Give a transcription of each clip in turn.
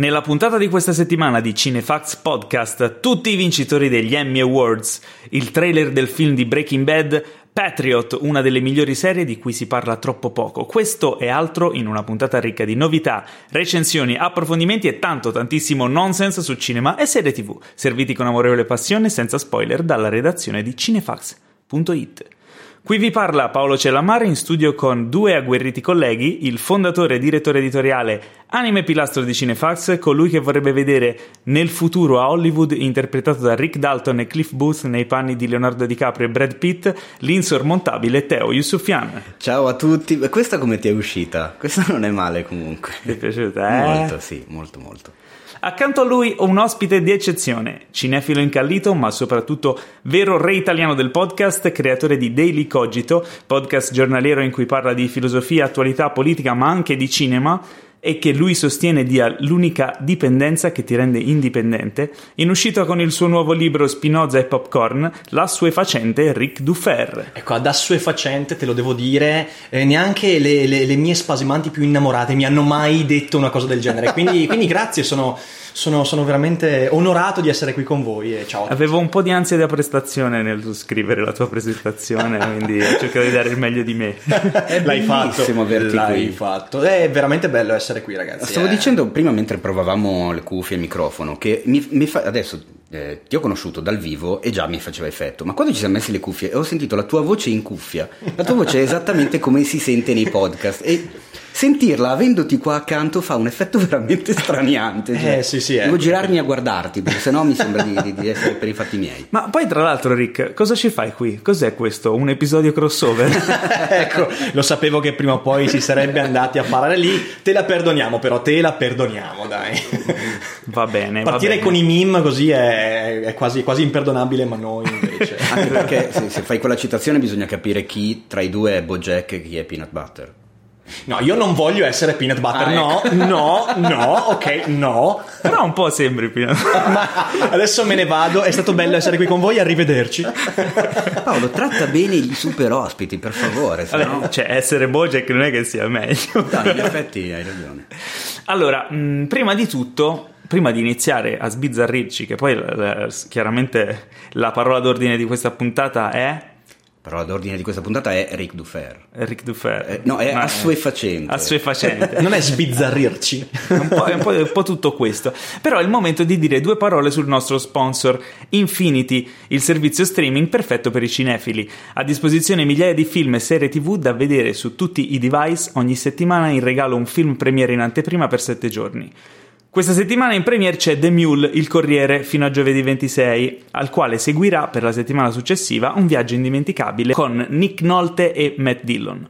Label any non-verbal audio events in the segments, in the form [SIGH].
Nella puntata di questa settimana di Cinefax Podcast, tutti i vincitori degli Emmy Awards, il trailer del film di Breaking Bad, Patriot, una delle migliori serie di cui si parla troppo poco. Questo e altro in una puntata ricca di novità, recensioni, approfondimenti e tanto tantissimo nonsense su cinema e serie tv, serviti con amorevole passione senza spoiler dalla redazione di cinefax.it. Qui vi parla Paolo Cellamare in studio con due agguerriti colleghi, il fondatore e direttore editoriale Anime Pilastro di Cinefax, colui che vorrebbe vedere nel futuro a Hollywood interpretato da Rick Dalton e Cliff Booth nei panni di Leonardo DiCaprio e Brad Pitt, l'insormontabile Teo Yusufian. Ciao a tutti, questa come ti è uscita? Questa non è male comunque. Ti è piaciuta, eh? Molto, sì, molto molto. Accanto a lui un ospite di eccezione, cinefilo incallito, ma soprattutto vero re italiano del podcast, creatore di Daily Cogito, podcast giornaliero in cui parla di filosofia, attualità politica, ma anche di cinema e che lui sostiene dia l'unica dipendenza che ti rende indipendente, in uscita con il suo nuovo libro Spinoza e Popcorn, l'assuefacente Ric Dufer. Ecco, ad assuefacente, te lo devo dire, eh, neanche le, le, le, mie spasimanti più innamorate mi hanno mai detto una cosa del genere, [LAUGHS] quindi, quindi grazie, sono sono, sono, veramente onorato di essere qui con voi e ciao. Avevo un po' di ansia da prestazione nel scrivere la tua presentazione, [LAUGHS] quindi ho cercato di dare il meglio di me. [LAUGHS] L'hai fatto. L'hai qui. fatto. È veramente bello essere qui, ragazzi. Stavo eh. dicendo prima mentre provavamo le cuffie e il microfono che mi, mi fa, adesso eh, ti ho conosciuto dal vivo e già mi faceva effetto, ma quando ci siamo messi le cuffie e ho sentito la tua voce in cuffia, la tua voce è esattamente come si sente nei podcast e sentirla avendoti qua accanto fa un effetto [LAUGHS] veramente straniante. Cioè, eh, sì, sì, devo eh. girarmi a guardarti, perché sennò mi sembra di, di, di, essere per i fatti miei. Ma poi, tra l'altro, Rick, cosa ci fai qui? Cos'è questo? Un episodio crossover? [LAUGHS] ecco, lo sapevo che prima o poi si sarebbe andati a parlare lì. Te la perdoniamo, però, te la perdoniamo, dai. Va bene. Partire va bene. con i meme così è, è quasi, quasi, imperdonabile, ma noi invece. [LAUGHS] Anche perché se, se fai quella citazione bisogna capire chi tra i due è Bojack e chi è Peanut Butter. No, io non voglio essere peanut butter. Ah, no, ecco. no, no, ok, no. Però un po' sembri peanut butter. [LAUGHS] Ma adesso me ne vado. È stato bello essere qui con voi. Arrivederci. [LAUGHS] Paolo, tratta bene i super ospiti, per favore. Vabbè, no... Cioè, essere Bojack non è che sia meglio. No, in effetti hai ragione. Allora, mh, prima di tutto prima di iniziare a sbizzarrirci, che poi chiaramente la parola d'ordine di questa puntata è però l'ordine di questa puntata è Ric Dufer. Ric Dufer. Eh, no, è assuefacente. Assuefacente. non è sbizzarrirci. un, po', è un, po', un po' tutto questo. Però è il momento di dire due parole sul nostro sponsor Infinity, il servizio streaming perfetto per i cinefili. A disposizione migliaia di film e serie tv da vedere su tutti i device. Ogni settimana in regalo un film premiere in anteprima per 7 giorni. Questa settimana in premiere c'è The Mule, il Corriere, fino a giovedì 26, al quale seguirà per la settimana successiva un viaggio indimenticabile con Nick Nolte e Matt Dillon.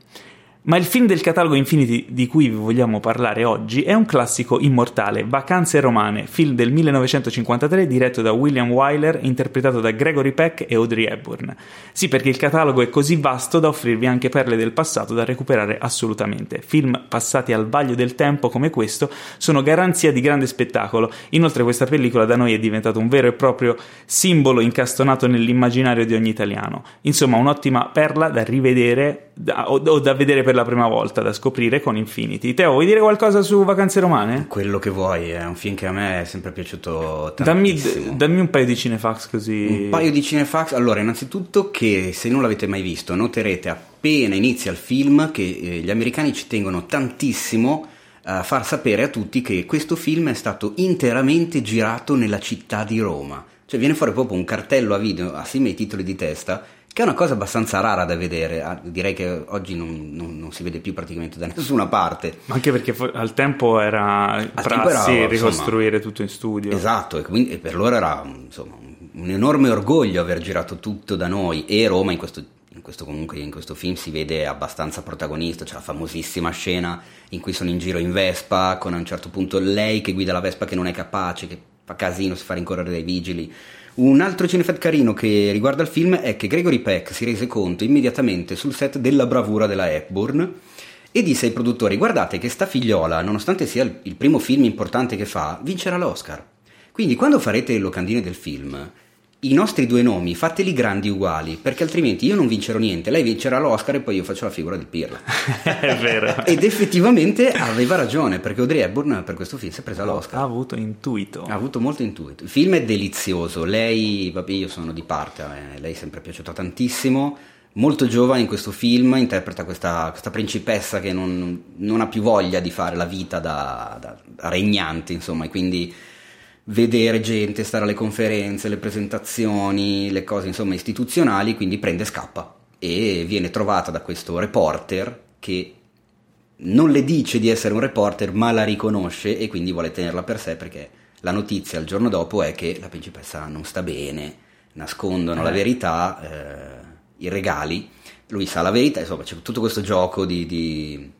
Ma il film del catalogo Infinity di cui vi vogliamo parlare oggi è un classico immortale, Vacanze romane, film del 1953 diretto da William Wyler, interpretato da Gregory Peck e Audrey Hepburn. Sì, perché il catalogo è così vasto da offrirvi anche perle del passato da recuperare assolutamente. Film passati al vaglio del tempo come questo sono garanzia di grande spettacolo. Inoltre questa pellicola da noi è diventata un vero e proprio simbolo incastonato nell'immaginario di ogni italiano. Insomma, un'ottima perla da rivedere da, o, o da vedere per la prima volta da scoprire con Infinity. Teo, vuoi dire qualcosa su Vacanze Romane? Quello che vuoi, è un film che a me è sempre piaciuto tantissimo. Dammi, dammi un paio di cinefax così. Un paio di cinefax. Allora, innanzitutto che se non l'avete mai visto, noterete appena inizia il film che eh, gli americani ci tengono tantissimo a far sapere a tutti che questo film è stato interamente girato nella città di Roma. Cioè viene fuori proprio un cartello a video assieme ai titoli di testa che è una cosa abbastanza rara da vedere, ah, direi che oggi non, non, non, si vede più praticamente da [LAUGHS] nessuna parte. Anche perché al tempo era al prassi era, ricostruire insomma, tutto in studio. Esatto, e, quindi, e per loro era insomma, un enorme orgoglio aver girato tutto da noi e Roma in questo, in questo, comunque, in questo film si vede abbastanza protagonista, c'è la famosissima scena in cui sono in giro in Vespa con a un certo punto lei che guida la Vespa che non è capace, che fa casino, si fa rincorrere dai vigili un altro cinefact carino che riguarda il film è che Gregory Peck si rese conto immediatamente sul set della bravura della Hepburn e disse ai produttori guardate che sta figliola, nonostante sia il primo film importante che fa, vincerà l'Oscar. Quindi quando farete le locandine del film, i nostri due nomi fateli grandi uguali, perché altrimenti io non vincerò niente, lei vincerà l'Oscar e poi io faccio la figura di Pirla. [LAUGHS] È vero. [LAUGHS] Ed effettivamente aveva ragione, perché Audrey Hepburn per questo film si è presa l'Oscar. Ha avuto intuito. Ha avuto molto intuito. Il film è delizioso, lei, vabbè io sono di parte, eh, lei è sempre piaciuta tantissimo, molto giovane in questo film, interpreta questa, questa principessa che non, non, ha più voglia di fare la vita da, da, da regnante, insomma, e quindi vedere gente, stare alle conferenze, le presentazioni, le cose insomma istituzionali, quindi prende e scappa e viene trovata da questo reporter che non le dice di essere un reporter ma la riconosce e quindi vuole tenerla per sé perché la notizia il giorno dopo è che la principessa non sta bene, nascondono eh. la verità, eh, i regali, lui sa la verità, insomma c'è tutto questo gioco di, di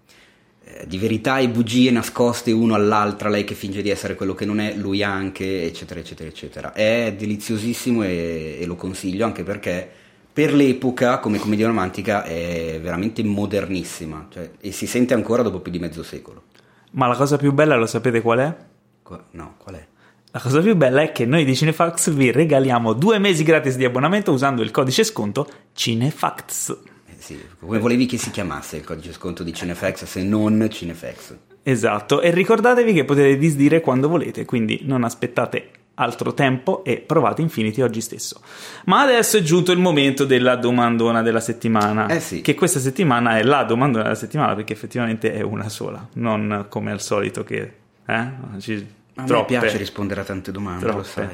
di verità e bugie nascoste uno all'altra, lei che finge di essere quello che non è, lui anche, eccetera, eccetera, eccetera. È deliziosissimo e, e lo consiglio anche perché per l'epoca, come commedia romantica, è veramente modernissima cioè, e si sente ancora dopo più di mezzo secolo. Ma la cosa più bella lo sapete qual è? Qua, no, qual è? La cosa più bella è che noi di Cinefax vi regaliamo due mesi gratis di abbonamento usando il codice sconto Cinefax sì. Come volevi che si chiamasse il codice sconto di Cinefx se non Cinefx? Esatto, e ricordatevi che potete disdire quando volete, quindi non aspettate altro tempo e provate Infinity oggi stesso. Ma adesso è giunto il momento della domandona della settimana. Eh sì. Che questa settimana è la domandona della settimana perché effettivamente è una sola, non come al solito che... Eh? Ci, a troppe, me piace rispondere a tante domande, troppe. lo sai.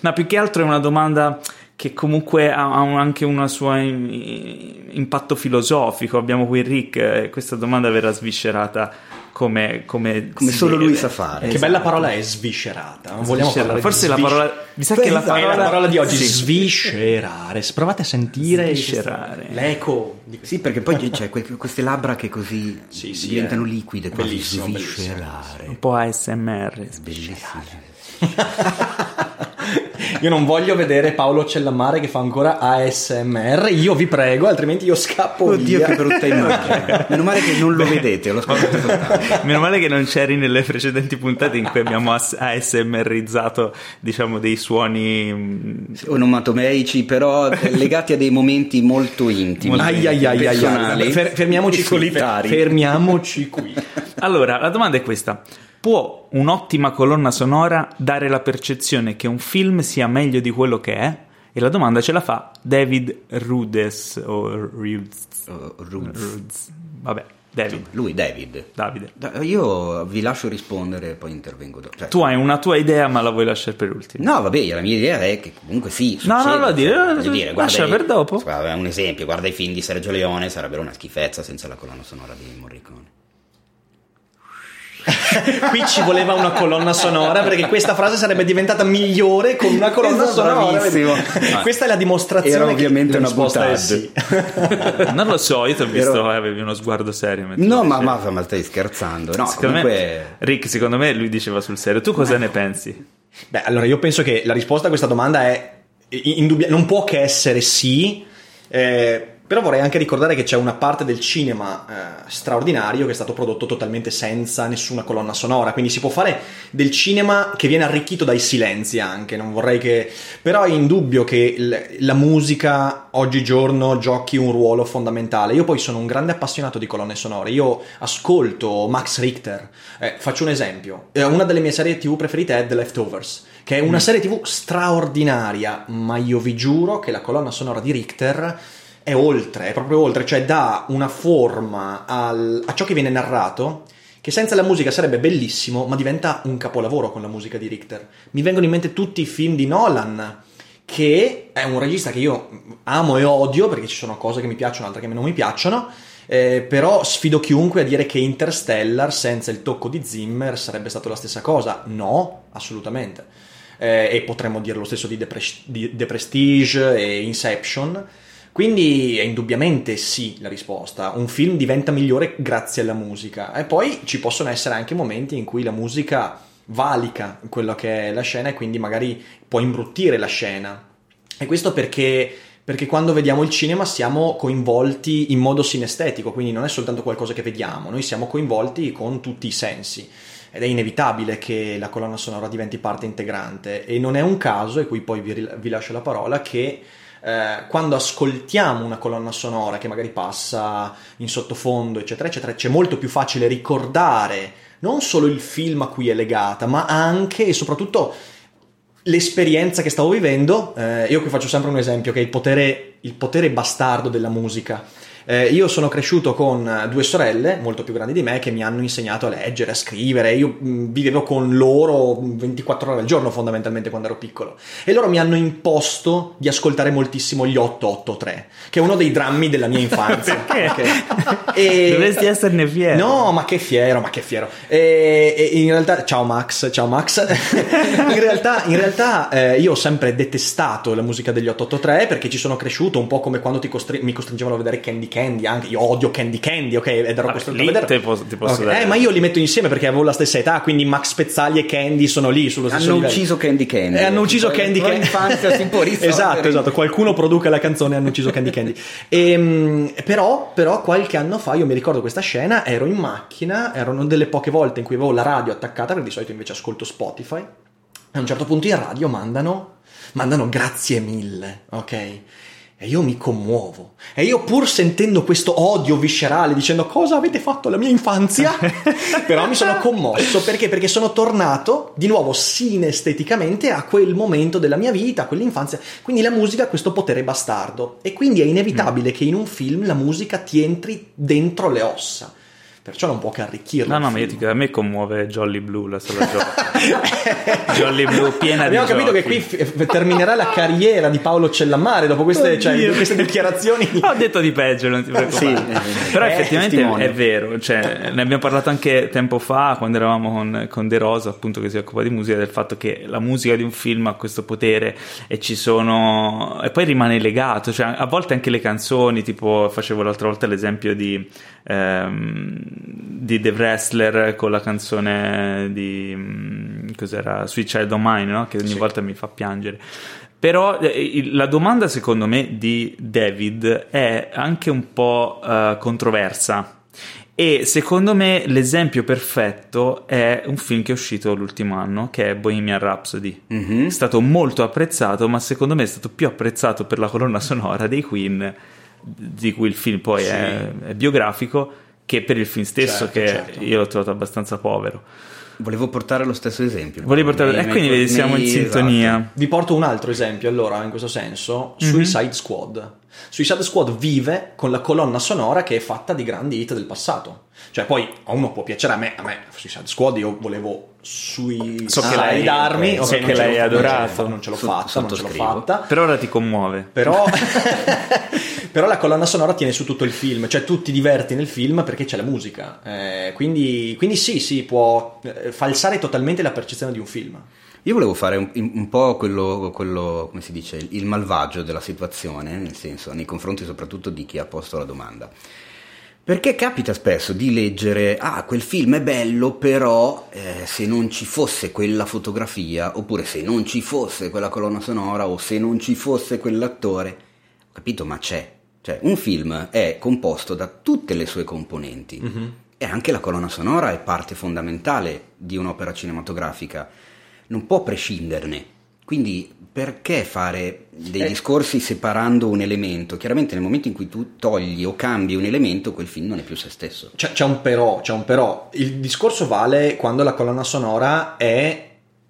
Ma più che altro è una domanda che comunque ha, anche un suo impatto filosofico. Abbiamo qui Rick, e questa domanda verrà sviscerata come, come, come solo lui sa fare. Che esatto. bella parola è sviscerata. Non vogliamo sviscerare. Forse la parola. Mi sa che la parola, la parola di oggi sì. sviscerare. Provate a sentire sviscerare. l'eco. Di... Sì, perché poi c'è queste labbra che così sì, sì, diventano è. liquide. Bellissimo, sviscerare. Bellissimo. Un po' ASMR. Bellissimo. [LAUGHS] Io non voglio vedere Paolo Cellamare che fa ancora ASMR. Io vi prego, altrimenti io scappo Oddio, via. che brutta [LAUGHS] immagine. Meno male che non lo vedete, lo [LAUGHS] Meno male che non c'eri nelle precedenti puntate in cui abbiamo ASMRizzato, diciamo, dei suoni mm, onomatomeici, però legati a dei momenti molto intimi. Ai ai ai ai, fermiamoci qui. Fermiamoci [LAUGHS] qui. Allora, la domanda è questa. Può un'ottima colonna sonora dare la percezione che un film sia meglio di quello che è? E la domanda ce la fa David Rudes o Rudes. Uh, Rudes. Rudes. Vabbè, David. Lui, David. Davide. Io vi lascio rispondere e poi intervengo dopo. Cioè, tu hai una tua idea, ma la vuoi lasciare per ultimo? No, vabbè, la mia idea è che comunque sì. Succede, no, no, no, dire, dire lascia per dopo. Un esempio, guarda i film di Sergio Leone, sarebbero una schifezza senza la colonna sonora di Morricone. [LAUGHS] Qui ci voleva una colonna sonora perché questa frase sarebbe diventata migliore con una colonna esatto, sonora. Bravissimo. Questa è la dimostrazione. Era ovviamente una buttata. Sì. non lo so, io ti ho visto, Ero... avevi uno sguardo serio. No, ma, ma, ma, stai scherzando. No, secondo comunque... me, Rick, secondo me lui diceva sul serio. Tu cosa ne pensi? Beh, allora io penso che la risposta a questa domanda è indubbia, non può che essere sì. Eh, però vorrei anche ricordare che c'è una parte del cinema eh, straordinario che è stato prodotto totalmente senza nessuna colonna sonora, quindi si può fare del cinema che viene arricchito dai silenzi anche, non vorrei che... però è indubbio che l- la musica oggigiorno giochi un ruolo fondamentale. Io poi sono un grande appassionato di colonne sonore, io ascolto Max Richter, eh, faccio un esempio, eh, una delle mie serie tv preferite è The Leftovers, che è una mm. serie tv straordinaria, ma io vi giuro che la colonna sonora di Richter è oltre, è proprio oltre, cioè dà una forma al, a ciò che viene narrato che senza la musica sarebbe bellissimo, ma diventa un capolavoro con la musica di Richter. Mi vengono in mente tutti i film di Nolan, che è un regista che io amo e odio perché ci sono cose che mi piacciono, altre che non mi piacciono. Eh, però sfido chiunque a dire che Interstellar senza il tocco di Zimmer sarebbe stato la stessa cosa. No, assolutamente. Eh, e potremmo dire lo stesso di The, Pre- di The Prestige e Inception. Quindi è indubbiamente sì la risposta. Un film diventa migliore grazie alla musica. E poi ci possono essere anche momenti in cui la musica valica quello che è la scena e quindi magari può imbruttire la scena. E questo perché, perché quando vediamo il cinema siamo coinvolti in modo sinestetico, quindi non è soltanto qualcosa che vediamo, noi siamo coinvolti con tutti i sensi. ed è inevitabile che la colonna sonora diventi parte integrante e non è un caso, e qui poi vi, vi lascio la parola, che eh, quando ascoltiamo una colonna sonora che magari passa in sottofondo, eccetera, eccetera, c'è molto più facile ricordare non solo il film a cui è legata, ma anche e soprattutto l'esperienza che stavo vivendo. Eh, io qui faccio sempre un esempio che è il potere, il potere bastardo della musica. Eh, io sono cresciuto con due sorelle molto più grandi di me che mi hanno insegnato a leggere, a scrivere. Io mh, vivevo con loro 24 ore al giorno fondamentalmente quando ero piccolo. E loro mi hanno imposto di ascoltare moltissimo gli 883, che è uno dei drammi della mia infanzia. [LAUGHS] Perché? [LAUGHS] E... Dovresti esserne fiero. No, ma che fiero, ma che fiero. E, e in realtà, ciao Max, ciao Max. [LAUGHS] in realtà, in realtà eh, io ho sempre detestato la musica degli 883 perché ci sono cresciuto un po' come quando costri- mi costringevano a vedere Candy Candy, anche io odio Candy Candy, ok? Ed ero costretto a vedere. Te posso, ti posso okay. Eh, ma io li metto insieme perché avevo la stessa età, quindi Max Pezzali e Candy sono lì sullo stesso hanno livello. ucciso Candy Candy. E hanno ucciso Candy Candy. L'infanzia si può esatto, esatto. Qualcuno produca la canzone hanno ucciso Candy Candy. E, però, però, qualche anno fa io mi ricordo questa scena, ero in macchina, erano delle poche volte in cui avevo la radio attaccata, perché di solito invece ascolto Spotify. E a un certo punto in radio mandano, mandano grazie mille, ok? E io mi commuovo. E io pur sentendo questo odio viscerale, dicendo cosa avete fatto alla mia infanzia, [LAUGHS] però mi sono commosso perché? Perché sono tornato di nuovo sinesteticamente a quel momento della mia vita, a quell'infanzia. Quindi la musica ha questo potere bastardo. E quindi è inevitabile mm. che in un film la musica ti entri dentro le ossa perciò non può che arricchirlo. No, no, ma io ti, a me commuove Jolly Blue la sola gioca. [LAUGHS] Jolly Blue piena Abbiamo di capito giochi. che qui f- terminerà la carriera di Paolo Cellammare dopo queste, cioè, queste dichiarazioni. [LAUGHS] Ho detto di peggio, non ti preoccupare. sì, Però effettivamente è vero, cioè, ne abbiamo parlato anche tempo fa quando eravamo con, con De Rosa, appunto che si occupa di musica, del fatto che la musica di un film ha questo potere e ci sono... e poi rimane legato, cioè a volte anche le canzoni, tipo facevo l'altra volta l'esempio di... Ehm, di The Wrestler con la canzone di mm, cos'era Sweet Child Mine, no? che ogni sì. volta mi fa piangere. Però eh, la domanda secondo me di David è anche un po' uh, controversa. E secondo me l'esempio perfetto è un film che è uscito l'ultimo anno, che è Bohemian Rhapsody. Mm-hmm. È stato molto apprezzato, ma secondo me è stato più apprezzato per la colonna sonora dei Queen, di cui il film poi sì. è, è biografico che per il film stesso, certo, che certo. io l'ho trovato abbastanza povero. Volevo portare lo stesso esempio. Volevi portare, e quindi vedi, siamo in sintonia. Esatto. Vi porto un altro esempio, allora, in questo senso, mm-hmm. Suicide Squad. Suicide Squad vive con la colonna sonora che è fatta di grandi hit del passato. Cioè, poi a uno può piacere, a me, a me Suicide Squad io volevo sui so che lei darmi, so che l'hai adorato, non ce l'ho fatta, non ce l'ho fatta. Per ora ti commuove. Però [LAUGHS] [LAUGHS] Però la colonna sonora tiene su tutto il film, cioè tu ti diverti nel film perché c'è la musica. Eh, quindi, quindi, sì, sì, può eh, falsare totalmente la percezione di un film. Io volevo fare un, un po' quello, quello, come si dice, il malvagio della situazione, nel senso, nei confronti soprattutto di chi ha posto la domanda. Perché capita spesso di leggere, ah, quel film è bello, però eh, se non ci fosse quella fotografia, oppure se non ci fosse quella colonna sonora, o se non ci fosse quell'attore, ho capito, ma c'è, cioè, un film è composto da tutte le sue componenti mm-hmm. e anche la colonna sonora è parte fondamentale di un'opera cinematografica, non può prescinderne. Quindi perché fare dei eh. discorsi separando un elemento? Chiaramente nel momento in cui tu togli o cambi un elemento, quel film non è più se stesso. C'è, c'è un però, c'è un però. Il discorso vale quando la colonna sonora è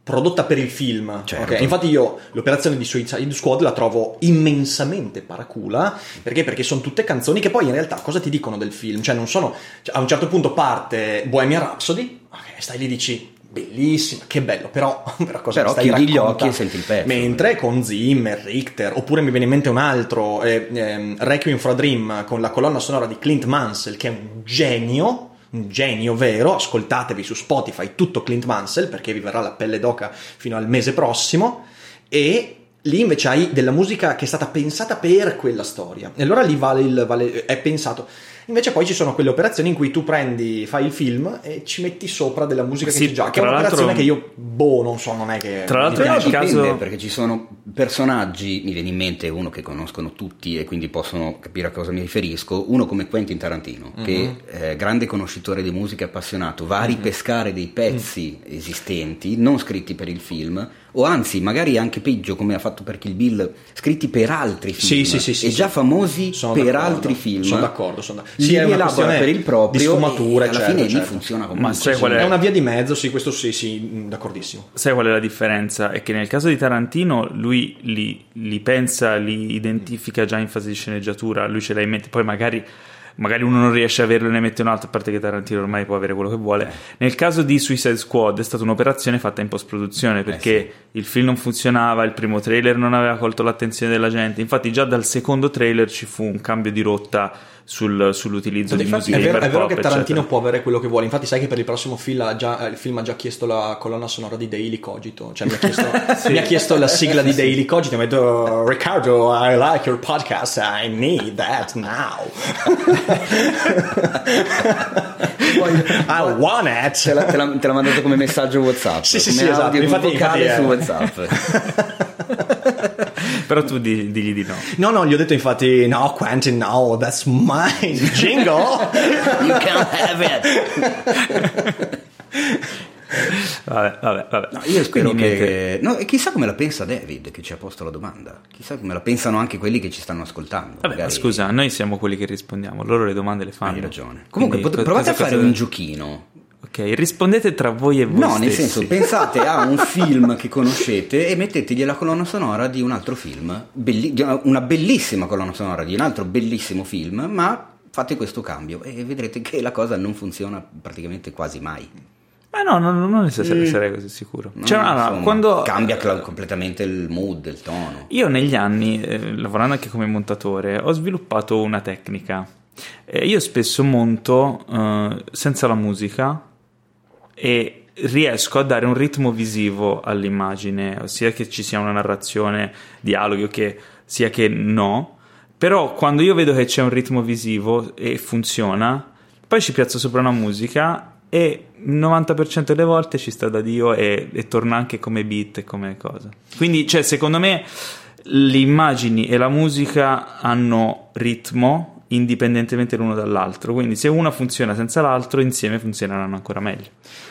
prodotta per il film. Certo. Okay? Infatti io l'operazione di Suicide Squad la trovo immensamente paracula, perché? Perché sono tutte canzoni che poi in realtà cosa ti dicono del film? Cioè non sono... Cioè, a un certo punto parte Bohemian Rhapsody, okay, stai lì e dici bellissima, che bello, però, [LAUGHS] però cosa però stai chiudi gli occhi e senti il pezzo. Mentre con Zimmer, Richter, oppure mi viene in mente un altro, eh, eh, Requiem for a Dream, con la colonna sonora di Clint Mansell, che è un genio, un genio vero, ascoltatevi su Spotify tutto Clint Mansell perché vi verrà la pelle d'oca fino al mese prossimo e Lì invece hai della musica che è stata pensata per quella storia. E allora lì vale il, vale, è pensato. Invece poi ci sono quelle operazioni in cui tu prendi, fai il film e ci metti sopra della musica Sì, che c'è già, che è un'operazione che io, boh, non so, non è che... Tra l'altro Però nel dipende, caso- perché ci sono personaggi, mi viene in mente uno che conoscono tutti e quindi possono capire a cosa mi riferisco, uno come Quentin Tarantino, che è grande conoscitore di musica e appassionato, va a ripescare dei pezzi esistenti, non scritti per il film, o anzi, magari anche peggio, come ha fatto per Kill Bill, scritti per altri film, Sì, sì, sì, sì, e sì. già famosi Sono per d'accordo, altri film. Sono d'accordo, sono d'accordo. Li Sì, è una rielabora questione per il proprio di sfumature, alla certo, fine lì certo. funziona comunque. Ma sai sì. qual è? È una via di mezzo, sì, questo sì, sì, d'accordissimo. Sai qual è la differenza? È che nel caso di Tarantino lui li, li pensa, li identifica già in fase di sceneggiatura, lui ce l'ha in mente, poi magari, magari uno non riesce a averlo e ne mette un altro, a parte che Tarantino ormai può avere quello che vuole. Nel caso di Suicide Squad è stata un'operazione fatta in post-produzione perché il film non funzionava, il primo trailer non aveva colto l'attenzione della gente, infatti già dal secondo trailer ci fu un cambio di rotta sul- sull'utilizzo di musica è vero, è vero pop, che Tarantino eccetera. può avere quello che vuole. Infatti, sai che per il prossimo film ha già, eh, il film ha già chiesto la colonna sonora di Daily Cogito. Cioè, mi ha chiesto, [LAUGHS] mi ha chiesto la sigla di Daily [LAUGHS] Cogito. Mi ha detto, Riccardo, I like your podcast. I need that now. I want it. Te l'ha, te l'ha- te l'ha mandato come messaggio WhatsApp. Sì, sì, sì, esatto. Infatti- vocale infatti, su eh. WhatsApp. [LAUGHS] [LAUGHS] Però tu di- digli di no. No, no, gli ho detto infatti, no, Quentin, no, that's mine. [LAUGHS] Jingle. you can't have it. Vabbè, vabbè, vabbè. No, io spero Quindi che. No, e chissà come la pensa David che ci ha posto la domanda. Chissà come la pensano anche quelli che ci stanno ascoltando. Vabbè, ma Magari- scusa, noi siamo quelli che rispondiamo, loro le domande le fanno. Hai ragione. Comunque, Quindi, pot- provate a fare cosa- un giochino. Ok, rispondete tra voi e voi No, nel stessi. senso, pensate a un [LAUGHS] film che conoscete e mettetegli la colonna sonora di un altro film, belli- una- bellissima colonna sonora di un altro bellissimo film, ma fate questo cambio e vedrete che la cosa non funziona praticamente quasi mai. Ma no, no, no, non ne sarei, sarei così sicuro. No, Cioè, no, no, insomma, quando... Cambia completamente il mood, il tono. Io negli anni, eh, lavorando anche come montatore, ho sviluppato una tecnica. Eh, io spesso monto eh, senza la musica e riesco a dare un ritmo visivo all'immagine, sia che ci sia una narrazione, dialoghi o che sia che no. Però quando io vedo che c'è un ritmo visivo e funziona, poi ci piazzo sopra una musica e il 90% delle volte ci sta da Dio e, e torna anche come beat e come cosa. Quindi, cioè, secondo me le immagini e la musica hanno ritmo indipendentemente l'uno dall'altro. Quindi, se una funziona senza l'altro, insieme funzioneranno ancora meglio.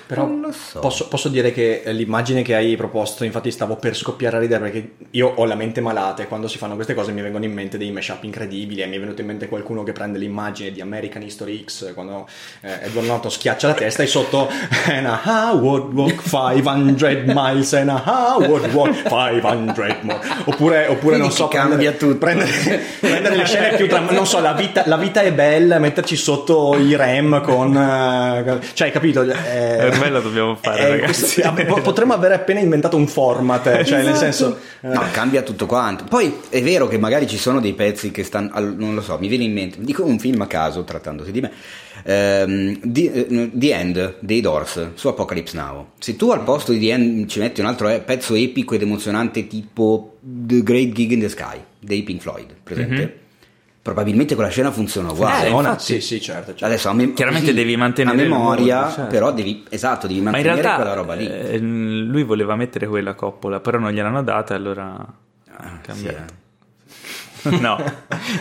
Però Non lo so. posso, posso dire che eh, l'immagine che hai proposto, infatti stavo per scoppiare a ridere perché io ho la mente malata e quando si fanno queste cose mi vengono in mente dei mashup incredibili e mi è venuto in mente qualcuno che prende l'immagine di American History X quando eh, Edward Norton schiaccia la testa e sotto and a would walk 500 miles and a would walk 500 more oppure, oppure non so cambia prendere, tutto. prendere, prendere le scene più tra, non so la vita, la vita è bella metterci sotto i rem con eh, cioè hai capito eh, Lo dobbiamo fare, eh, ragazzi. questo- po- potremmo avere appena inventato un format, eh, cioè nel senso... eh, No, cambia tutto quanto. Poi è vero che magari ci sono dei pezzi che stanno. non lo so, mi viene in mente. Dico un film a caso, trattandosi di me. Ehm, The, eh, The End dei Doors su Apocalypse Now. Se tu al posto di The End ci metti un altro eh, pezzo epico ed emozionante tipo The Great Gig in the Sky dei Pink Floyd, presente? Probabilmente quella scena funziona uguale. eh, no, infatti. sì, sì, certo. certo. Adesso a mem- Chiaramente così, devi mantenere a memoria, mood, certo. però devi esatto, devi Ma in mantenere realtà quella roba lì. eh, lui voleva mettere quella coppola, però non gliel'hanno data allora ha Sì, cambiato. eh. No.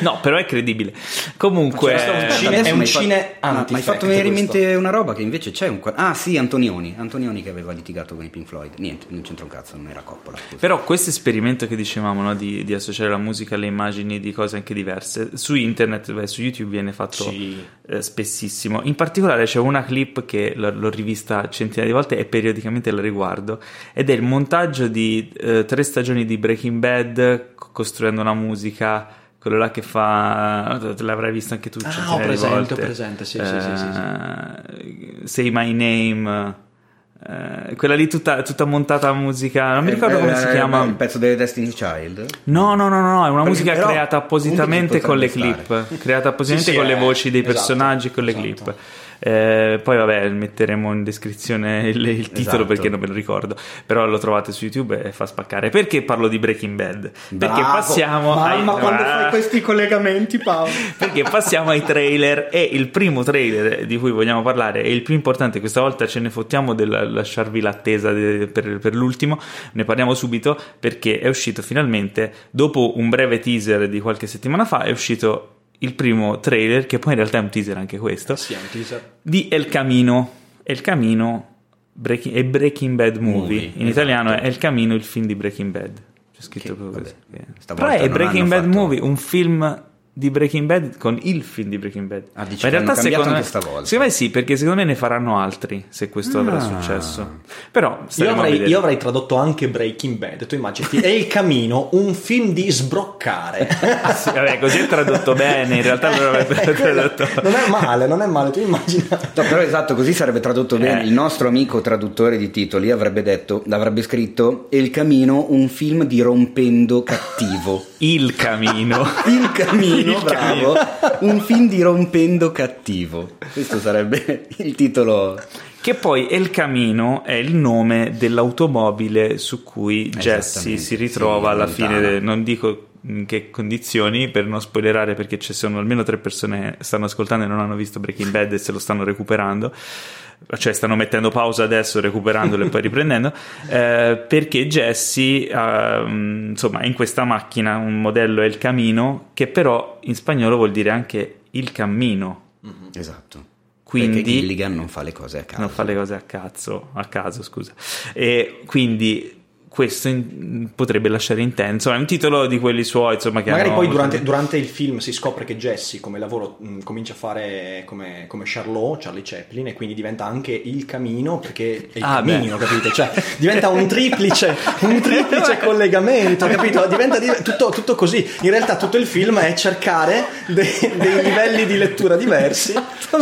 no, però è credibile. Comunque, Questo è un cine- è un mi hai fa- cine Ma- hai fatto venire in mente una roba che invece c'è un Ah sì, Antonioni Antonioni che aveva litigato con i Pink Floyd Niente, non c'entra un cazzo, non era Coppola scusa. Però questo esperimento che dicevamo no, di, di associare la musica alle immagini di cose anche diverse, su internet, beh, su YouTube viene fatto Sì. eh, spessissimo. In particolare c'è una clip che l'ho, l'ho rivista centinaia di volte e periodicamente la riguardo ed è il montaggio di eh, tre stagioni di Breaking Bad costruendo una musica. Quello là che fa, te l'avrai visto anche tu. Ah, ho presente, volte. ho presente, sì, sì, sì, sì, Eh, Say My Name, eh, quella lì tutta, tutta montata a musica, non mi ricordo Eh, come si eh, chiama. Il pezzo delle Destiny Child No, no, no, no, è una Perché musica creata appositamente con le potrebbe clip, creata appositamente Sì, sì, con le eh, voci dei esatto, personaggi con le esatto. clip. Eh, poi vabbè, metteremo in descrizione il, il titolo Esatto. perché non me lo ricordo, però lo trovate su YouTube e fa spaccare. Perché parlo di Breaking Bad? Perché Bravo. passiamo Mamma, ai... quando Ah, fai questi collegamenti, Paolo. [LAUGHS] perché passiamo ai trailer e il primo trailer di cui vogliamo parlare è il più importante, questa volta ce ne fottiamo del lasciarvi l'attesa de- per, per l'ultimo, ne parliamo subito perché è uscito finalmente, dopo un breve teaser di qualche settimana fa, è uscito il primo trailer, che poi in realtà è un teaser anche questo, Sì, è un teaser. di El Camino. El Camino Breaking, è Breaking Bad Movie, Movie, in esatto. italiano è El Camino, il film di Breaking Bad. C'è scritto Che, proprio vabbè, così. Però è Breaking Bad fatto- Movie, un film di Breaking Bad con il film di Breaking Bad. Ah, dici Ma hanno cambiato secondo me, stavolta. secondo me sì, perché secondo me ne faranno altri se questo avrà Ah. successo. Però Io avrei, io avrei tradotto anche Breaking Bad. Tu immaginati, è il camino, un film di sbroccare. [LAUGHS] Sì, vabbè, così è tradotto bene, in realtà lo avrebbe [LAUGHS] tradotto. non è male, non è male. Tu immagina. No, però esatto, così sarebbe tradotto bene. Eh. Il nostro amico traduttore di titoli avrebbe detto, l'avrebbe scritto El Camino, un film di rompendo cattivo. Il camino. [LAUGHS] Il Camino, Il bravo, un film di rompendo cattivo. Questo sarebbe il titolo. Che poi El Camino è il nome dell'automobile su cui Jesse si ritrova sì, alla fine, de- non dico in che condizioni per non spoilerare perché ci sono almeno tre persone che stanno ascoltando e non hanno visto Breaking Bad e se lo stanno recuperando cioè stanno mettendo pausa adesso recuperandolo e poi [LAUGHS] riprendendo eh, perché Jesse ha, mm, insomma è in questa macchina un modello El Camino che però in spagnolo vuol dire anche il cammino Esatto. Quindi- Perché Gilligan non fa le cose a caso. non fa le cose a cazzo, a caso, scusa. E quindi questo in- potrebbe lasciare intenso. È un titolo di quelli suoi, insomma, che Magari hanno- poi durante, durante il film si scopre che Jesse come lavoro mh, comincia a fare come, come Charlot, Charlie Chaplin, e quindi diventa anche il camino perché è il Ah, camino, beh. capite? Cioè diventa un triplice, un triplice [LAUGHS] collegamento, capito? Diventa di- tutto, tutto così. In realtà tutto il film è cercare dei, dei livelli di lettura diversi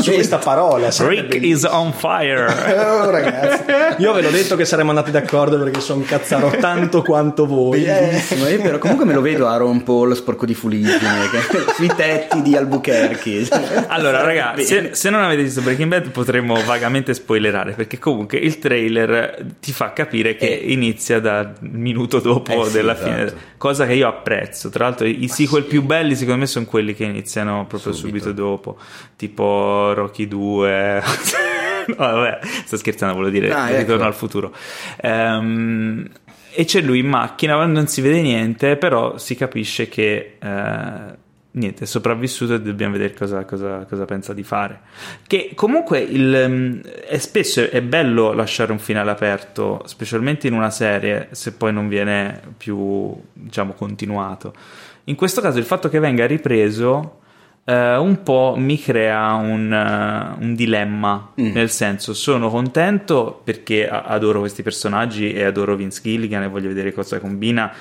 su questa parola. Rick bellissimo. is on fire. [LAUGHS] Oh, ragazzi, io ve l'ho detto che saremmo andati d'accordo perché sono cazzaro tanto quanto voi. Eh. Bellissimo, io però comunque me lo vedo Aaron Paul sporco di fuligine [LAUGHS] sui tetti di Albuquerque. Allora, raga, Bene. se, se non avete visto Breaking Bad potremmo vagamente spoilerare perché comunque il trailer ti fa capire che inizia dal minuto dopo Eh sì, della esatto. fine, cosa che io apprezzo. Tra l'altro, i sequel più belli secondo me sono quelli che iniziano proprio subito, Subito. dopo, tipo Rocky 2. [LAUGHS] no, vabbè, sto scherzando, volevo dire Ah, Ritorno ecco. al futuro. Ehm, e c'è lui in macchina, non si vede niente, però si capisce che eh, niente, è sopravvissuto e dobbiamo vedere cosa, cosa- cosa pensa di fare. Che comunque il, mm, è spesso è bello lasciare un finale aperto, specialmente in una serie, se poi non viene più, diciamo, continuato. In questo caso il fatto che venga ripreso eh, un po' mi crea un, eh, un dilemma, Mm. nel senso sono contento perché adoro questi personaggi e adoro Vince Gilligan e voglio vedere cosa combina,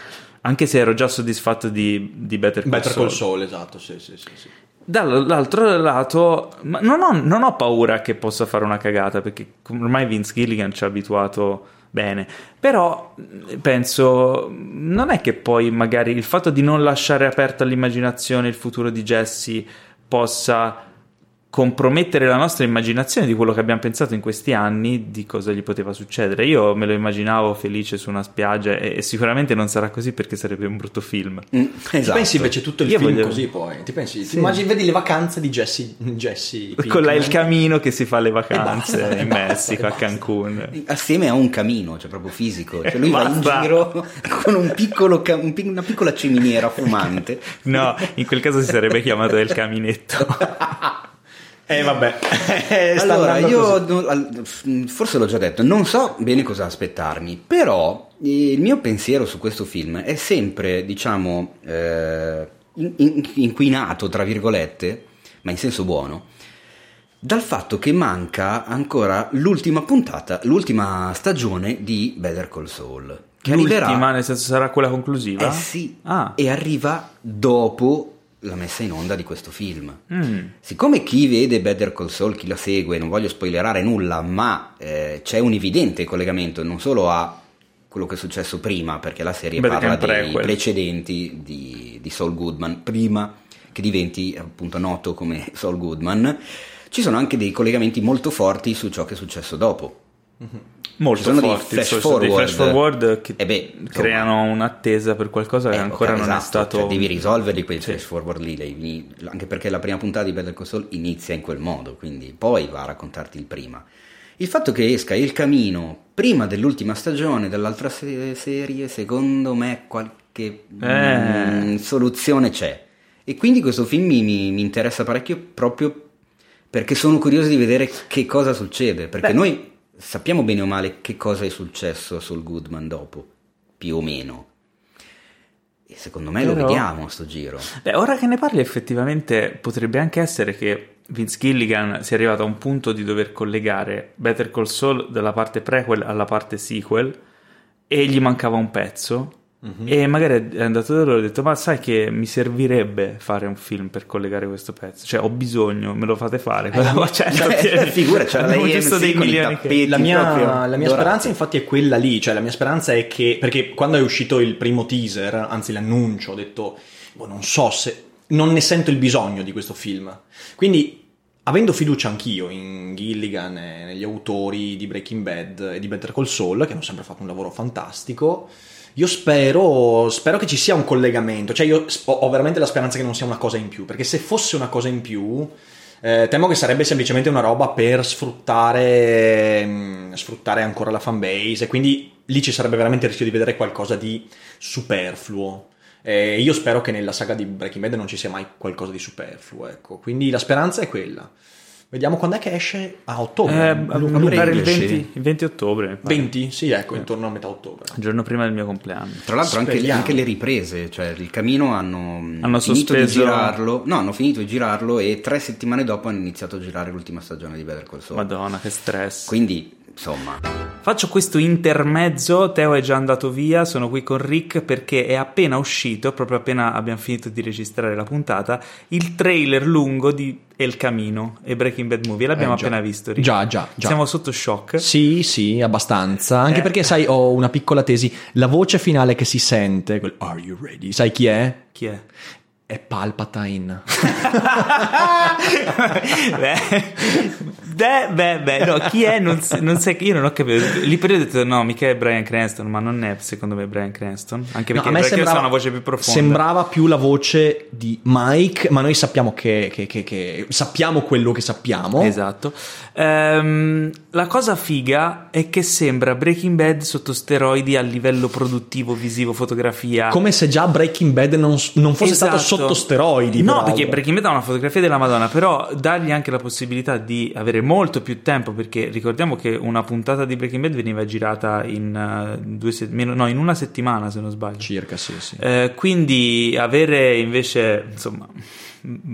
anche se ero già soddisfatto di, di Better Call Better Saul. Call Saul, esatto, sì, sì, sì. sì. Dall'altro lato, non, ho, non ho paura che possa fare una cagata perché ormai Vince Gilligan ci ha abituato bene. Però mh, penso, non è che poi magari il fatto di non lasciare aperto all'immaginazione il futuro di Jesse possa compromettere la nostra immaginazione di quello che abbiamo pensato in questi anni di cosa gli poteva succedere. Io me lo immaginavo felice su una spiaggia e, e sicuramente non sarà così perché sarebbe un brutto film. Mm, Ti esatto. pensi invece tutto il Io film voglio- così poi? Ti pensi? Sì. Ti immagini, vedi le vacanze di Jesse, Jesse Con là il camino che si fa le vacanze basta, in e basta, Messico, a basta. Cancun. Assieme a un camino, cioè proprio fisico. Cioè lui va in giro con un piccolo ca- un pic- una piccola ciminiera fumante. No, in quel caso si sarebbe chiamato il caminetto. [LAUGHS] Eh vabbè, [LAUGHS] Eh, allora, io così. forse l'ho già detto, non so bene cosa aspettarmi, però eh, il mio pensiero su questo film è sempre, diciamo, eh, in- in- inquinato, tra virgolette, ma in senso buono, dal fatto che manca ancora l'ultima puntata, l'ultima stagione di Better Call Saul. Che L'ultima, arriverà nel senso sarà quella conclusiva? eh sì, Ah. e arriva dopo la messa in onda di questo film. Mm. Siccome chi vede Better Call Saul, chi la segue, non voglio spoilerare nulla, ma eh, c'è un evidente collegamento non solo a quello che è successo prima, perché la serie Beh, parla dei prequel. precedenti di, di Saul Goodman, prima che diventi appunto noto come Saul Goodman. ci sono anche dei collegamenti molto forti su ciò che è successo dopo. Molto sono dei forti, flash so- so- dei forward. flash forward che Eh beh, insomma. creano un'attesa per qualcosa che Eh, ancora non è esatto, stato... cioè devi risolverli quei Sì. flash forward lì, devi- anche perché la prima puntata di Better Call Saul inizia in quel modo, quindi poi va a raccontarti il prima. Il fatto che esca Il Camino prima dell'ultima stagione dell'altra se- serie, secondo me qualche Eh. mm, soluzione c'è. E quindi questo film mi, mi- mi interessa parecchio proprio perché sono curioso di vedere che cosa succede, perché Beh. noi sappiamo bene o male che cosa è successo a Saul Goodman dopo, più o meno. E secondo me lo Però- vediamo a sto giro. Beh, ora che ne parli, effettivamente potrebbe anche essere che Vince Gilligan sia arrivato a un punto di dover collegare Better Call Saul dalla parte prequel alla parte sequel e gli mancava un pezzo. E magari è andato da loro e ha detto: Ma sai che mi servirebbe fare un film per collegare questo pezzo? Cioè, ho bisogno, me lo fate fare. [LAUGHS] Ma certo, eh, tieni. figura, c'era Abbiamo la giusto dei milioni che-. La mia, la mia speranza infatti è quella lì, cioè la mia speranza è che, perché quando è uscito il primo teaser, anzi l'annuncio, ho detto, boh, non so se, non ne sento il bisogno di questo film. Quindi, avendo fiducia anch'io in Gilligan e negli autori di Breaking Bad e di Better Call Saul, che hanno sempre fatto un lavoro fantastico, io spero, spero che ci sia un collegamento, cioè io ho veramente la speranza che non sia una cosa in più, perché se fosse una cosa in più, eh, temo che sarebbe semplicemente una roba per sfruttare, mh, sfruttare ancora la fanbase, e quindi lì ci sarebbe veramente il rischio di vedere qualcosa di superfluo. E io spero che nella saga di Breaking Bad non ci sia mai qualcosa di superfluo, ecco. Quindi la speranza è quella. Vediamo quando è che esce a ottobre. Eh, mi pare il esce. 20, il 20 ottobre. mi pare. 20? Sì, ecco, intorno a metà ottobre. Il giorno prima del mio compleanno. Tra l'altro anche, anche le riprese, cioè il camino hanno, Hanno finito sospeso- di girarlo, no, hanno finito di girarlo e tre settimane dopo hanno iniziato a girare l'ultima stagione di Better Call Saul. Madonna, che stress. Quindi, insomma, Faccio questo intermezzo, Teo è già andato via, sono qui con Rick perché è appena uscito, proprio appena abbiamo finito di registrare la puntata, il trailer lungo di El Camino e Breaking Bad Movie. L'abbiamo Eh, appena visto, Rick. Già, già, già. Siamo sotto shock. Sì, sì, abbastanza. Anche Eh. perché, sai, ho una piccola tesi. La voce finale che si sente, quel Are you ready? Sai chi è? Chi è? È Palpatine. [LAUGHS] beh, [LAUGHS] beh, beh, beh, no, chi è? Non, non sai, io non ho capito. Lì per ho detto no, mica è Brian Cranston, ma non è secondo me Brian Cranston. Anche No, perché, Brian Cranston ha una voce più profonda. sembrava più la voce di Mike, ma noi sappiamo che, che- che- che- sappiamo quello che sappiamo. Esatto. Ehm, la cosa figa è che sembra Breaking Bad sotto steroidi a livello produttivo, visivo, fotografia. Come se già Breaking Bad non, non fosse stato Esatto. sotto steroidi. No, perché Breaking Bad ha una fotografia della Madonna, però dargli anche la possibilità di avere molto più tempo, perché ricordiamo che una puntata di Breaking Bad veniva girata in, due se- meno- no, in una settimana, se non sbaglio. Circa, sì, sì. Eh, quindi avere invece, insomma,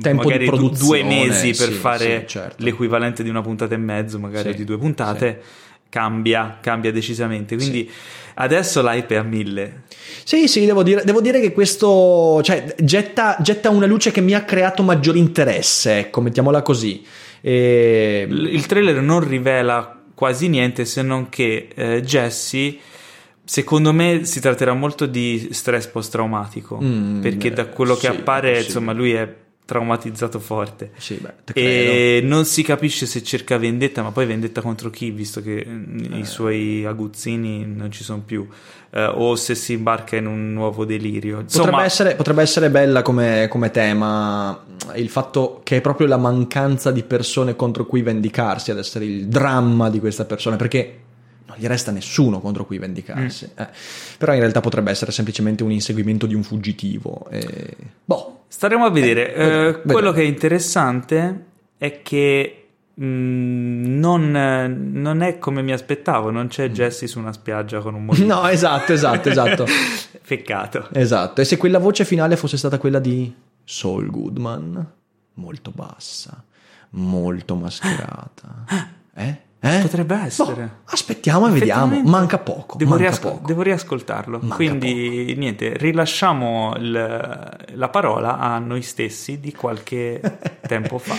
Tempo magari di du- produzione, due mesi per sì, fare sì, certo. l'equivalente di una puntata e mezzo, magari Sì, di due puntate, cambia, cambia decisamente. Quindi adesso l'hype è a mille. Sì, sì, devo dire, devo dire che questo cioè, getta, getta una luce che mi ha creato maggiore interesse, ecco, mettiamola così. E... Il il trailer non rivela quasi niente se non che eh, Jesse. Secondo me si tratterà molto di stress post-traumatico Mm, perché da eh, quello che sì, appare, possibile. insomma, lui è traumatizzato forte. Sì, beh. E non si capisce se cerca vendetta, ma poi vendetta contro chi, visto che mm, i suoi aguzzini non ci sono più, eh, o se si imbarca in un nuovo delirio. Insomma, Potrebbe essere, potrebbe essere bella come, come tema il fatto che è proprio la mancanza di persone contro cui vendicarsi ad essere il dramma di questa persona, perché non gli resta nessuno contro cui vendicarsi. Mm. eh. Però in realtà potrebbe essere semplicemente un inseguimento di un fuggitivo. e- Boh, staremo a vedere. Eh, Eh, quello che è interessante è che mm, non, non è come mi aspettavo, non c'è Jesse su una spiaggia con un. [LAUGHS] Mm. No, esatto, esatto, esatto. [LAUGHS] Peccato. Esatto, e se quella voce finale fosse stata quella di Saul Goodman, molto bassa, molto mascherata. [GASPS] Eh? Eh? Potrebbe essere. Boh, aspettiamo e vediamo, manca poco. Devo, manca riasco- poco. devo riascoltarlo. Manca Quindi, niente, rilasciamo il- la parola a noi stessi di qualche [LAUGHS] tempo fa.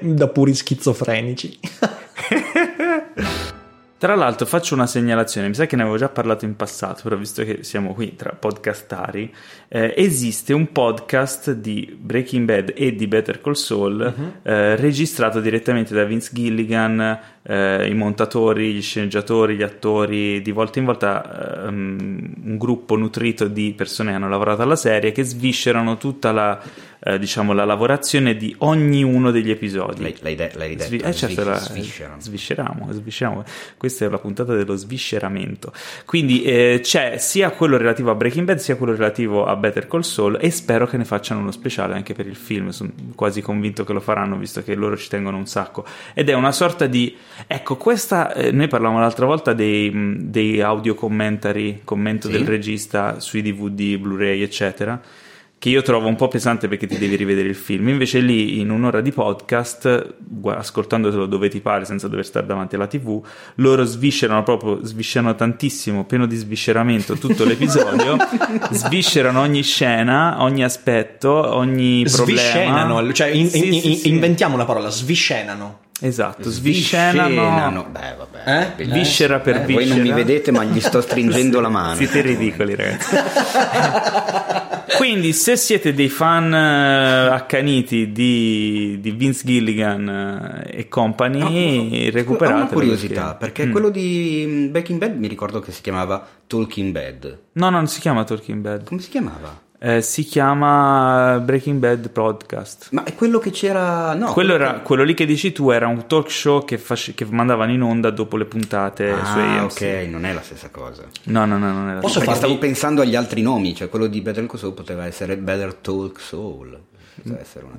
da puri schizofrenici. [LAUGHS] Tra l'altro faccio una segnalazione, mi sa che ne avevo già parlato in passato, però visto che siamo qui tra podcastari, eh, esiste un podcast di Breaking Bad e di Better Call Saul uh-huh. eh, registrato direttamente da Vince Gilligan, eh, i montatori, gli sceneggiatori, gli attori, di volta in volta um, un gruppo nutrito di persone che hanno lavorato alla serie che sviscerano tutta la eh, diciamo, la lavorazione di ognuno degli episodi. L'hai, l'hai, de- l'hai detto, Svi- eh, certo, la, svisceramo, svisceriamo. Questa è la puntata dello svisceramento. Quindi eh, c'è sia quello relativo a Breaking Bad sia quello relativo a Better Call Saul e spero che ne facciano uno speciale anche per il film. Sono quasi convinto che lo faranno visto che loro ci tengono un sacco. Ed è una sorta di... Ecco, questa... Eh, noi parlavamo l'altra volta dei, dei audio commentary, commento sì. del regista sui DVD, Blu-ray, eccetera che io trovo un po' pesante perché ti devi rivedere il film. Invece lì in un'ora di podcast, ascoltandotelo dove ti pare senza dover stare davanti alla TV, loro sviscerano proprio, sviscerano tantissimo, pieno di svisceramento tutto l'episodio, [LAUGHS] sviscerano ogni scena, ogni aspetto, ogni problema. Sviscenano, cioè in, sì, in, sì, in, sì. inventiamo una parola, sviscenano. Esatto, sviscenano. sviscenano. Beh, vabbè. Eh? Viscera per eh, viscera. Voi non mi vedete, ma gli sto stringendo [LAUGHS] la mano. Siete ridicoli, ragazzi. [LAUGHS] Quindi, se siete dei fan uh, accaniti di, di, Vince Gilligan uh, e company, no, recuperate. Ho una curiosità, perché, perché mm. quello di mm, Baking Bad mi ricordo che si chiamava Talking Bad. No, non si chiama Talking Bad. Come si chiamava? Eh, si chiama Breaking Bad Podcast. Ma è quello che c'era. No, quello, era, che... quello lì che dici tu era un talk show che, face... che mandavano in onda dopo le puntate ah, su AMC. ok, non è la stessa cosa. No, no, no, non è la Posso stessa cosa. Stavo pensando agli altri nomi, cioè quello di Better Call Saul poteva essere Better Talk Soul.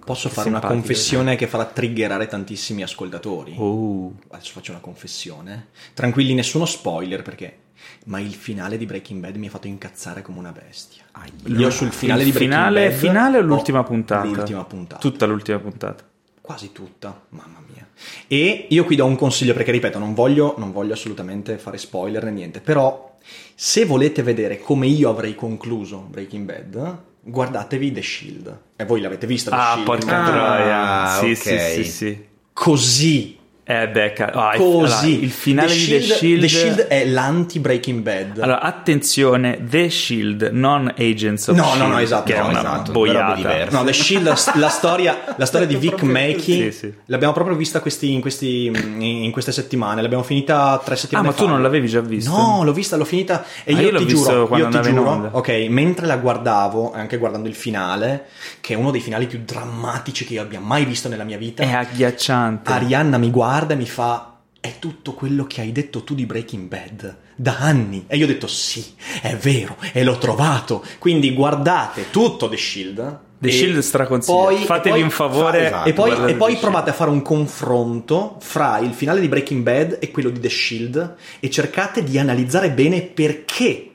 Posso fare una confessione che farà triggerare tantissimi ascoltatori. Oh. Adesso faccio una confessione. Tranquilli, nessuno spoiler perché ma il finale di Breaking Bad mi ha fatto incazzare come una bestia. Ah, io sul finale il di Breaking finale, Bad finale o l'ultima oh, puntata? L'ultima puntata. Tutta l'ultima puntata. Quasi tutta, mamma mia. E io qui do un consiglio perché ripeto, non voglio, non voglio assolutamente fare spoiler né niente, però se volete vedere come io avrei concluso Breaking Bad, guardatevi The Shield. E voi l'avete vista The ah, Shield? Porca troia. Ah, sì, okay. sì, sì, sì. Così eh beh, ah, così. Allora, il finale The di Shield, The Shield... The Shield è l'anti-Breaking Bad. Allora, attenzione, The Shield, non Agents of no, Shield. No, no, esatto. Che no, è una esatto, boiata. No, The Shield, la, la storia, la storia di Vic [LAUGHS] Mackey, sì, sì. l'abbiamo proprio vista questi, in, questi, in, queste settimane. L'abbiamo finita tre settimane fa. Ah, ma tu non l'avevi già vista? No, l'ho vista, l'ho finita. E ah, io, io ti giuro, io ti giuro, ok, mentre la guardavo, anche guardando il finale, che è uno dei finali più drammatici che io abbia mai visto nella mia vita. È agghiacciante. Arianna mi guarda e mi fa è tutto quello che hai detto tu di Breaking Bad da anni. E io ho detto sì, è vero, e l'ho trovato. Quindi guardate tutto The Shield. The Shield straconsiglio. Fatevi un favore. Esatto, e poi, e poi provate a fare un confronto fra il finale di Breaking Bad e quello di The Shield e cercate di analizzare bene perché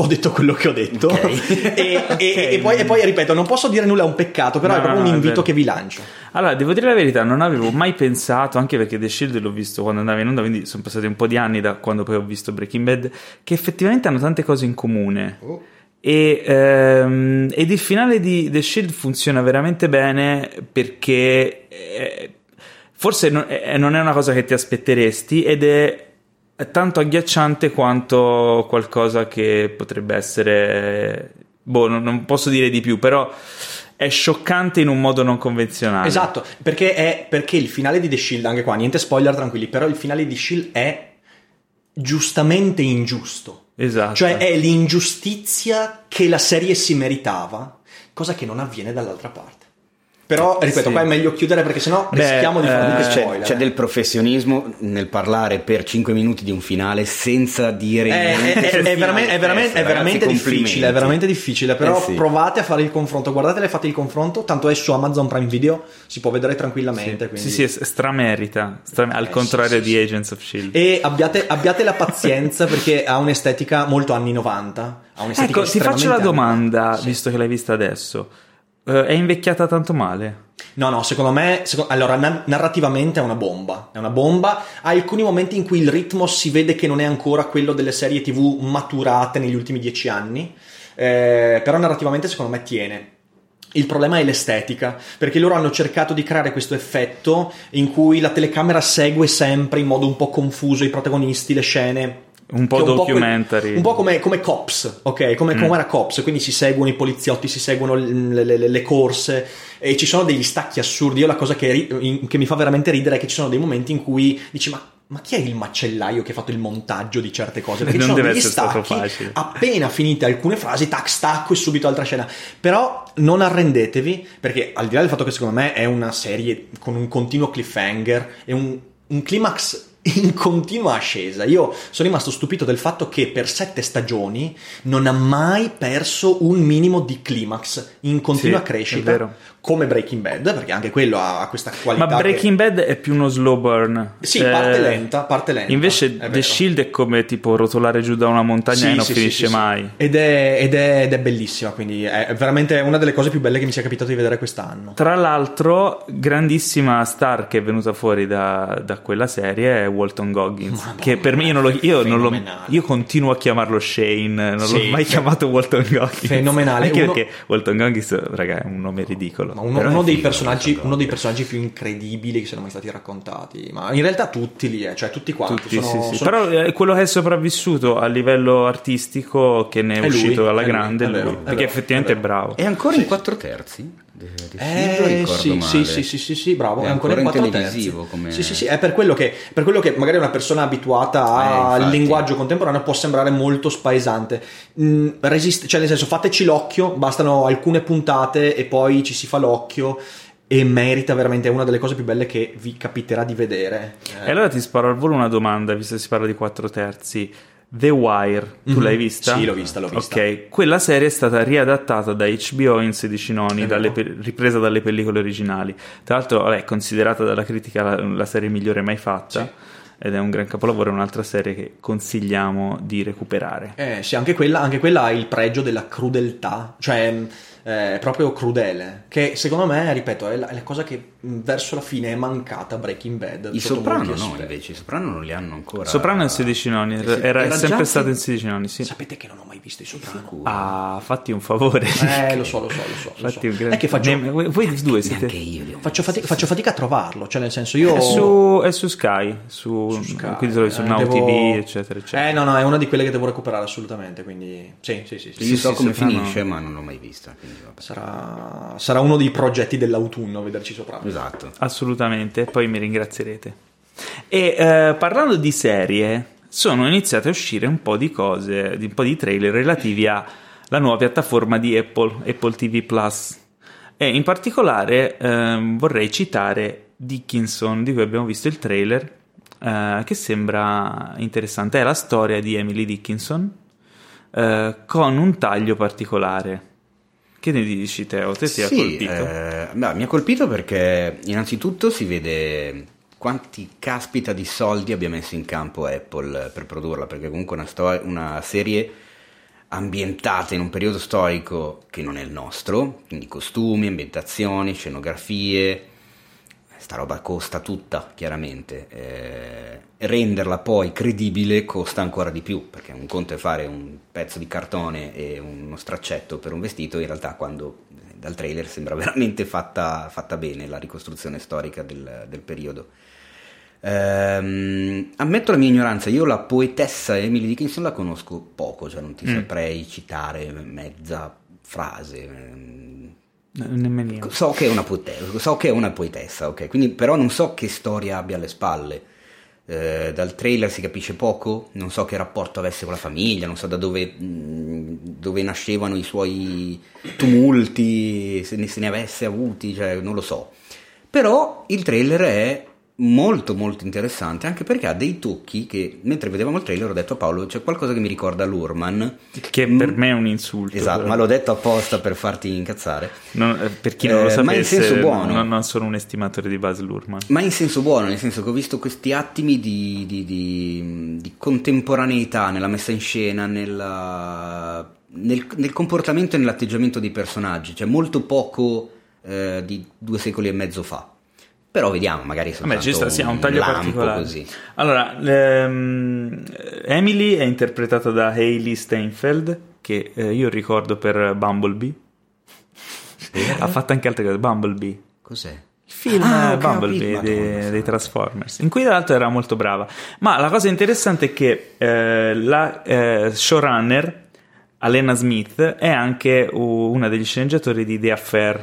ho detto quello che ho detto okay. [LAUGHS] e, [LAUGHS] okay. E, poi, e, poi, ripeto non posso dire nulla è un peccato però no, è proprio no, un invito che vi lancio allora devo dire la verità non avevo mai pensato anche perché The Shield l'ho visto quando andava in onda quindi sono passati un po' di anni da quando poi ho visto Breaking Bad che effettivamente hanno tante cose in comune oh. e, ehm, ed il finale di The Shield funziona veramente bene perché eh, forse non, eh, non è una cosa che ti aspetteresti ed è è tanto agghiacciante quanto qualcosa che potrebbe essere. Boh, non, non posso dire di più, però è scioccante in un modo non convenzionale. Esatto, perché, è, perché il finale di The Shield, anche qua, niente spoiler, tranquilli, però il finale di The Shield è giustamente ingiusto. Esatto. Cioè è l'ingiustizia che la serie si meritava, cosa che non avviene dall'altra parte. Però, ripeto, sì. qua è meglio chiudere perché sennò Beh, rischiamo di fare eh, spoiler. C'è, c'è, del professionismo nel parlare per 5 minuti di un finale senza dire eh, niente. È, è, è, veramente, è veramente, veramente difficile, è veramente difficile. Però eh sì. provate a fare il confronto. Guardatele, fate il confronto. Tanto è su Amazon Prime Video, si può vedere tranquillamente. Sì, sì, sì stramerita. Stra- al eh, contrario di Agents of Shield. E abbiate, abbiate la pazienza perché ha un'estetica molto anni 90. Ha un'estetica ecco, ti faccio la domanda, visto che l'hai vista adesso è invecchiata tanto male? No, no, secondo me, secondo, allora, na- narrativamente è una bomba, è una bomba, ha alcuni momenti in cui il ritmo si vede che non è ancora quello delle serie tv maturate negli ultimi dieci anni, eh, però narrativamente secondo me tiene. Il problema è l'estetica, perché loro hanno cercato di creare questo effetto in cui la telecamera segue sempre in modo un po' confuso i protagonisti, le scene. Un po' Che è documentary. Un po', come, come Cops, ok? Come, come era Cops, quindi si seguono i poliziotti, si seguono le, le- le- le corse e ci sono degli stacchi assurdi. Io la cosa che, in- che mi fa veramente ridere è che ci sono dei momenti in cui dici ma... Ma chi è il macellaio che ha fatto il montaggio di certe cose? Perché Non ci sono deve degli essere stato stacchi, facile. appena finite alcune frasi, tac, stacco e subito altra scena. Però non arrendetevi, perché al di là del fatto che secondo me è una serie con un continuo cliffhanger e un, un climax in continua ascesa. Io sono rimasto stupito del fatto che per sette stagioni non ha mai perso un minimo di climax in continua Sì, crescita. Come Breaking Bad, perché anche quello ha, questa qualità. Ma Breaking Bad è più uno slow burn. che... Sì, Eh, parte lenta, parte lenta. Invece The. Shield è come tipo rotolare giù da una montagna Sì, e non sì, finisce sì, mai. Ed è, ed è- ed è bellissima, quindi è veramente una delle cose più belle che mi sia capitato di vedere quest'anno. Tra l'altro, grandissima star che è venuta fuori da, da quella serie è Walton Goggins. Madonna, che per me io, non lo, io, non lo- io continuo a chiamarlo Shane, non l'ho mai fe- chiamato Walton Goggins. Fenomenale. Anche Uno- perché Walton Goggins, raga, è un nome ridicolo. Ma uno, uno dei uno dei personaggi più incredibili che siano mai stati raccontati. Ma in realtà tutti lì, eh, cioè tutti quanti. Tutti, sono- sì, sì. sono- Però è quello che è sopravvissuto a livello artistico che ne è, È lui, uscito alla è lui, grande, è lui, è perché vero, effettivamente è bravo. È ancora Sì. in quattro terzi? Eh, sì, sì, sì, sì, sì, sì, bravo, È è ancora ancora in quattro terzi. televisivo come- Sì, sì, sì, è per quello che, per quello che magari una persona abituata Eh, al linguaggio contemporaneo può sembrare molto spaesante. Mm, resiste- cioè, nel senso, fateci l'occhio, bastano alcune puntate e poi ci si fa l'occhio e merita veramente, è una delle cose più belle che vi capiterà di vedere. Eh, E allora ti sparo al volo una domanda, visto che si parla di quattro terzi. The Wire, tu Mhm. l'hai vista? Sì, l'ho vista, l'ho vista. Ok, quella serie è stata riadattata da HBO in 16 noni, È dalle pe- ripresa dalle pellicole originali. Tra l'altro, vabbè, è considerata dalla critica la, la serie migliore mai fatta. Ed è un gran capolavoro, è un'altra serie che consigliamo di recuperare. Eh, sì, anche quella, anche quella ha il pregio della crudeltà, cioè mh, è proprio crudele, che secondo me, ripeto, è la, è la cosa che verso la fine è mancata Breaking Bad. I Soprano no, invece, i Soprano non li hanno ancora. Soprano è in 16 noni, Eh sì, era, è era sempre già stato in 16 noni, sì. Sapete che non ho mai visto i Soprano? Sicuro. Ah, fatti un favore. Eh, lo so, lo so, lo so. Lo so. Fatti un grande- È che faccio, Ne- voi voi due siete... Neanche io faccio, fatica, faccio fatica a trovarlo, cioè nel senso io... È su, è su Sky, su, Su Sky, quindi su eh, Now devo- TV, eccetera, eccetera. Eh no, no, è una di quelle che devo recuperare assolutamente, quindi sì, sì, sì. sì. Io so sì, come Soprano- finisce, ma non l'ho mai vista. Sarà, sarà uno dei progetti dell'autunno vederci sopra. Esatto. Assolutamente, poi mi ringrazierete. E eh, parlando di serie, sono iniziate a uscire un po' di cose, un po' di trailer relativi alla nuova piattaforma di Apple, Apple TV Plus. E in particolare ehm, vorrei citare Dickinson, di cui abbiamo visto il trailer, eh, che sembra interessante. È la storia di Emily Dickinson eh, con un taglio particolare. Che ne dici, Teo? Te ti ha Sì, colpito? eh, no, mi ha colpito perché innanzitutto si vede quanti caspita di soldi abbia messo in campo Apple per produrla, perché comunque è una, sto- una serie ambientata in un periodo storico che non è il nostro, quindi costumi, ambientazioni, scenografie, sta roba costa tutta, chiaramente. Eh, renderla poi credibile costa ancora di più, perché un conto è fare un pezzo di cartone e uno straccetto per un vestito, in realtà quando eh, dal trailer sembra [LAUGHS] veramente fatta, fatta bene la ricostruzione storica del, del periodo. Ehm, ammetto la mia ignoranza, io la poetessa Emily Dickinson la conosco poco, cioè non ti Mm. saprei citare mezza frase. Nemmeno io. So che è una poetessa, so che è una poetessa, ok, quindi però non so che storia abbia alle spalle. Eh, dal trailer si capisce poco, non so che rapporto avesse con la famiglia, non so da dove, mh, dove nascevano i suoi tumulti, se ne, se ne avesse avuti, cioè non lo so. Però il trailer è molto molto interessante anche perché ha dei tocchi che mentre vedevamo il trailer ho detto a Paolo c'è qualcosa che mi ricorda l'Urman Che per me è un insulto. esatto però. ma l'ho detto apposta per farti incazzare Non- eh, per chi non lo Eh, sapesse, ma in senso buono. non, non sono un estimatore di Baz Luhrmann. Ma in senso buono, nel senso che ho visto questi attimi di, di- di- di contemporaneità nella messa in scena, nella- nel, nel comportamento e nell'atteggiamento dei personaggi, cioè molto poco eh, di due secoli e mezzo fa. Però vediamo, magari soltanto ci sta, sì, un taglio particolare. così. Allora, ehm, Emily è interpretata da Hailey Steinfeld, che eh, io ricordo per Bumblebee. ha fatto anche altre cose. Bumblebee. Cos'è? Il film Ah, Bumblebee capito, dei, dei. Transformers, in cui tra l'altro era molto brava. Ma la cosa interessante è che eh, la eh, showrunner, Alena Smith, è anche una degli sceneggiatori di The Affair.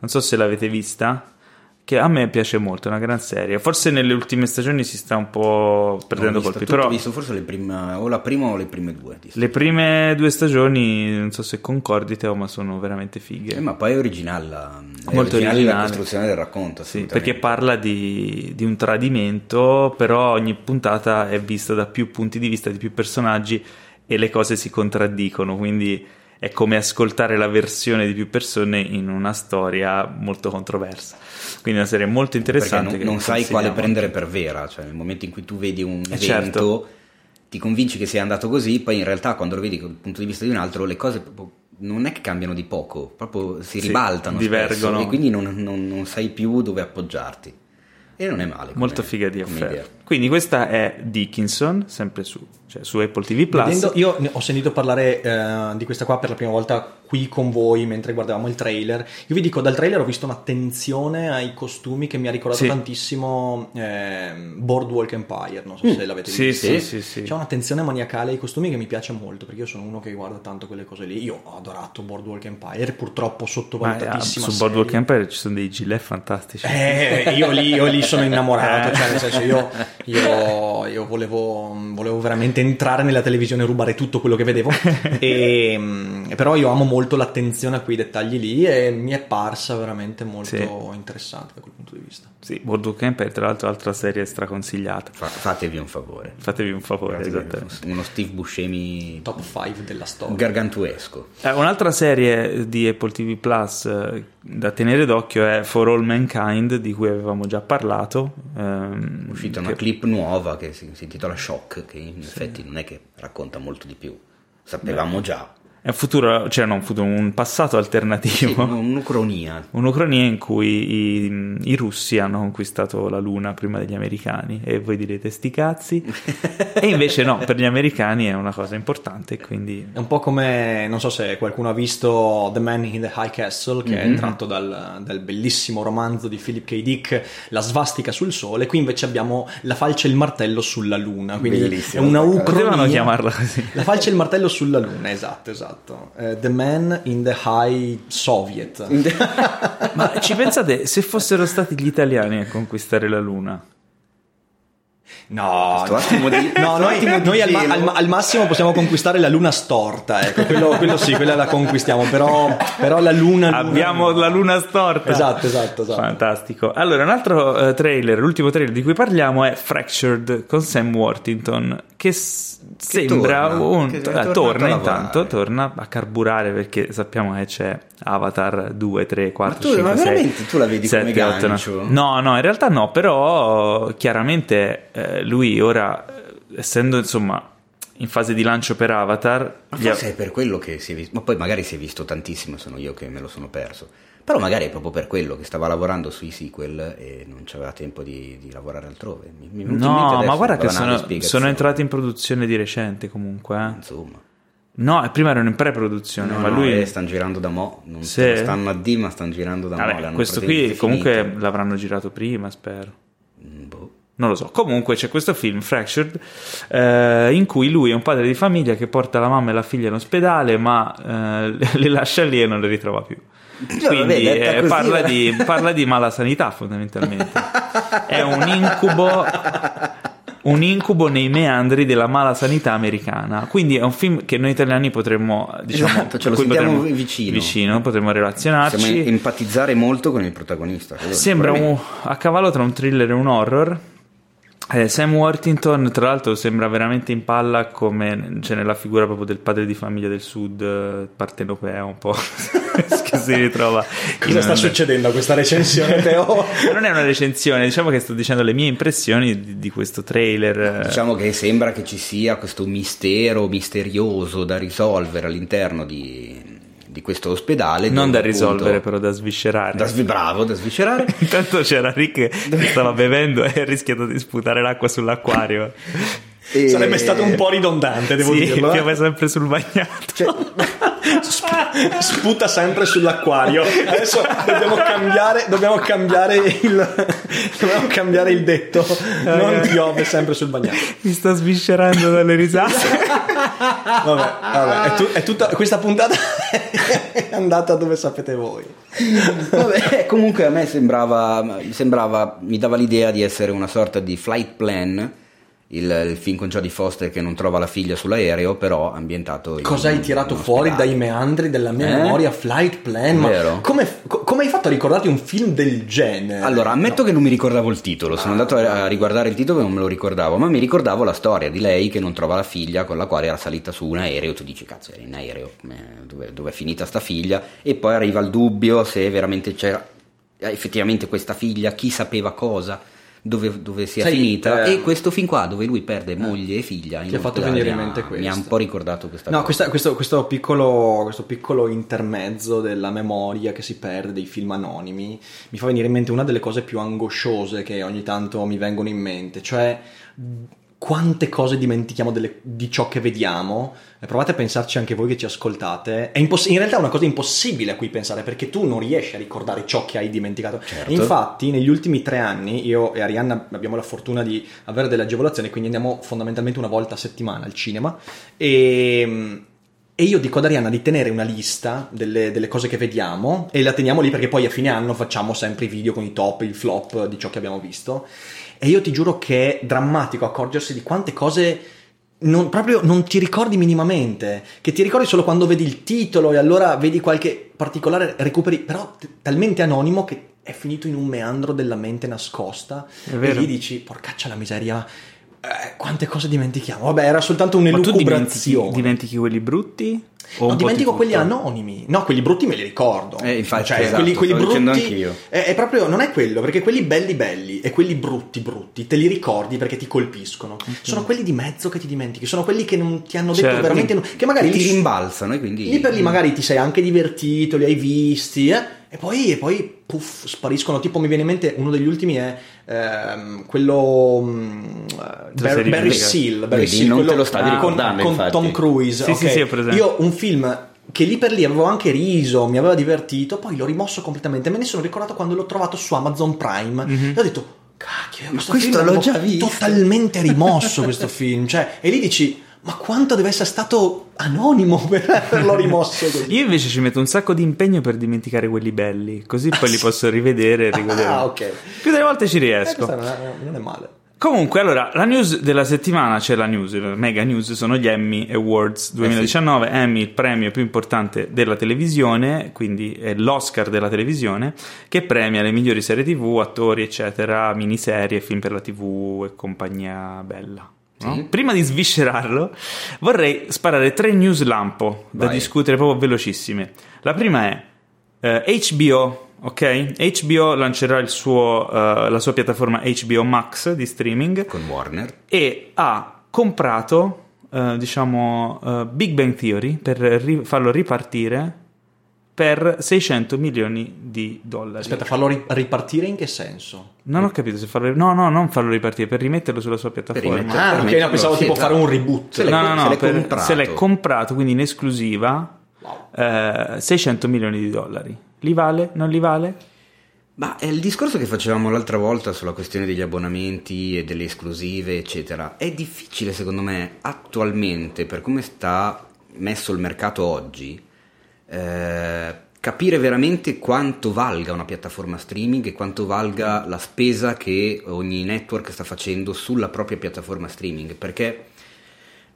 Non so se l'avete vista, che a me piace molto, è una gran serie. Forse nelle ultime stagioni si sta un po' perdendo visto colpi, però ho visto forse le prime, o la prima o le prime due. le prime due stagioni, non so se concordi Teo, ma sono veramente fighe. Eh, ma poi è originale la, è Molto originale la originale. costruzione del racconto. Sì, perché parla di, di un tradimento, però ogni puntata è vista da più punti di vista di più personaggi e le cose si contraddicono, quindi è come ascoltare la versione di più persone in una storia molto controversa. Quindi è una serie molto Perché interessante. non, che non sai quale prendere per vera, cioè nel momento in cui tu vedi un Eh, evento certo. ti convinci che sia andato così, poi in realtà quando lo vedi dal punto di vista di un altro le cose non è che cambiano di poco, proprio si Sì, ribaltano divergono. spesso, e quindi non, non- non sai più dove appoggiarti. E non è male. come- Molto figa di idea. Quindi questa è Dickinson, sempre su, cioè su Apple TV Plus. Vedendo- io ho sentito parlare eh, di questa qua per la prima volta qui con voi mentre guardavamo il trailer. Io vi dico, dal trailer ho visto un'attenzione ai costumi che mi ha ricordato Sì. tantissimo ehm, Boardwalk Empire. Non so se l'avete Mm. Sì, visto. sì, sì, sì. C'è un'attenzione maniacale ai costumi che mi piace molto perché io sono uno che guarda tanto quelle cose lì. Io ho adorato Boardwalk Empire, purtroppo Ma, eh, su serie. Boardwalk Empire ci sono dei gilet fantastici. Eh, io lì, io lì sono innamorato, Eh. cioè nel senso io, [LAUGHS] io, io volevo, volevo veramente entrare nella televisione e rubare tutto quello che vedevo, [LAUGHS] e, mm, però io amo molto l'attenzione a quei dettagli lì e mi è parsa veramente molto Sì. interessante da quel punto di vista. Sì, Boardwalk Empire, tra l'altro, altra serie straconsigliata. Fa- fatevi un favore. Fatevi un favore, Fatevi esattamente. uno Steve Buscemi Top 5 della storia. gargantuesco. Eh, un'altra serie di Apple TV Plus eh, da tenere d'occhio è For All Mankind, di cui avevamo già parlato. ehm, È uscita una che- clip nuova che si, si intitola Shock, che in effetti non è che racconta molto di più. Sapevamo già. È un futuro, cioè non un futuro, un passato Sì, alternativo. un'ucronia. [LAUGHS] Un'ucronia in cui i, i russi hanno conquistato la Luna prima degli americani e voi direte sti cazzi e invece no, per gli americani è una cosa importante quindi È un po' come, non so se qualcuno ha visto The Man in the High Castle, che Mhm. è tratto dal, dal bellissimo romanzo di Philip K. Dick, La svastica sul sole. Qui invece abbiamo la falce e il martello sulla luna. Quindi Bellissimo, è una cosa. potevano ucronia. chiamarla così. La falce e il martello sulla luna, esatto, esatto. Eh, the Man in the High Soviet. [LAUGHS] Ma ci pensate se fossero stati gli italiani a conquistare la Luna? No, di- no, noi, noi al, ma- al ma- al massimo possiamo conquistare la luna storta, ecco, quello, quello sì, quella la conquistiamo, però, però la luna... luna- Abbiamo la luna storta. Esatto, esatto, esatto. Fantastico. Allora, un altro eh, trailer, l'ultimo trailer di cui parliamo è Fractured con Sam Worthington, che, s- sembra torna, un... eh, torna a intanto, torna a carburare perché sappiamo che c'è Avatar 2, 3, 4, Ma tu- 5, ma 6, veramente tu la vedi come 7, 8, gancio? No, no, in realtà no, però chiaramente eh, lui ora, eh, essendo insomma in fase di lancio per Avatar... Ma forse è per quello che si è visto, ma poi magari si è visto tantissimo, sono io che me lo sono perso. Però magari è proprio per quello che stava lavorando sui sequel e non c'aveva tempo di, di lavorare altrove. Mi, mi No, ma guarda che sono, sono entrati in produzione di recente comunque. eh. Insomma. No, prima erano in pre-produzione, No, ma no, lui... eh, stanno girando da mo', non non stanno a D ma stanno girando da mo'. Vabbè, l'hanno questo qui comunque finito. l'avranno girato prima, spero. Mm, boh. Non lo so. Comunque c'è questo film, Fractured, eh, in cui lui è un padre di famiglia che porta la mamma e la figlia in ospedale, ma eh, [LAUGHS] le lascia lì e non le ritrova più. Vabbè, Quindi detta eh, parla, eh. di, parla di mala sanità fondamentalmente. È un incubo, un incubo nei meandri della mala sanità americana. Quindi è un film che noi italiani potremmo, diciamo, Esatto, ce lo sentiamo vicino. vicino, potremmo relazionarci. Possiamo empatizzare molto con il protagonista. Sembra un, a cavallo tra un thriller e un horror. Eh, Sam Worthington, tra l'altro, sembra veramente in palla come cioè, nella figura proprio del padre di famiglia del sud eh, partenopeo, un po' [LAUGHS] che si ritrova. in Cosa sta un- succedendo a questa recensione, [LAUGHS] Teo? Non è una recensione, diciamo che sto dicendo le mie impressioni di, di questo trailer. Diciamo che sembra che ci sia questo mistero misterioso da risolvere all'interno di, di questo ospedale. non da risolvere, appunto- però da sviscerare. Da svi- bravo, da sviscerare. [LAUGHS] Intanto c'era Rick che [LAUGHS] stava bevendo e ha rischiato di sputare l'acqua sull'acquario. [LAUGHS] E- Sarebbe stato un po' ridondante, devo sì, dirlo. eh. piove sempre sul bagnato. Cioè, Sp- sputa sempre sull'acquario. Adesso dobbiamo cambiare, dobbiamo cambiare, il, dobbiamo cambiare il detto. Non piove sempre sul bagnato. Mi sto sviscerando dalle risate. [LAUGHS] Vabbè, vabbè è, tu- è tutta, questa puntata è andata dove sapete voi. Vabbè, comunque a me sembrava, sembrava, mi dava l'idea di essere una sorta di flight plan il, il, film con Jodie Foster che non trova la figlia sull'aereo, però ambientato in Cosa hai tirato fuori dai meandri della mia eh? memoria? Flight Plan? Ma come, come, hai fatto a ricordarti un film del genere? Allora, ammetto no. che non mi ricordavo il titolo, sono ah, andato a, a riguardare il titolo e non me lo ricordavo, ma mi ricordavo la storia di lei che non trova la figlia con la quale era salita su un aereo, tu dici cazzo, era in aereo, dove, dove è finita sta figlia? E poi arriva il dubbio se veramente c'era effettivamente questa figlia, chi sapeva cosa dove, dove sia Sai, finita. eh, e questo fin qua dove lui perde moglie e figlia ti ha fatto venire in mente questo. Mi ha un po' ricordato questa no, cosa. questa, questo, questo, piccolo, questo piccolo intermezzo della memoria che si perde dei film anonimi mi fa venire in mente una delle cose più angosciose che ogni tanto mi vengono in mente cioè quante cose dimentichiamo delle, di ciò che vediamo. Provate a pensarci anche voi che ci ascoltate. È imposs- in realtà è una cosa impossibile a cui pensare perché tu non riesci a ricordare ciò che hai dimenticato. Certo. Infatti, negli ultimi tre anni, io e Arianna abbiamo la fortuna di avere delle agevolazioni, quindi andiamo fondamentalmente una volta a settimana al cinema. E. E io dico ad Arianna di tenere una lista delle, delle, cose che vediamo e la teniamo lì perché poi a fine anno facciamo sempre i video con i top, il flop di ciò che abbiamo visto. E io ti giuro che è drammatico accorgersi di quante cose non, proprio non ti ricordi minimamente, che ti ricordi solo quando vedi il titolo e allora vedi qualche particolare, recuperi, però t- talmente anonimo che è finito in un meandro della mente nascosta e lì dici, porcaccia la miseria, eh, quante cose dimentichiamo? Vabbè, era soltanto un'elucubrazione. Dimentichi, dimentichi quelli brutti? No, dimentico quelli anonimi. No, quelli brutti me li ricordo. Eh, infatti, cioè, esatto, quelli, quelli brutti. È, è, proprio, non è quello, perché quelli belli belli e quelli brutti brutti te li ricordi perché ti colpiscono. Okay. Sono quelli di mezzo che ti dimentichi, sono quelli che non ti hanno detto certo. veramente. Che magari ti rimbalzano e quindi. Lì per lì magari ti sei anche divertito, li hai visti, eh? E poi, e poi puff, spariscono. Tipo, mi viene in mente uno degli ultimi è ehm, quello um, Bar- Barry Seal. Barry Seal non quello, te lo stavi ricordando con, con Tom Cruise. Sì, okay. sì, sì, Io un film che lì per lì avevo anche riso, mi aveva divertito, poi l'ho rimosso completamente. Me ne sono ricordato quando l'ho trovato su Amazon Prime mm-hmm. e ho detto, cacchio, questo, questo l'ho già visto. Totalmente rimosso questo film. Cioè, e lì dici ma quanto deve essere stato anonimo [LAUGHS] per averlo rimosso così. Io invece ci metto un sacco di impegno per dimenticare quelli belli, così poi li [LAUGHS] posso rivedere e rivedere. Ah, ok. Più delle volte ci riesco. Eh, non, è, non è male. Comunque, allora, la news della settimana, c'è cioè la news, la mega news, sono gli Emmy Awards 2019. Eh sì. Emmy, il premio più importante della televisione, quindi è l'Oscar della televisione, che premia le migliori serie TV, attori, eccetera, miniserie, film per la TV e compagnia bella. No? Sì. Prima di sviscerarlo, vorrei sparare tre news lampo da Vai. discutere proprio velocissime. La prima è eh, HBO, ok? HBO lancerà suo, uh, la sua piattaforma HBO Max di streaming con Warner e ha comprato, uh, diciamo, uh, Big Bang Theory per ri- farlo ripartire per 600 milioni di dollari. Aspetta, farlo ripartire in che senso? Non ho capito se farlo No, no, non farlo ripartire, per rimetterlo sulla sua piattaforma. Ah, ok, no, pensavo tipo fare un reboot. Se no, no, no, se, l'è per, se l'è comprato, quindi in esclusiva, wow. eh, 600 milioni di dollari. Li vale? Non li vale? Ma è il discorso che facevamo l'altra volta sulla questione degli abbonamenti e delle esclusive, eccetera. È difficile, secondo me, attualmente, per come sta messo il mercato oggi, eh, capire veramente quanto valga una piattaforma streaming e quanto valga la spesa che ogni network sta facendo sulla propria piattaforma streaming, perché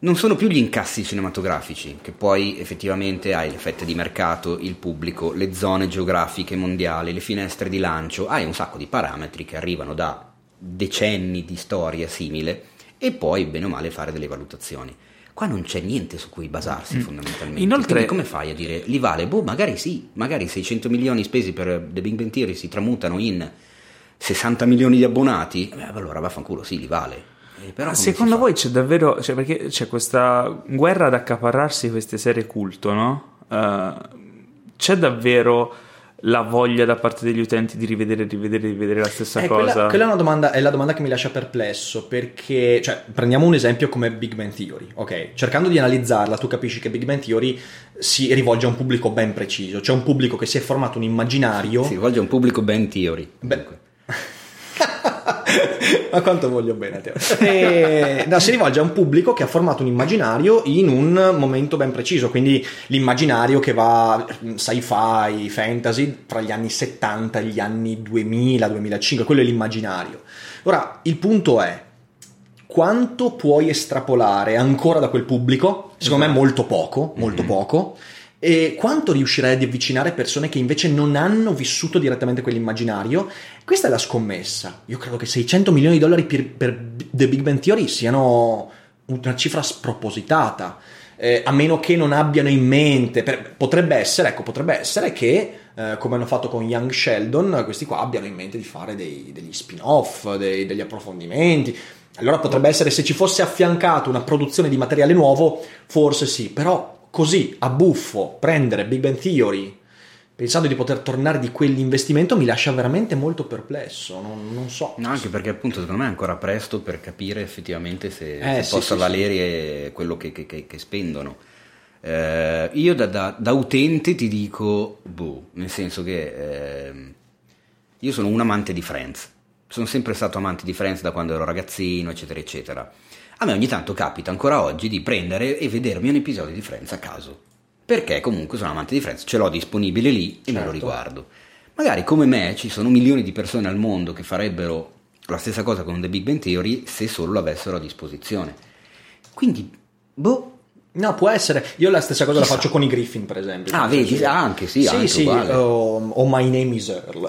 non sono più gli incassi cinematografici, che poi effettivamente hai le fette di mercato, il pubblico, le zone geografiche mondiali, le finestre di lancio, hai un sacco di parametri che arrivano da decenni di storia simile e poi bene o male fare delle valutazioni. Qua non c'è niente su cui basarsi mm. fondamentalmente. Inoltre, Quindi come fai a dire li vale? Boh, magari sì, magari 600 milioni spesi per The Big Bang Theory si tramutano in 60 milioni di abbonati, eh, allora vaffanculo, sì, li vale. Eh, però secondo voi c'è davvero, cioè perché c'è questa guerra ad accaparrarsi queste serie culto, no? Uh, c'è davvero la voglia da parte degli utenti di rivedere, rivedere, rivedere la stessa Eh, cosa? quella, quella è, una domanda, è la domanda che mi lascia perplesso perché, cioè, prendiamo un esempio come Big Bang Theory, ok? Cercando di analizzarla, tu capisci che Big Bang Theory si rivolge a un pubblico ben preciso, cioè un pubblico che si è formato un immaginario. Si rivolge a un pubblico ben theory. Beh. [LAUGHS] Ma quanto voglio bene a te. [LAUGHS] E, no, si rivolge a un pubblico che ha formato un immaginario in un momento ben preciso, quindi l'immaginario che va mm, sci-fi, fantasy tra gli anni 70 e gli anni 2000-2005, quello è l'immaginario. Ora, il punto è quanto puoi estrapolare ancora da quel pubblico? Secondo me molto poco, molto poco. E quanto riuscirai ad avvicinare persone che invece non hanno vissuto direttamente quell'immaginario? Questa è la scommessa. Io credo che 600 milioni di dollari per, per The Big Bang Theory siano una cifra spropositata. Eh, a meno che non abbiano in mente, per- potrebbe essere, ecco, potrebbe essere che, eh, come hanno fatto con Young Sheldon, questi qua abbiano in mente di fare dei- degli spin-off, dei- degli approfondimenti. Allora potrebbe essere se ci fosse affiancato una produzione di materiale nuovo, forse sì, però così a buffo prendere Big Bang Theory pensando di poter tornare di quell'investimento mi lascia veramente molto perplesso, non, non so. No, anche perché appunto secondo me è ancora presto per capire effettivamente se, Eh, se sì, possa sì, valere quello che, che- che- che spendono. Eh, io da, da- da utente ti dico, boh, nel senso che ehm, io sono un amante di Friends, sono sempre stato amante di Friends da quando ero ragazzino, eccetera, eccetera. A me ogni tanto capita ancora oggi di prendere e vedermi un episodio di Friends a caso. Perché comunque sono amante di Friends, ce l'ho disponibile lì e me lo Certo. riguardo. Magari come me ci sono milioni di persone al mondo che farebbero la stessa cosa con The Big Bang Theory se solo l'avessero a disposizione. Quindi, boh, No, può essere. Io la stessa cosa Chissà. la faccio con i Griffin, per esempio. Ah, vedi? Ah, anche sì, Sì, anche sì, uguale. o o My Name is Earl.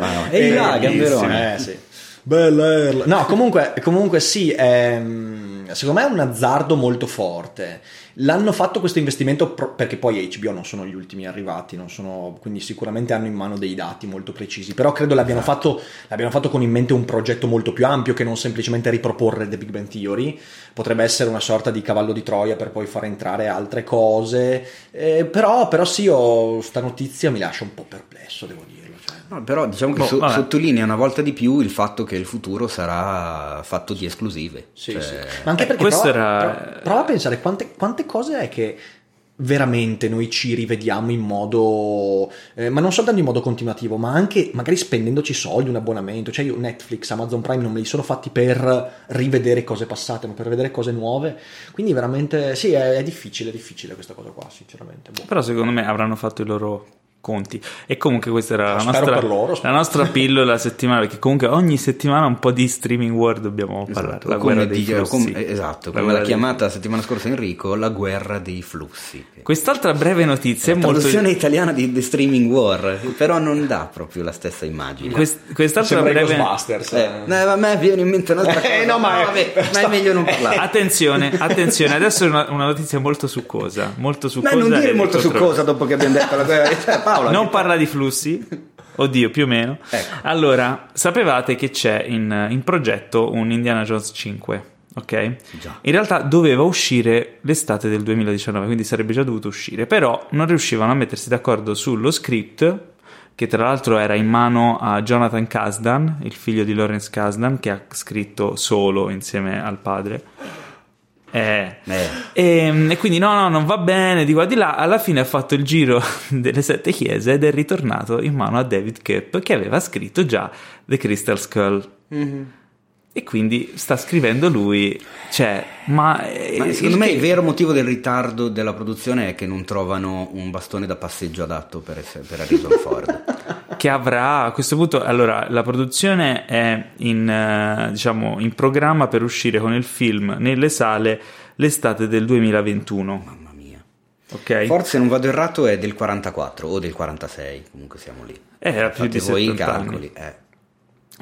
no. [LAUGHS] Ehi là, gamberone. Eh, sì. Bella Earl. No, comunque, comunque sì, ehm, secondo me è un azzardo molto forte. L'hanno fatto questo investimento pro- perché poi HBO non sono gli ultimi arrivati, non sono- quindi sicuramente hanno in mano dei dati molto precisi, però credo l'abbiano, fatto, l'abbiano fatto con in mente un progetto molto più ampio che non semplicemente riproporre The Big Bang Theory, potrebbe essere una sorta di cavallo di Troia per poi far entrare altre cose, eh, però, però sì, io, sta notizia mi lascia un po' perplesso, devo dirlo. No, però diciamo che Boh, so- sottolinea una volta di più il fatto che il futuro sarà fatto di esclusive. Sì, Cioè, sì. Ma anche Eh, perché questo prova, era- prova- prova a pensare quante, quante cose è che veramente noi ci rivediamo in modo eh, ma non soltanto in modo continuativo ma anche magari spendendoci soldi un abbonamento cioè io Netflix Amazon Prime non me li sono fatti per rivedere cose passate ma per vedere cose nuove quindi veramente sì è, è difficile è difficile questa cosa qua sinceramente Boh. Però secondo me avranno fatto i loro conti. E comunque questa era la Spero nostra, loro, la nostra pillola settimanale, perché comunque ogni settimana un po' di streaming war dobbiamo parlare. esatto, La come guerra dei di- flussi. eh, esatto, La come l'ha chiamata la settimana scorsa Enrico, la guerra dei flussi. Quest'altra breve notizia è La molto... traduzione italiana di The Streaming War, però non dà proprio la stessa immagine. Quest- quest'altra Sembra breve... Ghostbusters Eh, no, a me viene in mente un'altra [LAUGHS] cosa. Eh, no, ma è- vabbè, ma è meglio non parlare. Attenzione, [LAUGHS] attenzione, adesso è una, una notizia molto succosa, molto Ma succosa. non dire molto su controversa. cosa dopo che abbiamo detto la guerra. [LAUGHS] Paola, Non parla di flussi? [LAUGHS] Oddio, più o meno. Ecco. Allora, sapevate che c'è in, in progetto un Indiana Jones 5, ok? Già. In realtà doveva uscire l'estate del 2019, quindi sarebbe già dovuto uscire, però non riuscivano a mettersi d'accordo sullo script, che tra l'altro era in mano a Jonathan Kasdan, il figlio di Lawrence Kasdan, che ha scritto solo insieme al padre. Eh, Eh. e, e quindi no, no, non va bene, di qua di là. Alla fine ha fatto il giro [LAUGHS] delle sette chiese ed è ritornato in mano a David Koepp che aveva scritto già The Crystal Skull. E quindi sta scrivendo lui. Cioè, ma, eh, Ma secondo me che- il vero motivo del ritardo della produzione è che non trovano un bastone da passeggio adatto per, essere- per Harrison Ford. [LAUGHS] che avrà a questo punto allora la produzione è in, eh, diciamo, in programma per uscire con il film nelle sale l'estate del 2021 Mamma mia. ok Forse se non vado errato è del 44 o del 46, comunque siamo lì. Eh, era più di Fate voi i 70 calcoli. eh.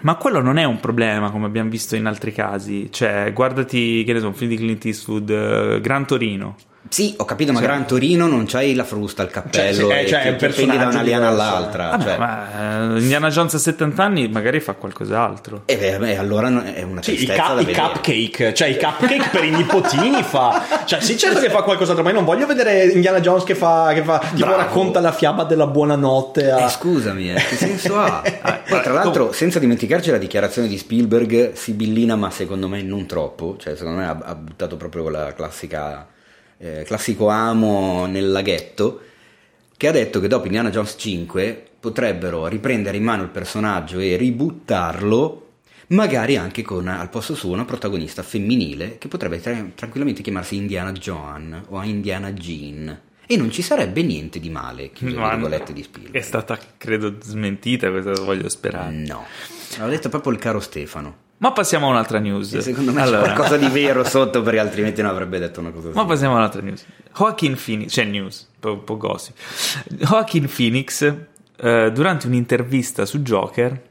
Ma quello non è un problema, come abbiamo visto in altri casi. Cioè, guardati, che ne so, un film di Clint Eastwood, eh, Gran Torino. Sì, ho capito, ma Cioè- Gran Torino non c'hai la frusta, il cappello, Cioè, eh, cioè, è ti- ti da una liana all'altra. Vabbè, cioè. ma eh, Indiana Jones a 70 anni magari fa qualcos'altro. E beh, beh, allora è una Sì, i, ca- i cupcake, cioè i cupcake per i nipotini fa. Cioè, sì, certo che fa qualcos'altro, ma io non voglio vedere Indiana Jones che fa, che fa tipo Bravo. racconta la fiaba della buonanotte. A... Eh, scusami, eh, che senso ha? [LAUGHS] Poi, tra l'altro, senza dimenticarci la dichiarazione di Spielberg, sibillina, ma secondo me non troppo. Cioè, secondo me ha, ha buttato proprio la classica, eh, classico amo nel laghetto. Che ha detto che dopo Indiana Jones 5 potrebbero riprendere in mano il personaggio e ributtarlo, magari anche con al posto suo una protagonista femminile che potrebbe tra- tranquillamente chiamarsi Indiana Joan o Indiana Jean. E non ci sarebbe niente di male, chiuso virgolette di Spielberg. È stata, credo, smentita, questa voglio sperare. No, l'ha detto proprio il caro Stefano. Ma passiamo a un'altra news. E secondo me Allora, c'è qualcosa di vero [LAUGHS] sotto, perché altrimenti non avrebbe detto una cosa Ma passiamo a un'altra news. Joaquin Phoenix, c'è news, un po', un po' gossip. Joaquin Phoenix, eh, durante un'intervista su Joker,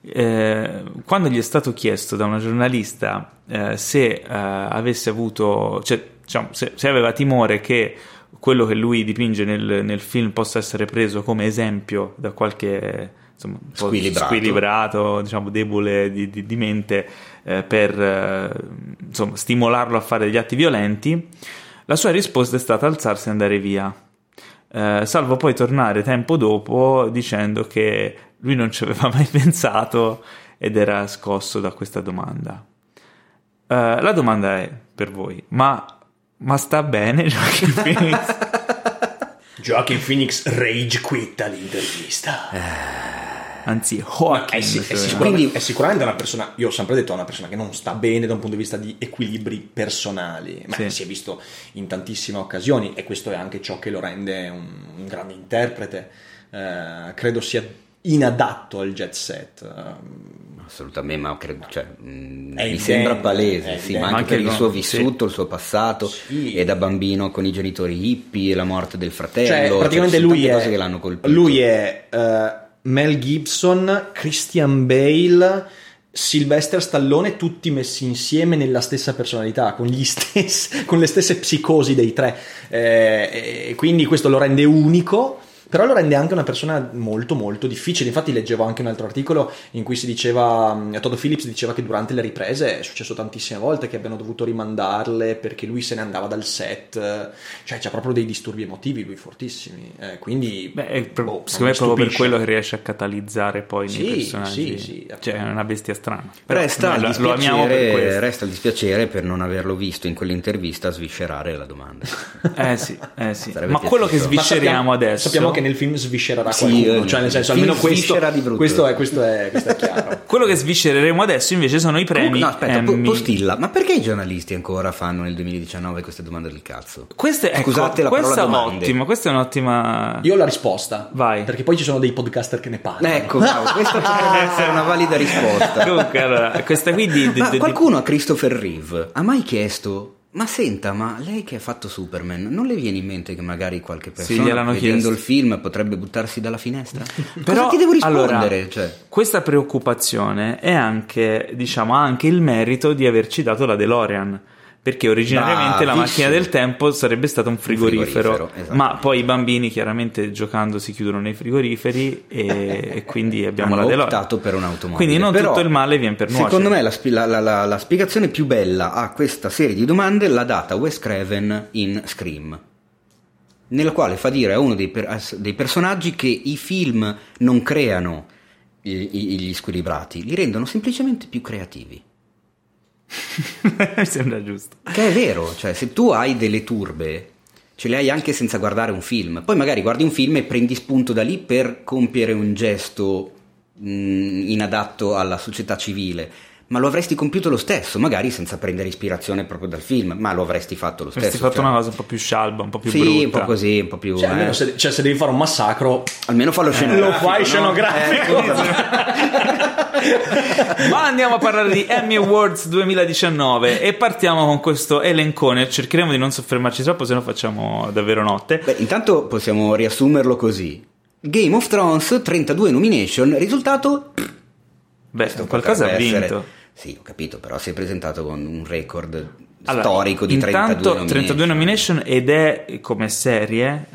eh, quando gli è stato chiesto da una giornalista eh, se eh, avesse avuto, cioè, diciamo, se, se aveva timore che quello che lui dipinge nel, nel film possa essere preso come esempio da qualche insomma, un po' Squilibrato. squilibrato, diciamo debole di, di- di mente eh, per eh, insomma, stimolarlo a fare degli atti violenti, la sua risposta è stata alzarsi e andare via. Eh, salvo poi tornare tempo dopo dicendo che lui non ci aveva [LAUGHS] mai pensato ed era scosso da questa domanda. Eh, la domanda è per voi, ma, ma sta bene [LAUGHS] Joaquin Phoenix? Joaquin Phoenix rage quit all'intervista. Anzi, Ma Joaquin. è, sì- è se- sicuramente, Quindi- è sicuramente una persona, io ho sempre detto, è una persona che non sta bene da un punto di vista di equilibri personali, ma Sì. si è visto in tantissime occasioni e questo è anche ciò che lo rende un, un grande interprete. Eh, credo sia inadatto al jet set. Eh, Assolutamente, ma credo, cioè, mh, È mi evidente, sembra è palese, sì, ma anche, anche per il con- suo sì. vissuto, il suo passato, Sì. e da bambino con i genitori hippie, la morte del fratello, Cioè, praticamente ci sono lui è, cose che l'hanno colpito. lui è eh, Mel Gibson, Christian Bale, Sylvester Stallone, tutti messi insieme nella stessa personalità, con, [LAUGHS] stessi, con le stesse psicosi dei tre. Eh, quindi questo lo rende unico. Però lo rende anche una persona molto molto difficile. Infatti leggevo anche un altro articolo in cui si diceva, mh, Todd Phillips diceva che durante le riprese è successo tantissime volte che abbiano dovuto rimandarle perché lui se ne andava dal set. Cioè c'ha proprio dei disturbi emotivi lui fortissimi. Eh, quindi... Beh, è pro- boh, secondo me è proprio per quello che riesce a catalizzare poi Sì, nei personaggi. sì, sì, cioè, è una bestia strana. Però Resta, il lo, amiamo per questo. resta il dispiacere per non averlo visto in quell'intervista sviscerare la domanda. [LAUGHS] Eh sì, eh sì. Ma quello che svisceriamo sappiamo, adesso. Sappiamo che nel film sviscererà Sì, qualcuno, cioè nel senso almeno questo, sviscera di brutto. questo, è, questo, è, questo è [LAUGHS] chiaro. Quello che sviscereremo adesso invece sono i premi. No, aspetta, po- Emmy. postilla, ma perché i giornalisti ancora fanno nel 2019 queste domande del cazzo? Queste, ecco, Scusate la questa parola è domande. ottima, questa è un'ottima. Io ho la risposta. Vai. Perché poi ci sono dei podcaster che ne parlano. Ecco, bravo, questa potrebbe essere una valida risposta. [LAUGHS] Comunque, allora, questa qui di. di- Ma di- qualcuno a Christopher Reeve ha mai chiesto ma senta, ma lei che ha fatto Superman, non le viene in mente che magari qualche persona gliel'hanno vedendo chiesto. il film potrebbe buttarsi dalla finestra? [LAUGHS] Però, Cosa ti devo rispondere? allora, Cioè, Questa preoccupazione è anche, diciamo, ha anche il merito di averci dato la DeLorean. Perché originariamente la Bravissimo. macchina del tempo sarebbe stata un frigorifero, frigorifero, esatto. ma poi i bambini chiaramente giocando si chiudono nei frigoriferi e, [LAUGHS] e quindi abbiamo hanno la DeLorean. optato per un'automobile. Quindi non Però, tutto il male viene per nuocere. Secondo me la, la- la- la- la spiegazione più bella a questa serie di domande l'ha data Wes Craven in Scream, nella quale fa dire a uno dei, per- dei personaggi che i film non creano i- i- gli squilibrati, li rendono semplicemente più creativi. [LAUGHS] Mi sembra giusto. Che è vero, cioè se tu hai delle turbe, ce le hai anche senza guardare un film. Poi magari guardi un film e prendi spunto da lì per compiere un gesto mh, inadatto alla società civile. Ma lo avresti compiuto lo stesso, magari senza prendere ispirazione proprio dal film, ma lo avresti fatto lo stesso. Avresti fatto cioè. una cosa un po' più scialba, un po' più Sì, brutta. un po' così, un po' più. Cioè, almeno eh. se, cioè, se devi fare un massacro, Almeno fallo scenografico. lo fai no? scenografico. Eh, scusa. [LAUGHS] Ma andiamo a parlare di Emmy Awards 2019 e partiamo con questo elencone. Cercheremo di non soffermarci troppo, se no facciamo davvero notte. Beh, intanto possiamo riassumerlo così. Game of Thrones, 32 nomination, risultato Beh, Questo qualcosa ha vinto. essere- Sì, ho capito, però si è presentato con un record Allora, storico di intanto 32 32 nomination. nomination ed è come serie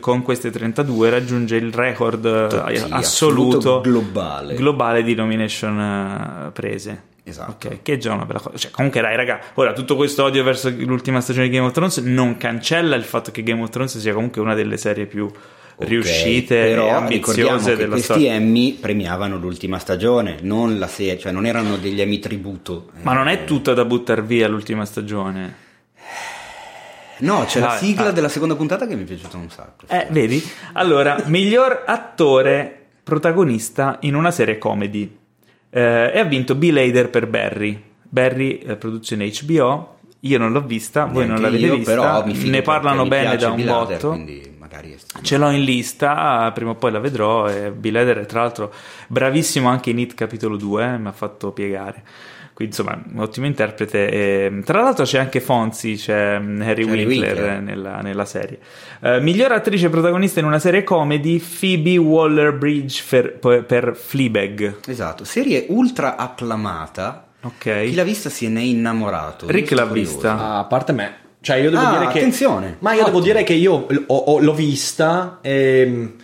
con queste 32 raggiunge il record eh, Sì, assoluto, globale. globale di nomination eh, prese. Esatto. Ok, che è già una bella cosa. Cioè, comunque, dai, raga, ora tutto questo odio verso l'ultima stagione di Game of Thrones non cancella il fatto che Game of Thrones sia comunque una delle serie più Ok, riuscite però e ricordiamo ambiziose che della questi storia. Emmy premiavano l'ultima stagione, non la serie, cioè non erano degli Emmy tributo. Ma non è Eh, tutta da buttare via l'ultima stagione. No, c'è la Dai, sigla ah. della seconda puntata che mi è piaciuta un sacco. Eh, vedi? Allora, miglior attore protagonista in una serie comedy. Eh, e ha vinto Bill Hader per Barry. Barry, eh, produzione HBO. Io non l'ho vista, voi non Neanche l'avete io, vista. però mi ne parlano bene da un Bill Hader, botto. quindi magari è- Ce l'ho in lista, prima o poi la vedrò. E Bill Hader è tra l'altro bravissimo anche in Hit capitolo 2, eh, mi ha fatto piegare. Quindi insomma, un ottimo interprete. E, tra l'altro c'è anche Fonzi, c'è mm, Harry C'è Harry Winkler, Winkler. Nella, nella serie. Eh, miglior attrice protagonista in una serie comedy, Phoebe Waller-Bridge per, per Fleabag. Esatto, serie ultra acclamata. Chi Ok. l'ha vista se ne è innamorato. Rick l'ha curioso. vista. Ah, a parte me. Cioè, io devo Ah, dire che. attenzione. Ma io devo Ottimo. dire che io ho- ho- l'ho vista e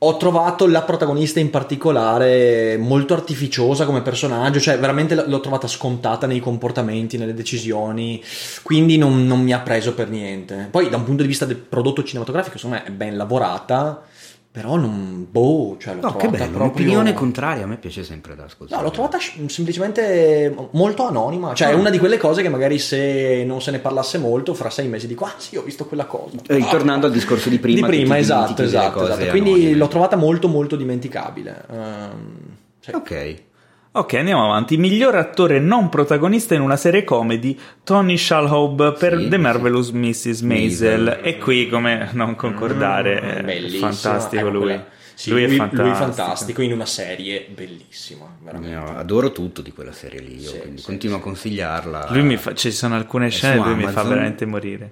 ho trovato la protagonista in particolare molto artificiosa come personaggio, cioè veramente l'ho trovata scontata nei comportamenti, nelle decisioni, quindi non, non mi ha preso per niente. Poi da un punto di vista del prodotto cinematografico, secondo me è ben lavorata, però non... boh, cioè l'ho No, che trovata bello, proprio... un'opinione contraria, a me piace sempre da ascoltare. No, l'ho trovata semplicemente molto anonima. Cioè, è una di quelle cose che magari se non se ne parlasse molto, fra sei mesi dico, ah sì, ho visto quella cosa. Eh, ritornando al discorso di prima, Di che prima, esatto, esatto, esatto. Quindi anonime. l'ho trovata molto, molto dimenticabile. Ehm, sì. Ok. Ok, andiamo avanti. Miglior attore non protagonista in una serie comedy, Tony Shalhoub per Sì, The sì. Marvelous Mrs. Maisel. Maisel. E qui, come non concordare, è Bellissimo. fantastico Ecco, lui. quella- sì, lui, lui, è fantastico. lui è fantastico in una serie bellissima. Veramente. Io adoro tutto di quella serie lì, io Sì, quindi sì, continuo a consigliarla. Lui mi fa, ci sono alcune scene e lui mi fa veramente morire.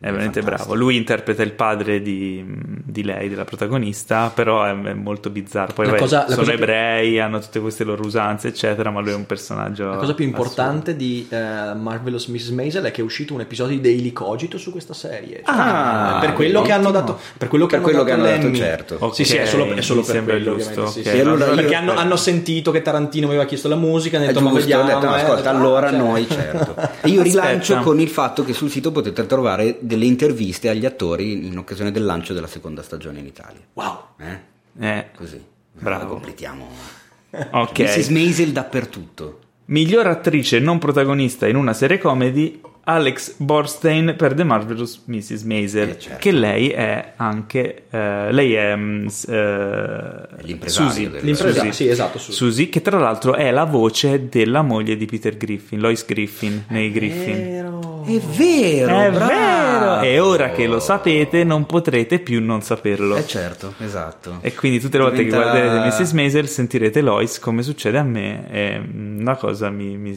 È veramente fantastico. bravo. Lui interpreta il padre di, di lei, della protagonista, però è, è molto bizzarro. Poi vabbè, cosa- sono cosa più- ebrei, hanno tutte queste loro usanze, eccetera, ma lui è un personaggio. La cosa più assurdo. importante di eh, Marvelous Mrs. Maisel è che è uscito un episodio di Daily Cogito su questa serie. Cioè, Ah, per quello che hanno dato, per quello che Per quello hanno che dato hanno dato, l'Emmy. certo. Ok, Sì, sì, è solo, è solo per quello, giusto, ovviamente, sì, ok. sì. Allora Perché io- hanno, hanno sentito che Tarantino aveva chiesto la musica, hanno detto ma giusto, ho vediamo. detto, eh, ascolta, ah, allora cioè. noi certo. [LAUGHS] E io rilancio con il fatto che sul sito potete trovare delle interviste agli attori in occasione del lancio della seconda stagione in Italia. Wow. Eh? Eh, Così. Bravo. Allora completiamo. ok. Mrs. Maisel dappertutto. Miglior attrice non protagonista in una serie comedy, Alex Borstein per The Marvelous Mrs. Maisel, Eh, certo. che lei è anche eh, lei è mm, eh, l'impresario Susie, del- L'impresario, Susie. sì, esatto. Su. Susie, che tra l'altro è la voce della moglie di Peter Griffin, Lois Griffin, nei Griffin. Vero. È vero, È vero! E ora che lo sapete, non potrete più non saperlo. Eh certo, esatto. E quindi tutte le volte Diventa- che guarderete Mrs. Maisel sentirete Lois come succede a me e mm, una cosa mi, mi,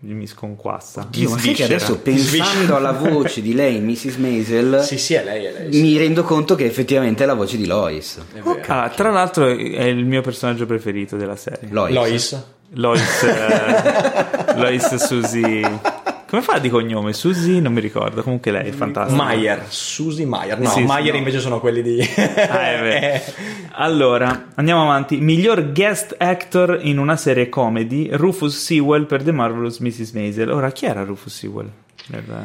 mi sconquassa. Dio, mi ma sai che adesso pensando alla voce di lei, Mrs. Maisel, Sì, sì, è lei, è lei. sì. mi rendo conto che effettivamente è la voce di Lois. Vero. Ah, tra l'altro è il mio personaggio preferito della serie. Lois. Lois. Lois, eh, [LAUGHS] Lois Susie. Come fa di cognome? Susie? Non mi ricordo. Comunque lei è fantastica. Mayer, Susie Mayer. No, Sì, sì, Mayer no. invece sono quelli di... Ah, è vero. [LAUGHS] Allora, andiamo avanti. Miglior guest actor in una serie comedy, Rufus Sewell per The Marvelous Mrs. Maisel. Ora, chi era Rufus Sewell? Era-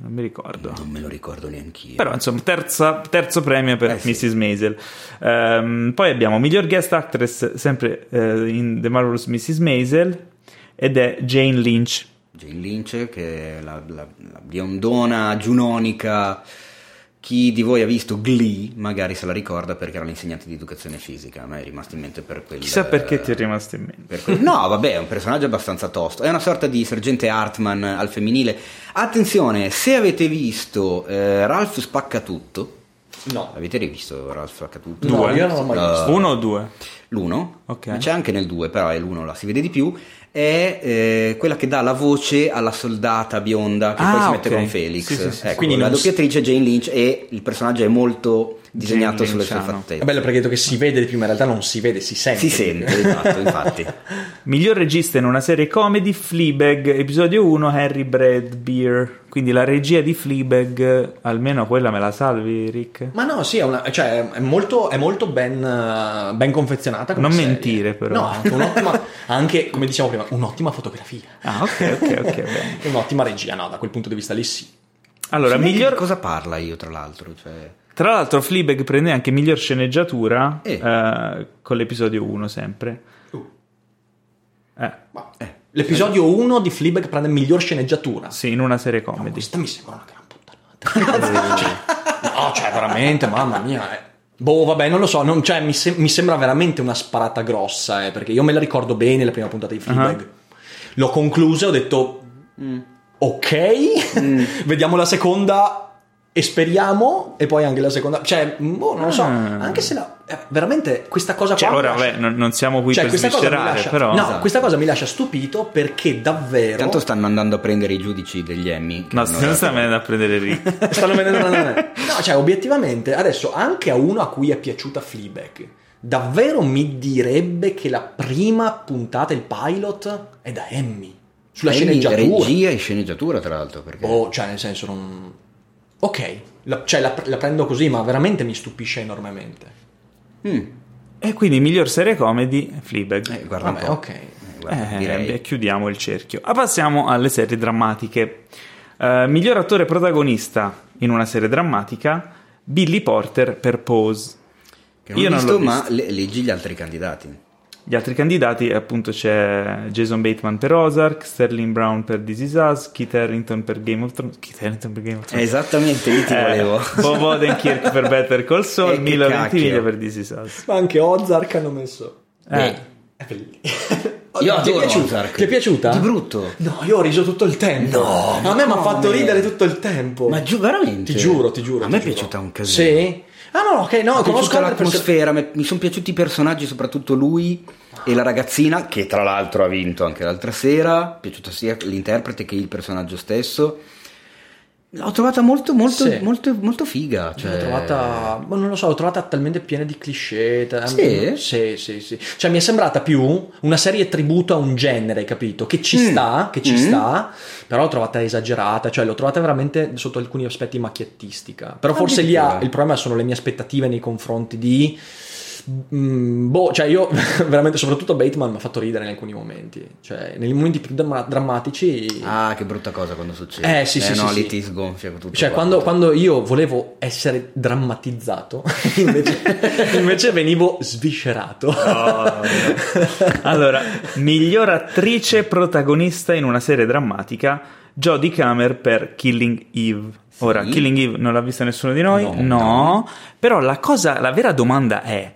Non mi ricordo. Non me lo ricordo neanch'io. Però, insomma, terza- terzo premio per Eh, sì. Mrs. Maisel. Ehm, poi abbiamo miglior guest actress, sempre eh, in The Marvelous Mrs. Maisel, ed è Jane Lynch. Jane Lynch, che è la, la- la biondona giunonica. Chi di voi ha visto Glee magari se la ricorda perché era l'insegnante di educazione fisica. A me è rimasto in mente per quel. Chissà perché ti è rimasto in mente. quel- No, vabbè, è un personaggio abbastanza tosto. È una sorta di sergente Hartman al femminile. Attenzione, se avete visto eh, Ralph Spaccatutto, No. avete rivisto Ralph Spaccatutto? No, Due. io non l'ho mai Uh, visto. Uno o due? L'uno, Ok. ma c'è anche nel 2, però è l'uno, la si vede di più, è eh, quella che dà la voce alla soldata bionda che Ah, poi si mette con Felix. Sì, sì, sì. Ecco, Quindi la doppiatrice è Jane Lynch e il personaggio è molto disegnato sulle sue Lynchiano. È fattezze. bello perché detto che si vede di più, ma in realtà non si vede, si sente. Si sente, esatto, infatti. [LAUGHS] Miglior regista in una serie comedy, Fleabag, episodio 1, Harry Bradbeer. Quindi la regia di Fleabag, almeno quella me la salvi, Rick? Ma no, sì, è, una- cioè, è molto, è molto ben, eh, ben confezionata. Non serie. mentire, però. No, anche un'ottima, [LAUGHS] anche, come diciamo prima, un'ottima fotografia. Ah, ok, ok, ok. [LAUGHS] Un'ottima regia, no, da quel punto di vista lì sì. Allora, miglior... di cosa parla io, tra l'altro? Cioè... Tra l'altro, Fleabag prende anche miglior sceneggiatura Eh. eh, con l'episodio 1 sempre. Uh. Eh, Ma- L'episodio 1 di Fleabag prende miglior sceneggiatura. sì, in una serie No, comedy. questa mi sembra una gran [LAUGHS] puttanata. Cioè, no, cioè, veramente, mamma mia. eh. Boh, vabbè, non lo so. non- cioè, mi, sem- mi sembra veramente una sparata grossa, eh, perché io me la ricordo bene la prima puntata di Fleabag. Ah. L'ho conclusa e ho detto, ok, [LAUGHS] vediamo la seconda e speriamo. E poi anche la seconda, cioè, boh, non lo so. Ah. Anche se la, eh, veramente questa cosa Cioè, qua. ora, lascia- vabbè, non, non siamo qui cioè, per sviscerare, lascia, però... no, Esatto. questa cosa mi lascia stupito perché davvero. Tanto stanno andando a prendere i giudici degli Emmy. No, non dato- sta venendo a prendere Rick. [LAUGHS] Stanno vedendo [LAUGHS] No, cioè, obiettivamente, adesso anche a uno a cui è piaciuta Fleabag, davvero mi direbbe che la prima puntata, il pilot, è da Emmy. Sulla Emmy, sceneggiatura. Regia e sceneggiatura, tra l'altro. Perché... Oh, cioè, nel senso, non. Ok, la, cioè, la, la prendo così, ma veramente mi stupisce enormemente. Mm. e quindi miglior serie comedy, Fleabag. Eh, guarda un Vabbè, po'. ok. Eh, guarda, Eh, chiudiamo il cerchio. Ah, passiamo alle serie drammatiche. Eh, miglior attore protagonista in una serie drammatica, Billy Porter per Pose. Che non ho Io non visto, l'ho ma visto. le- leggi gli altri candidati. Gli altri candidati, appunto, c'è Jason Bateman per Ozark, Sterling Brown per This Is Us, Kit Harington per Game of Thrones. Kit Harington per Game of Thrones. Esattamente, lì ti Eh, volevo. Bob Odenkirk per Better Call Saul, [LAUGHS] Milo. Ventimiglia per This Is Us. Ma anche Ozark hanno messo. Eh, È bellissimo. [LAUGHS] Io Ti è piaciuta? Ti è piaciuta? Di brutto. No, io ho riso tutto il tempo. No, a me mi ha fatto ridere tutto il tempo. Ma giù, veramente? Ti giuro, ti giuro. A ti me è giuro. piaciuta un casino. Sì? Ah no, ok, no, Mi conosco l'atmosfera, mi- mi sono piaciuti i personaggi, soprattutto lui e la ragazzina, che tra l'altro ha vinto anche l'altra sera. È piaciuta sia l'interprete che il personaggio stesso. L'ho trovata molto, molto, Sì. molto, molto figa. Cioè... L'ho trovata, ma non lo so, l'ho trovata talmente piena di cliché. Sì? Sì, sì, sì. Cioè, mi è sembrata più una serie tributo a un genere, capito? Che ci Mm. sta, che ci Mm. sta, però l'ho trovata esagerata, cioè l'ho trovata veramente sotto alcuni aspetti macchiettistica. Però forse lì ha, il problema sono le mie aspettative nei confronti di. Mm, boh, cioè io [LAUGHS] veramente, soprattutto Bateman mi ha fatto ridere in alcuni momenti. Cioè, nei momenti più dramma- drammatici. Ah, che brutta cosa quando succede. Eh, sì, sì, no, sì, lì sì. ti sgonfia tutto. Cioè, quando, quando io volevo essere drammatizzato, [LAUGHS] invece, [LAUGHS] invece venivo sviscerato. Allora, miglior attrice protagonista in una serie drammatica, Jodie Comer per Killing Eve. Ora, Sì. Killing Eve non l'ha vista nessuno di noi? No. No. Però la cosa, la vera domanda è,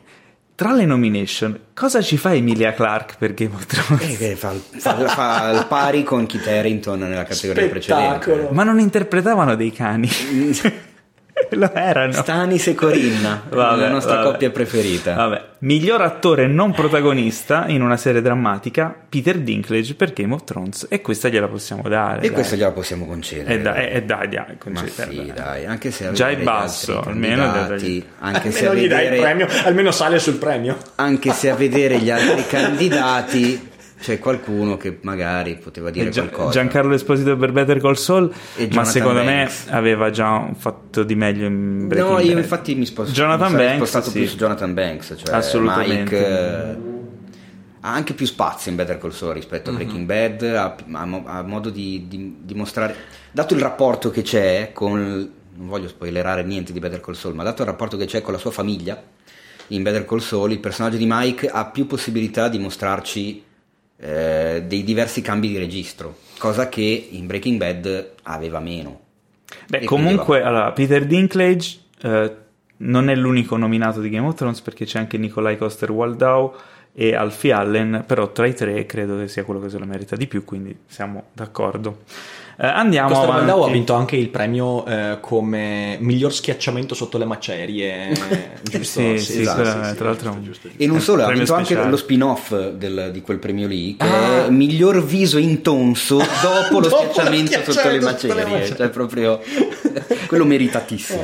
tra le nomination, cosa ci fa Emilia Clarke per Game of Thrones? Eh, che fa, [LAUGHS] fa- fa il pari con Kit Harington nella categoria Spettacolo. precedente. Ma non interpretavano dei cani? [LAUGHS] [LAUGHS] Lo erano. Stanis e Corinna, [LAUGHS] Vabbè, la nostra vabbè. coppia preferita. Vabbè, miglior attore non protagonista in una serie drammatica, Peter Dinklage per Game of Thrones. E questa gliela possiamo dare. E dai. questa gliela possiamo concedere. E dai, e dai, dai, Ma concederla. sì, dai, anche se Già vedere è basso, almeno dai- anche se a almeno gli dai il vedere premio, almeno sale sul premio. anche se a vedere gli altri [LAUGHS] candidati c'è qualcuno che magari poteva dire E Gia- qualcosa. Giancarlo Esposito per Better Call Saul, ma secondo Banks. me aveva già fatto di meglio in Breaking No, io Bad. infatti mi sposto Jonathan mi Banks, spostato sì. più su Jonathan Banks, cioè Assolutamente. Mike eh, ha anche più spazio in Better Call Saul rispetto a Mhm. Breaking Bad, ha, ha ha modo di, di- di mostrare, dato il rapporto che c'è con, non voglio spoilerare niente di Better Call Saul, ma dato il rapporto che c'è con la sua famiglia in Better Call Saul, il personaggio di Mike ha più possibilità di mostrarci eh, dei diversi cambi di registro, cosa che in Breaking Bad aveva meno. Beh, E comunque, allora, Peter Dinklage eh, non è l'unico nominato di Game of Thrones perché c'è anche Nikolai Coster-Waldau e Alfie Allen, però tra i tre credo che sia quello che se lo merita di più, quindi siamo d'accordo. Eh, andiamo Costa avanti. Ha vinto anche il premio eh, come miglior schiacciamento sotto le macerie. [LAUGHS] giusto? Sì, sì, esatto, quella- tra l'altro- giusto, giusto. E non solo, ha vinto anche speciale. lo spin-off del- di quel premio lì, che Ah. è miglior viso intonso [LAUGHS] dopo lo Dopo schiacciamento lo sotto le schiacciamento sotto le macerie. macerie. Cioè, proprio [LAUGHS] quello meritatissimo.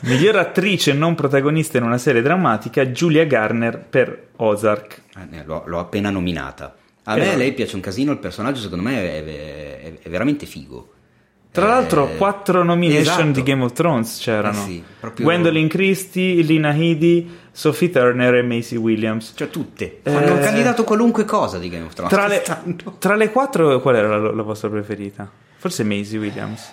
Miglior attrice non protagonista in una serie drammatica, Julia Garner per Ozark. Eh, l'ho, l'ho appena nominata. A Eh, me vabbè. lei piace un casino, il personaggio secondo me è, è- è veramente figo. Tra Eh, l'altro, quattro nomination esatto. di Game of Thrones c'erano: Eh sì, proprio- Gwendolyn Christie, Lina Headey, Sophie Turner e Macy Williams. Cioè tutte. Eh, Hanno candidato qualunque cosa di Game of Thrones. Tra le, tra le quattro, qual era la, la vostra preferita? Forse Macy Williams.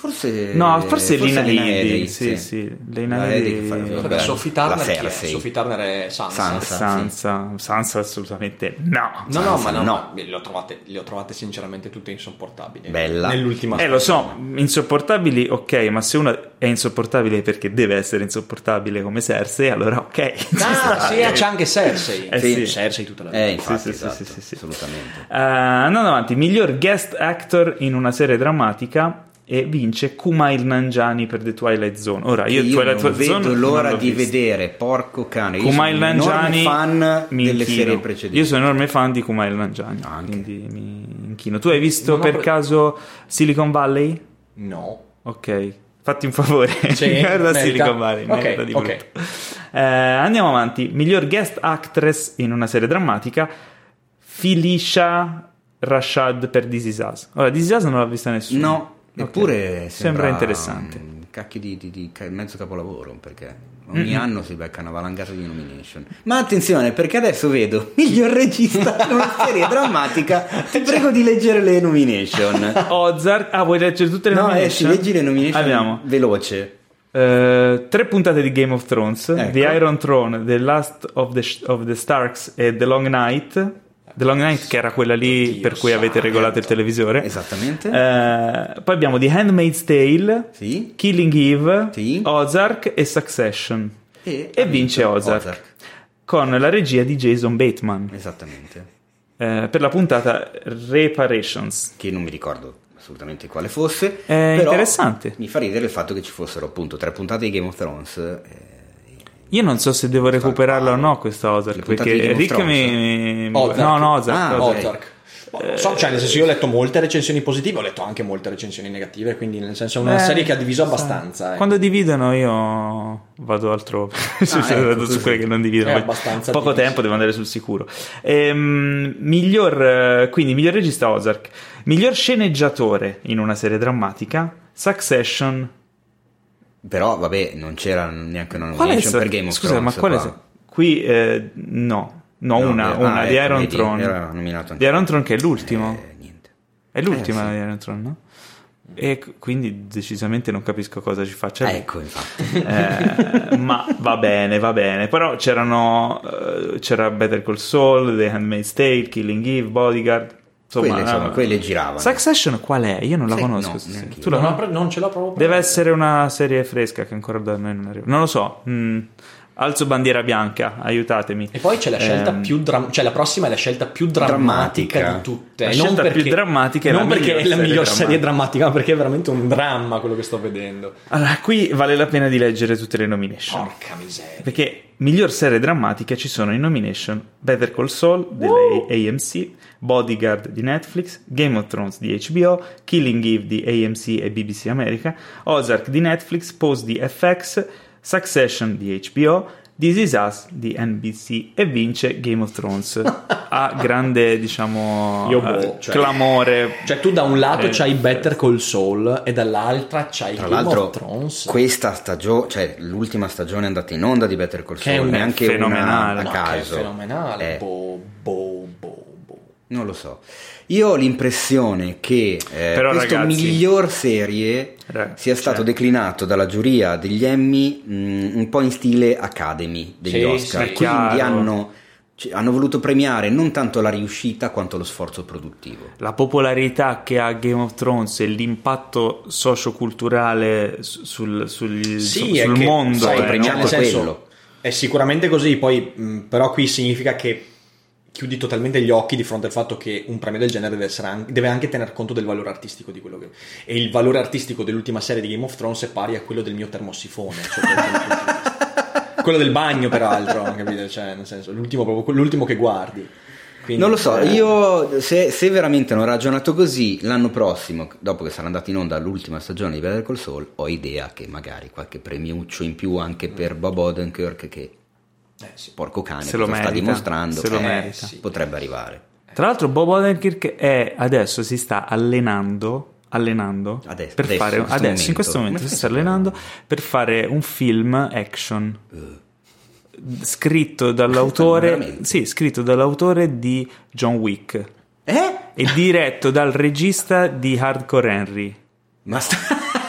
Forse... No, forse, Lina Lina Headey. Headey, Sì, sì, Lina Headey vabbè, Sophie Turner la è? Sophie Turner è Sansa. Sansa. Sansa, Sansa assolutamente no. No, no, Sansa, ma no, no. le ho, trovate, le ho trovate sinceramente tutte insopportabili. Bella. Nell'ultima Eh, lo so, insopportabili, ok, ma se una è insopportabile perché deve essere insopportabile come Cersei, allora ok. Ah, [LAUGHS] sì, c'è anche Cersei. Eh, sì. Cersei tutta la vita. Eh, infatti, Sì, sì, sì, esatto, sì, sì, sì. assolutamente. Eh, andando avanti, miglior guest actor in una serie drammatica e vince Kumail Nanjiani per The Twilight Zone. Ora, io, Io Twilight non Zone vedo l'ora non l'ho di vista. vedere, porco cane. Io Kumail sono un enorme Nanjiani fan delle inchino. serie precedenti. Io sono enorme fan di Kumail Nanjiani, Anche. quindi mi inchino. Tu hai visto per pre- caso Silicon Valley? No. Ok, fatti un favore, Sì, [LAUGHS] guarda. Silicon Valley, Ok, merita di ok. brutto. Eh, andiamo avanti, miglior guest actress in una serie drammatica, Felicia Rashad per This Is Us. Ora, This Is Us non l'ha vista nessuno. No, Eppure Sembra interessante. un Cacchio di, di- di mezzo capolavoro perché ogni anno si becca una valangata di nomination. Ma attenzione perché adesso vedo [LAUGHS] miglior regista in una serie drammatica. Ti prego di leggere le nomination. [LAUGHS] Ozark, ah vuoi leggere tutte le No, nomination? sì, leggi le nomination Abbiamo veloce. eh, tre puntate di Game of Thrones, Ecco. The Iron Throne, The Last of the, of the Starks e The Long Night. The Long Night che era quella lì Oddio per cui avete regolato il televisore. Esattamente. Eh, poi abbiamo The Handmaid's Tale, Sì. Killing Eve, Sì. Ozark e Succession. E, E vince vinto Ozark, con la regia di Jason Bateman Esattamente. eh, per la puntata Reparations. Che non mi ricordo assolutamente quale fosse. È interessante. Mi fa ridere il fatto che ci fossero appunto tre puntate di Game of Thrones. eh, Io non so se devo recuperarla o no questa Ozark perché Rick mi... Ozark. No, no, Ozark. Ah, Ozark. Ozark. So, cioè, nel senso, io ho letto molte recensioni positive, ho letto anche molte recensioni negative, quindi nel senso è una Eh, serie che ha diviso abbastanza. ecco. Quando dividono io vado altrove, [LAUGHS] Su- ecco, vado su quelle che non dividono. È abbastanza Poco diviso. tempo, devo andare sul sicuro. Ehm, miglior, eh, quindi miglior regista Ozark, miglior sceneggiatore in una serie drammatica, Succession. Però vabbè, non c'era neanche una nomination per Game of Scusa, Thrones. ma quale qua. Qui eh, no, no, No, una, eh, una ah, di ecco, Iron Throne. Di Iron Throne che è l'ultimo. Eh, niente. È l'ultima Eh, sì. di Iron Throne, no? E quindi decisamente non capisco cosa ci faccia. Lì. ecco, infatti. [LAUGHS] Eh, ma va bene, va bene. Però c'erano eh, c'era Better Call Saul, The Handmaid's Tale, Killing Eve, Bodyguard. Insomma, quelle, insomma, eh, quelle giravano. Succession qual è? Io non la Sai, conosco. no. Tu la Non, non ce l'ho proprio. Deve essere una serie fresca che ancora da noi non arriva. Non lo so. mm, alzo bandiera bianca, aiutatemi. E poi c'è la scelta Ehm, più drammatica, cioè la prossima è la scelta più drammatica, Drammatica. di tutte. La scelta non più perché, drammatica è la non perché miglior è la serie miglior serie drammatica. drammatica, ma perché è veramente un dramma quello che sto vedendo. Allora, qui vale la pena di leggere tutte le nomination. Porca miseria. Perché miglior serie drammatica ci sono in nomination Better Call Saul delle AMC, Bodyguard di Netflix, Game of Thrones di HBO, Killing Eve di AMC e BBC America, Ozark di Netflix, Pose di FX, Succession di HBO, This Is Us di NBC e vince Game of Thrones [LAUGHS] a grande diciamo Io boh, eh, cioè- clamore Cioè tu da un lato Eh, c'hai Better Call Saul e dall'altra c'hai Tra Game of Thrones. questa stagione, cioè l'ultima stagione è andata in onda di Better Call Che è Saul, un- neanche fenomenale. una No, a che è caso. fenomenale. Eh, Boh, boh, boh, boh. non lo so. Io ho l'impressione che eh, Però, ragazzi- miglior serie Ra- sia stato cioè- declinato dalla giuria degli Emmy mh, un po' in stile Academy degli Sì, Oscar. sì. Quindi Chiaro. hanno, hanno voluto premiare non tanto la riuscita quanto lo sforzo produttivo. la popolarità che ha Game of Thrones e l'impatto socioculturale su- sul, sul, Sì, su- è sul che, mondo sai, eh, premiato no? nel senso, quello. È sicuramente così, poi mh, però qui significa che chiudi totalmente gli occhi di fronte al fatto che un premio del genere deve, anche, deve anche tener conto del valore artistico di quello che... E il valore artistico dell'ultima serie di Game of Thrones è pari a quello del mio termosifone. vista. [LAUGHS] quello del bagno, peraltro, capite? Cioè, nel senso, l'ultimo, proprio, l'ultimo che guardi. Quindi, Non lo so, eh, io se, se veramente hanno ragionato così, l'anno prossimo, dopo che sarà andata in onda l'ultima stagione di Better Call Saul, ho idea che magari qualche premiuccio in più anche per Bob Odenkirk che eh, sì. porco cane Se lo cosa sta merita, dimostrando se lo eh, merita. sì, potrebbe arrivare. Tra l'altro Bob Odenkirk è, adesso si sta allenando allenando Adesso, per adesso, fare in questo adesso in momento. questo momento si sta allenando per fare un film action scritto dall'autore sì, scritto dall'autore di John Wick Eh? e diretto dal regista di Hardcore Henry. Ma sta... [LAUGHS]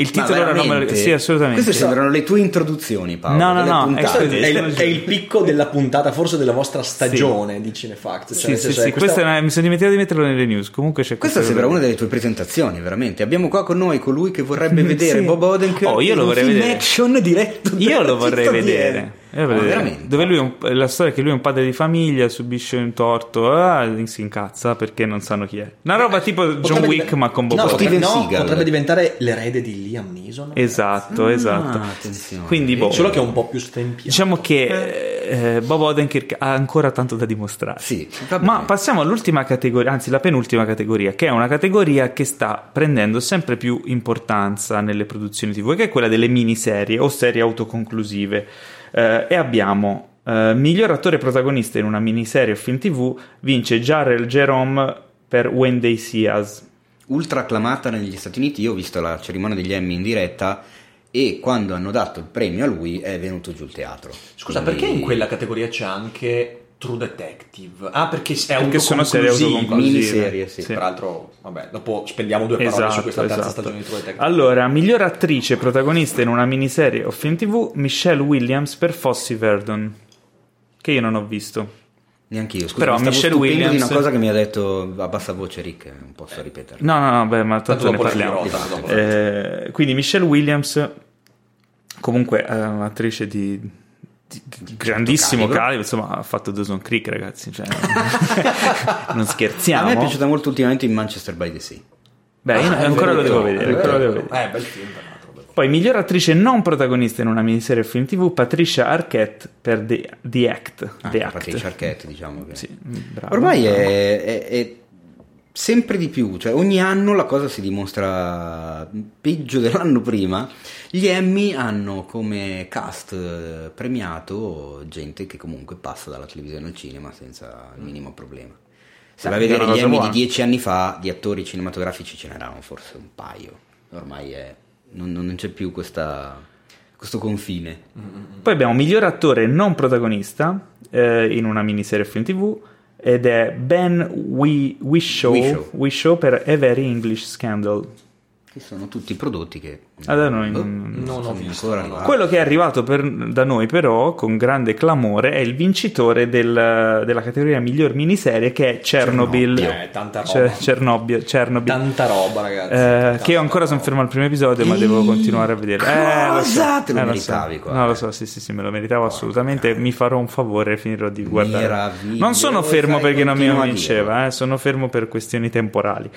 Il titolo ora non me lo- veramente? sì, assolutamente. Queste sembrano le tue introduzioni, Paolo. No, no, no, puntate. è- È il, è il picco della puntata, forse della vostra stagione di Cinefact. Cioè, Sì, sì, senso, sì, è questa una- mi sono dimenticato di metterlo nelle news. Comunque c'è Questa questa sembra una delle tue presentazioni, veramente. Abbiamo qua con noi colui che vorrebbe vedere Sì. Bob Odenkirk Oh, io lo vorrei vedere. action diretto Io lo vorrei vedere. Vedere. veramente? Dove lui è un- la storia è che lui è un padre di famiglia, subisce un torto, ah, si incazza perché non sanno chi è. Una roba tipo John Potrebbe Wick, diven- ma con Bob no, Odenkirk. potrebbe, no, potrebbe diventare l'erede di Liam Neeson. Esatto, esatto. Ah, attenzione. Quindi, boh, Solo che è un po' più stempiato. diciamo che eh, Bob Odenkirk ha ancora tanto da dimostrare. Sì. Ma passiamo all'ultima categoria, anzi la penultima categoria, che è una categoria che sta prendendo sempre più importanza nelle produzioni TV, che è quella delle miniserie o serie autoconclusive. Eh, e abbiamo eh, miglior attore protagonista in una miniserie o film TV vince Jarrell Jerome per When They See Us. ultra acclamata negli Stati Uniti. Io ho visto la cerimonia degli Emmy in diretta e quando hanno dato il premio a lui è venuto giù il teatro. Scusa, Quindi- perché in quella categoria c'è anche True Detective? Ah, perché è Perché sono serie autoconclusive. Miniserie, sì. Tra l'altro, vabbè, dopo spendiamo due parole su Esatto, questa terza esatto. stagione di True Detective. Allora, miglior attrice protagonista in una miniserie o film TV, Michelle Williams per Fossey Verdon, che io non ho visto. Neanche io, scusa, Però mi Michelle di Williams- una cosa che mi ha detto a bassa voce Rick, non posso ripetere. No, no, no, beh, ma tanto, Tanto ne parliamo. dopo. Eh, quindi Michelle Williams, comunque di, di- di grandissimo calibro. calibro, insomma ha fatto Dawson Creek ragazzi, cioè, [LAUGHS] non A scherziamo. me è piaciuta molto ultimamente in Manchester by the Sea. Beh, Ah, ancora lo devo vedere, ancora lo devo vedere. Eh, bel film. Poi miglior attrice non protagonista in una miniserie o film TV, Patricia Arquette per The, The Act. Ah, The a Act. Arquette, diciamo che... Sì, bravo, Ormai bravo. è, è- è sempre di più, cioè ogni anno la cosa si dimostra peggio [LAUGHS] dell'anno prima. Gli Emmy hanno come cast eh, premiato gente che comunque passa dalla televisione al cinema senza il minimo problema. Se vai a vedere gli Emmy buona. di dieci anni fa, di attori cinematografici ce n'erano forse un paio. Ormai è, non, non c'è più questa- questo confine. Poi abbiamo miglior attore non protagonista eh, in una miniserie film TV ed è Ben Wi- Whishaw, Whishaw. Whishaw per A Very English Scandal. Che sono tutti prodotti che Ah, da noi boh, non- non ho visto, ancora. Quello che è arrivato per- da noi però con grande clamore è il vincitore del- della categoria miglior miniserie che è Chernobyl. Eh, tanta roba. Cioè, Chernobyl, Chernobyl. Tanta roba, ragazzi. Eh, Tanta che io ancora sono fermo al primo episodio, ma devo continuare a vedere. Eh, lo so, Cosa? Te lo eh, meritavi so. qua. No, lo so, sì, sì, sì, me lo meritavo assolutamente. Mi farò un favore e finirò di guardare. Meravigliosa, Non sono fermo perché non mi vinceva, eh, sono fermo per questioni temporali.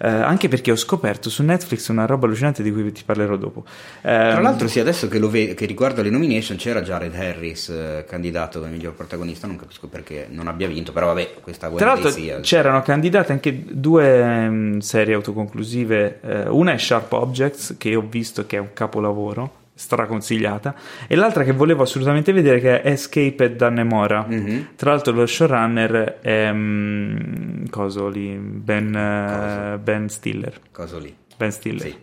Eh, anche perché ho scoperto su Netflix una roba allucinante di cui ti parlerò dopo. Eh, Tra l'altro, sì, adesso che, lo ve- che riguarda le nomination, c'era Jared Harris eh, candidato come miglior protagonista. Non capisco perché non abbia vinto, però vabbè, questa Tra l'altro sia. c'erano candidate anche due ehm, serie autoconclusive, eh, una è Sharp Objects che ho visto che è un capolavoro, straconsigliata, e l'altra che volevo assolutamente vedere che è Escaped da Nemora. Mhm. Tra l'altro lo showrunner è mm, coso lì, Ben, Coso. ben Stiller. Cosa lì? Ben Stiller. Sì.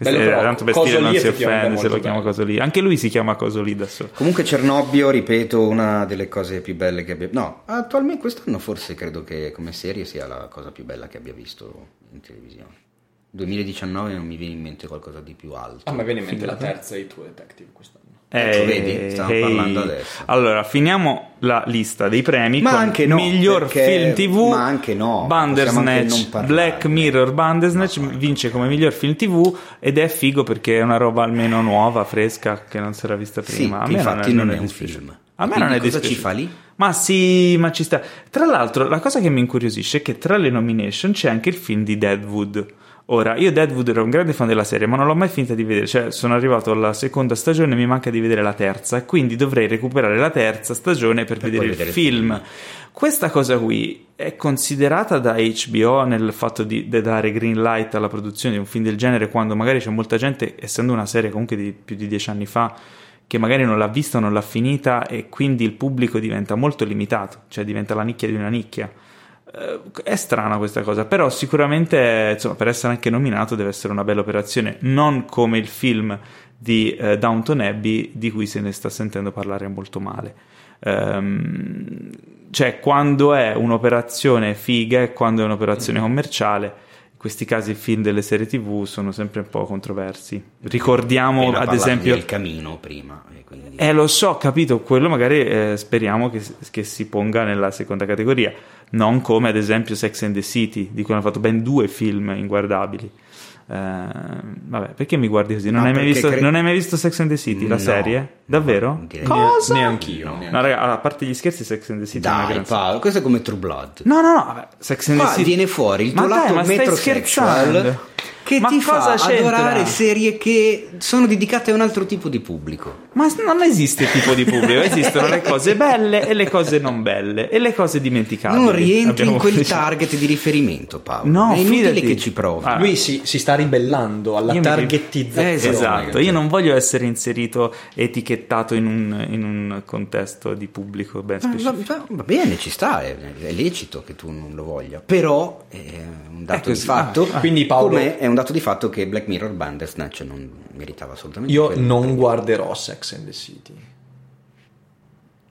Bello però, tanto Coso Stiller non si offende se lo chiama bello. coso lì. Anche lui si chiama coso lì da solo. Comunque, Cernobbio, ripeto, una delle cose più belle che abbia. No, attualmente quest'anno forse credo che come serie sia la cosa più bella che abbia visto in televisione. 2019 non mi viene in mente qualcosa di più alto. A me viene in mente la terza di True Detective quest'anno. Ecco, Eh, vedi, stiamo ehi. parlando adesso. Allora, finiamo la lista dei premi Ma con anche no, miglior perché- film TV. ma anche no, anche Bandersnatch, non parlarne. Black Mirror Bandersnatch No, vince come miglior film TV ed è figo perché è una roba almeno nuova, fresca, che non si era vista Sì, prima. A che me infatti non è un film. A me Quindi non è cosa ci fa lì? Ma sì, ma ci sta. Tra l'altro, la cosa che mi incuriosisce è che tra le nomination c'è anche il film di Deadwood. Ora, io Deadwood ero un grande fan della serie, ma non l'ho mai finta di vedere. Cioè, sono arrivato alla seconda stagione e mi manca di vedere la terza. Quindi dovrei recuperare la terza stagione per, vedere, poi il vedere il film. film. Questa cosa qui è considerata da HBO nel fatto di, di dare green light alla produzione di un film del genere quando magari c'è molta gente, essendo una serie comunque di più di dieci anni fa, che magari non l'ha vista o non l'ha finita e quindi il pubblico diventa molto limitato, cioè diventa la nicchia di una nicchia. Eh, È strana questa cosa, però sicuramente insomma, per essere anche nominato deve essere una bella operazione, non come il film di eh, Downton Abbey di cui se ne sta sentendo parlare molto male. Ehm, cioè, quando è un'operazione figa e quando è un'operazione commerciale. In questi casi i film delle serie TV sono sempre un po' controversi. Ricordiamo Appena ad esempio del camino prima. e quindi- eh, lo so, capito, quello magari eh, speriamo che, che si ponga nella seconda categoria, non come ad esempio Sex and the City, di cui hanno fatto ben due film inguardabili. Eh, vabbè, perché mi guardi così? Non, No, hai, mai visto, cre- non hai mai visto Sex and the City, la No, serie? no, Davvero? direi- Cosa? Neanch'io. No. neanch'io. No, raga, allora, a parte gli scherzi, Sex and the City è una Dai Paolo, questo è come True Blood. No, no, no, vabbè, Sex and the Qua City. viene fuori il tuo Ma dai, lato ma stai scherzando? Che Ma ti cosa fa c'entra? adorare serie che sono dedicate a un altro tipo di pubblico. Ma non esiste tipo di pubblico, esistono le cose belle e le cose non belle e le cose dimenticabili. non rientri in quel deciso. target di riferimento, Paolo. No, è inutile fidati. che ci provi. Ah, Lui si, si sta ribellando alla Io mi- targettizzazione. Esatto, io non voglio essere inserito, etichettato in un, in un contesto di pubblico ben Va, specifico. va- va bene, ci sta, è, è lecito che tu non lo voglia, però è un dato È di fatto. Ah, quindi Paolo- come è un dato di fatto che Black Mirror Bandersnatch non meritava assolutamente Io non guarderò Sex and the City.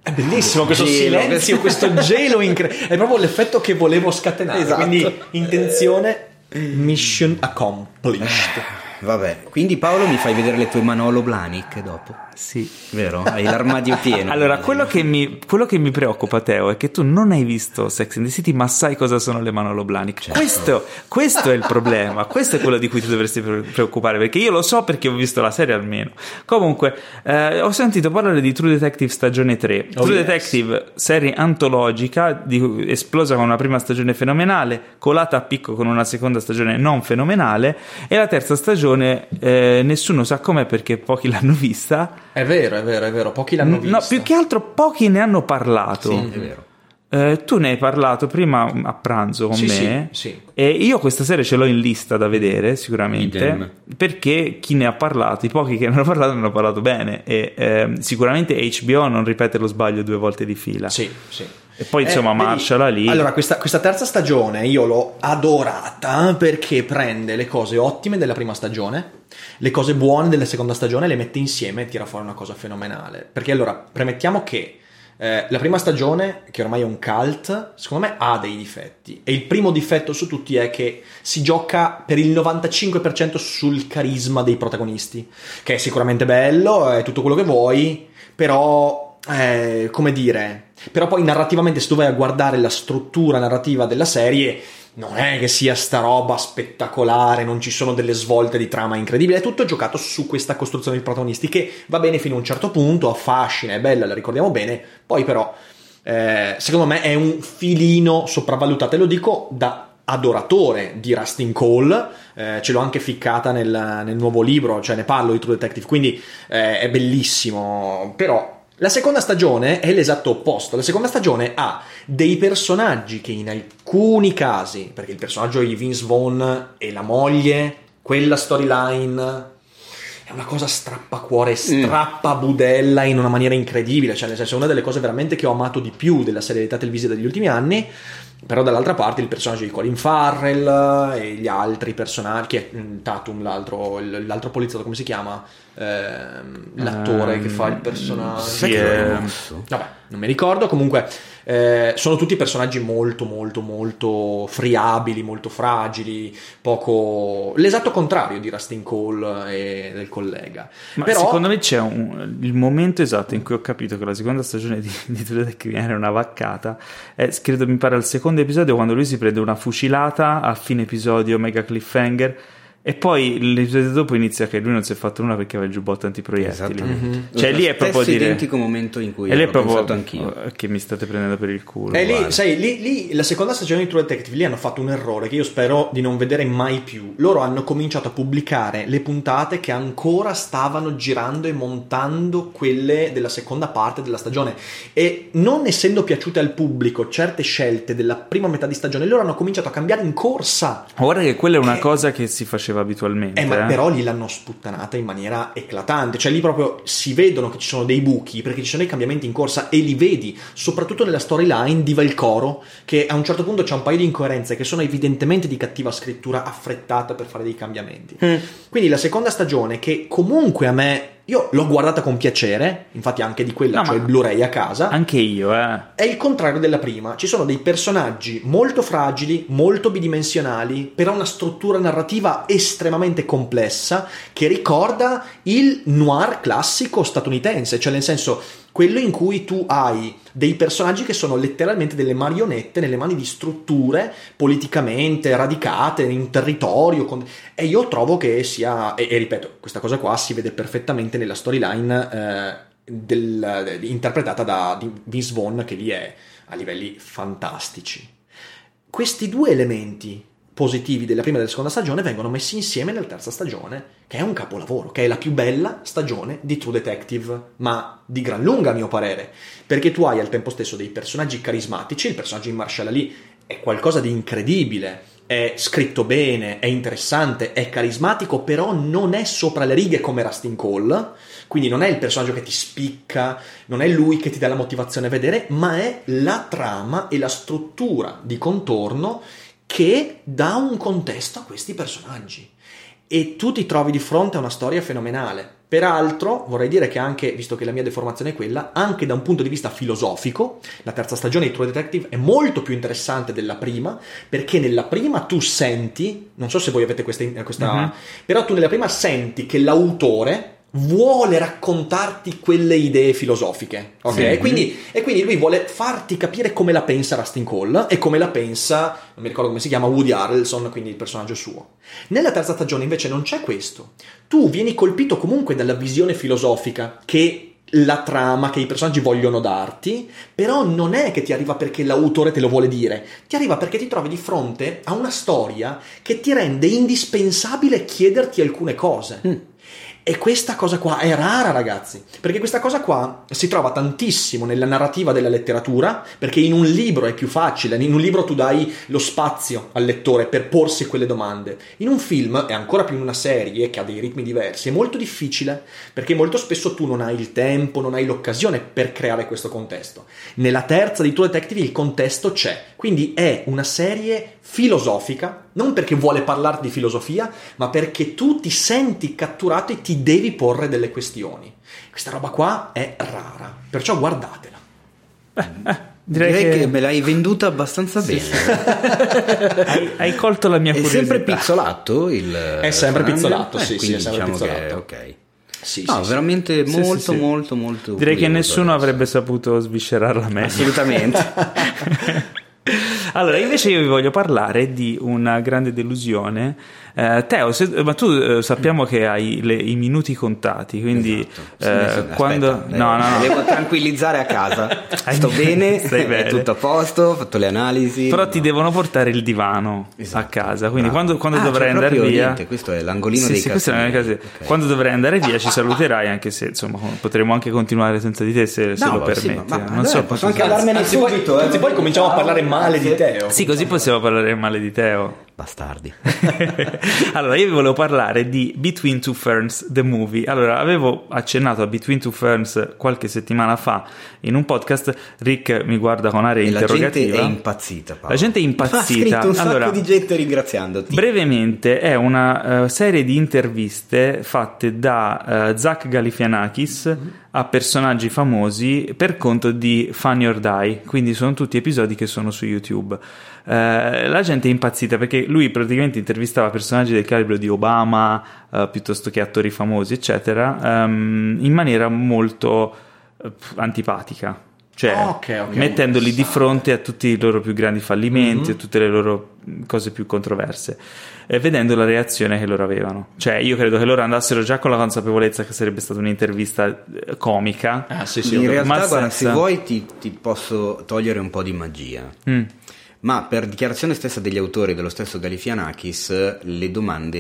È bellissimo questo Gelo, silenzio, questo [LAUGHS] gelo incredibile. È proprio l'effetto che volevo scatenare. Esatto. Quindi, intenzione, mission accomplished. Vabbè, quindi Paolo mi fai vedere le tue Manolo Blahnik dopo, Sì. vero? Hai l'armadio [LAUGHS] pieno. Allora, quello che, mi, quello che mi preoccupa, Teo, è che tu non hai visto Sex and the City, ma sai cosa sono le Manolo Blahnik. Certo. Questo, questo è il problema, questo è quello di cui ti dovresti pre- preoccupare, perché io lo so perché ho visto la serie almeno. Comunque, eh, ho sentito parlare di True Detective stagione 3. Oh, True yes. Detective, serie antologica, di esplosa con una prima stagione fenomenale, colata a picco con una seconda stagione non fenomenale, e la terza stagione eh, nessuno sa com'è perché pochi l'hanno vista. È vero, è vero, è vero. Pochi l'hanno vista. No, più che altro pochi ne hanno parlato. Sì, è vero. Eh, tu ne hai parlato prima a pranzo con Sì, me sì, sì. e io questa serie ce l'ho in lista da vedere sicuramente Idem. perché chi ne ha parlato, i pochi che ne hanno parlato ne hanno parlato bene e ehm, sicuramente HBO non ripete lo sbaglio due volte di fila. Sì, sì. E poi insomma Eh, Marshall lì. Allora, questa, questa terza stagione io l'ho adorata perché prende le cose ottime della prima stagione, le cose buone della seconda stagione, le mette insieme e tira fuori una cosa fenomenale. Perché allora, premettiamo che eh, la prima stagione, che ormai è un cult, secondo me ha dei difetti. E il primo difetto su tutti è che si gioca per il 95% sul carisma dei protagonisti, che è sicuramente bello, è tutto quello che vuoi, però, eh, come dire, però poi narrativamente se tu vai a guardare la struttura narrativa della serie, non è che sia sta roba spettacolare, non ci sono delle svolte di trama incredibili, è tutto giocato su questa costruzione di protagonisti che va bene fino a un certo punto, affascina, è bella, la ricordiamo bene, poi però eh, secondo me è un filino sopravvalutato e lo dico da adoratore di Rustin Cole, eh, ce l'ho anche ficcata nel, nel nuovo libro, cioè ne parlo di True Detective, quindi eh, è bellissimo, però la seconda stagione è l'esatto opposto. La seconda stagione ha dei personaggi che in alcuni casi, perché il personaggio di Vince Vaughn e la moglie, quella storyline è una cosa strappacuore, strappabudella in una maniera incredibile. Cioè, nel senso, è una delle cose veramente che ho amato di più della serialità televisiva degli ultimi anni. Però dall'altra parte il personaggio di Colin Farrell e gli altri personaggi, che è mm, Tatum, l'altro, l'altro poliziotto, come si chiama? Ehm, l'attore Ehm, che fa il personaggio. sì, l'ho eh? Vabbè, non mi ricordo. Comunque, Eh, sono tutti personaggi molto, molto, molto friabili, molto fragili, poco... l'esatto contrario di Rustin Cole e del collega. Ma Però... secondo me c'è un, il momento esatto in cui ho capito che la seconda stagione di, [LAUGHS] di True era una vaccata. È, credo mi pare al secondo episodio quando lui si prende una fucilata a fine episodio, mega cliffhanger e poi l'episodio dopo inizia che lui non si è fatto nulla perché aveva il giubbotto antiproiettili. Mm-hmm. Cioè lì è proprio dire... identico momento in cui e lì è ho proprio pensato anch'io. che mi state prendendo per il culo. E lì, sai, lì, lì la seconda stagione di True Detective lì hanno fatto un errore che io spero di non vedere mai più. Loro hanno cominciato a pubblicare le puntate che ancora stavano girando e montando quelle della seconda parte della stagione e non essendo piaciute al pubblico certe scelte della prima metà di stagione, loro hanno cominciato a cambiare in corsa. Guarda che quella è una Eh. cosa che si faceva abitualmente. Eh, ma eh. però lì l'hanno sputtanata in maniera eclatante, cioè lì proprio si vedono che ci sono dei buchi perché ci sono dei cambiamenti in corsa e li vedi, soprattutto nella storyline di Valcoro, che a un certo punto c'è un paio di incoerenze che sono evidentemente di cattiva scrittura affrettata per fare dei cambiamenti. Quindi la seconda stagione, che comunque a me. Io l'ho guardata con piacere, infatti anche di quella, No, cioè il Blu-ray a casa. Anche io, eh. È il contrario della prima, ci sono dei personaggi molto fragili, molto bidimensionali, però una struttura narrativa estremamente complessa che ricorda il noir classico statunitense, cioè nel senso quello in cui tu hai dei personaggi che sono letteralmente delle marionette nelle mani di strutture politicamente radicate in un territorio con- e io trovo che sia e, e ripeto questa cosa qua si vede perfettamente nella storyline eh, del- interpretata da Vince Vaughn che lì è a livelli fantastici. Questi due elementi positivi della prima e della seconda stagione vengono messi insieme nella terza stagione, che è un capolavoro, che è la più bella stagione di True Detective, ma di gran lunga a mio parere, perché tu hai al tempo stesso dei personaggi carismatici, il personaggio di Marshall Ali è qualcosa di incredibile, è scritto bene, è interessante, è carismatico, però non è sopra le righe come Rustin Cole, quindi non è il personaggio che ti spicca, non è lui che ti dà la motivazione a vedere, ma è la trama e la struttura di contorno che dà un contesto a questi personaggi. E tu ti trovi di fronte a una storia fenomenale. Peraltro, vorrei dire che anche, visto che la mia deformazione è quella, anche da un punto di vista filosofico, la terza stagione di True Detective è molto più interessante della prima, perché nella prima tu senti, non so se voi avete questa, questa Mhm. però tu nella prima senti che l'autore vuole raccontarti quelle idee filosofiche, ok? Sì. Quindi, e quindi lui vuole farti capire come la pensa Rustin Cole e come la pensa, non mi ricordo come si chiama, Woody Harrelson, quindi il personaggio suo. Nella terza stagione invece non c'è questo. Tu vieni colpito comunque dalla visione filosofica che la trama che i personaggi vogliono darti, però non è che ti arriva perché l'autore te lo vuole dire, ti arriva perché ti trovi di fronte a una storia che ti rende indispensabile chiederti alcune cose. E questa cosa qua è rara, ragazzi, perché questa cosa qua si trova tantissimo nella narrativa della letteratura, perché in un libro è più facile, in un libro tu dai lo spazio al lettore per porsi quelle domande. In un film, e ancora più in una serie che ha dei ritmi diversi, è molto difficile, perché molto spesso tu non hai il tempo, non hai l'occasione per creare questo contesto. Nella terza di True Detective il contesto c'è, quindi è una serie filosofica, non perché vuole parlarti di filosofia, ma perché tu ti senti catturato e ti devi porre delle questioni. Questa roba qua è rara, perciò guardatela. Direi, Direi, che, che... me l'hai venduta abbastanza bene. hai, hai colto la mia È curiosità. sempre pizzolato il È sempre Fan pizzolato, Angel? sì, Eh, sì, quindi è sempre diciamo pizzolato. che ok. Sì, No, sì, sì. veramente Sì, molto, sì, sì. molto, molto. Direi che curioso nessuno adesso. avrebbe saputo sviscerarla meglio. Assolutamente. [LAUGHS] Allora, invece io vi voglio parlare di una grande delusione. Eh, Teo, se- ma tu eh, sappiamo che hai le- i minuti contati, quindi Esatto. Eh, quando... aspetta, no, no, no. Devo tranquillizzare a casa. Hai- [LAUGHS] Sto bene, stai è bene. tutto a posto, ho fatto le analisi. Però ti devono portare il divano Esatto. a casa, quindi Bravo. quando, quando Ah, dovrai andare via... niente, questo è l'angolino Sì, dei sì, questa è una cazzini. casa- Ok. Quando dovrai andare via ci saluterai, anche se insomma potremo anche continuare senza di te se, se No, lo ma sì, permetti. ma- eh. ma non so, posso anche anche andarmene poi- subito. eh. anzi, poi cominciamo a parlare male di Teo. Sì, così possiamo parlare male di Teo. Bastardi. [LAUGHS] allora, io vi volevo parlare di Between Two Ferns, the movie. Allora, avevo accennato a Between Two Ferns qualche settimana fa in un podcast. Rick mi guarda con aria E la interrogativa. gente è impazzita, Paolo. La gente è [LAUGHS] Ha impazzita. scritto un sacco Allora, di gente ringraziandoti. Brevemente è una eh, serie di interviste fatte da eh, Zach Galifianakis a personaggi famosi per conto di Funny or Die, quindi sono tutti episodi che sono su YouTube. Eh, la gente è impazzita perché lui praticamente intervistava personaggi del calibro di Obama eh, piuttosto che attori famosi, eccetera, ehm, in maniera molto eh, antipatica. Cioè, Ah, ok, ok. mettendoli di fronte a tutti i loro più grandi fallimenti, Mhm. a tutte le loro mh, cose più controverse, e vedendo la reazione che loro avevano. Cioè, io credo che loro andassero già con la consapevolezza che sarebbe stata un'intervista eh, comica. Ah, sì, sì. In realtà, guarda, se vuoi ti, ti posso togliere un po' di magia. Mm. Ma per dichiarazione stessa degli autori dello stesso Galifianakis, le domande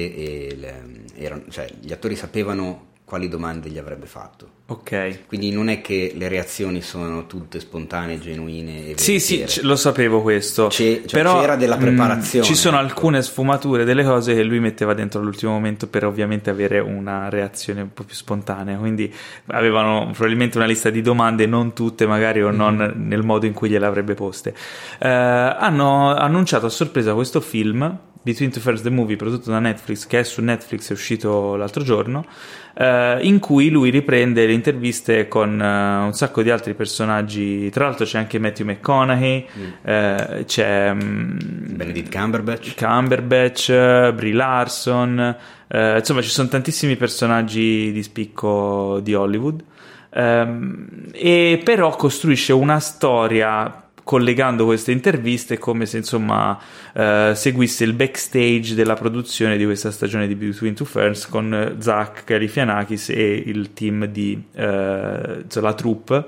le- erano, cioè, gli attori sapevano quali domande gli avrebbe fatto. Ok. Quindi non è che le reazioni sono tutte spontanee, genuine e Sì, sì, c- lo sapevo questo. C'è- cioè, Però c'era della mh, preparazione, ci sono alcune sfumature delle cose che lui metteva dentro all'ultimo momento per ovviamente avere una reazione un po' più spontanea. Quindi avevano probabilmente una lista di domande, non tutte magari o non Mhm. nel modo in cui gliele avrebbe poste. Eh, hanno annunciato a sorpresa questo film. Between Two Ferns the Movie prodotto da Netflix che è su Netflix è uscito l'altro giorno eh, in cui lui riprende le interviste con eh, un sacco di altri personaggi. Tra l'altro c'è anche Matthew McConaughey eh, c'è mm, Benedict Cumberbatch. Cumberbatch, Brie Larson, eh, insomma ci sono tantissimi personaggi di spicco di Hollywood. Ehm, e però costruisce una storia collegando queste interviste come se insomma eh, seguisse il backstage della produzione di questa stagione di Between Two Ferns con Zach Galifianakis e il team di eh, cioè la troupe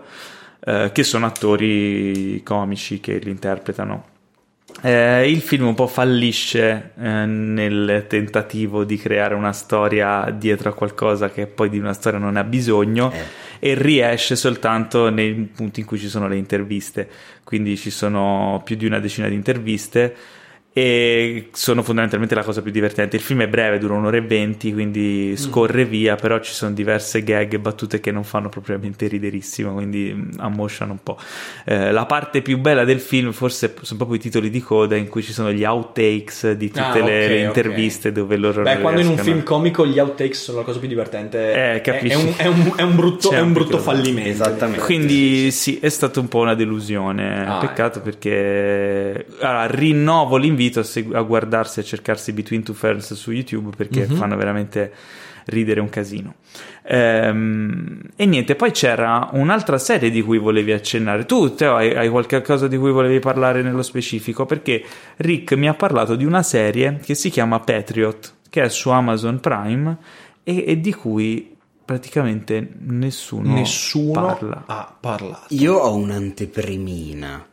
eh, che sono attori comici che li interpretano eh, il film un po' fallisce eh, nel tentativo di creare una storia dietro a qualcosa che poi di una storia non ha bisogno Eh. e riesce soltanto nei punti in cui ci sono le interviste. Quindi ci sono più di una decina di interviste e sono fondamentalmente la cosa più divertente. Il film è breve, dura un'ora e venti, quindi scorre via, però ci sono diverse gag e battute che non fanno propriamente riderissimo, quindi mm, ammosciano un po'. Eh, la parte più bella del film forse sono proprio i titoli di coda in cui ci sono gli outtakes di tutte Ah, le, ok, le interviste dove loro Beh, quando in un film comico gli outtakes sono la cosa più divertente, Eh, è, capisci. è un, è un- è un brutto, è un un brutto fallimento. Esattamente. Quindi sì, è stata un po' una delusione. Ah, Peccato perché allora, rinnovo l'invito a, segu- a guardarsi e a cercarsi Between Two Ferns su YouTube perché Mhm. fanno veramente ridere un casino. Ehm, e niente, poi c'era un'altra serie di cui volevi accennare. Tu, Teo, hai, hai qualche cosa di cui volevi parlare nello specifico? Perché Rick mi ha parlato di una serie che si chiama Patriot, che è su Amazon Prime e, e di cui praticamente nessuno, Nessuno parla. ha parlato. Io ho un'anteprimina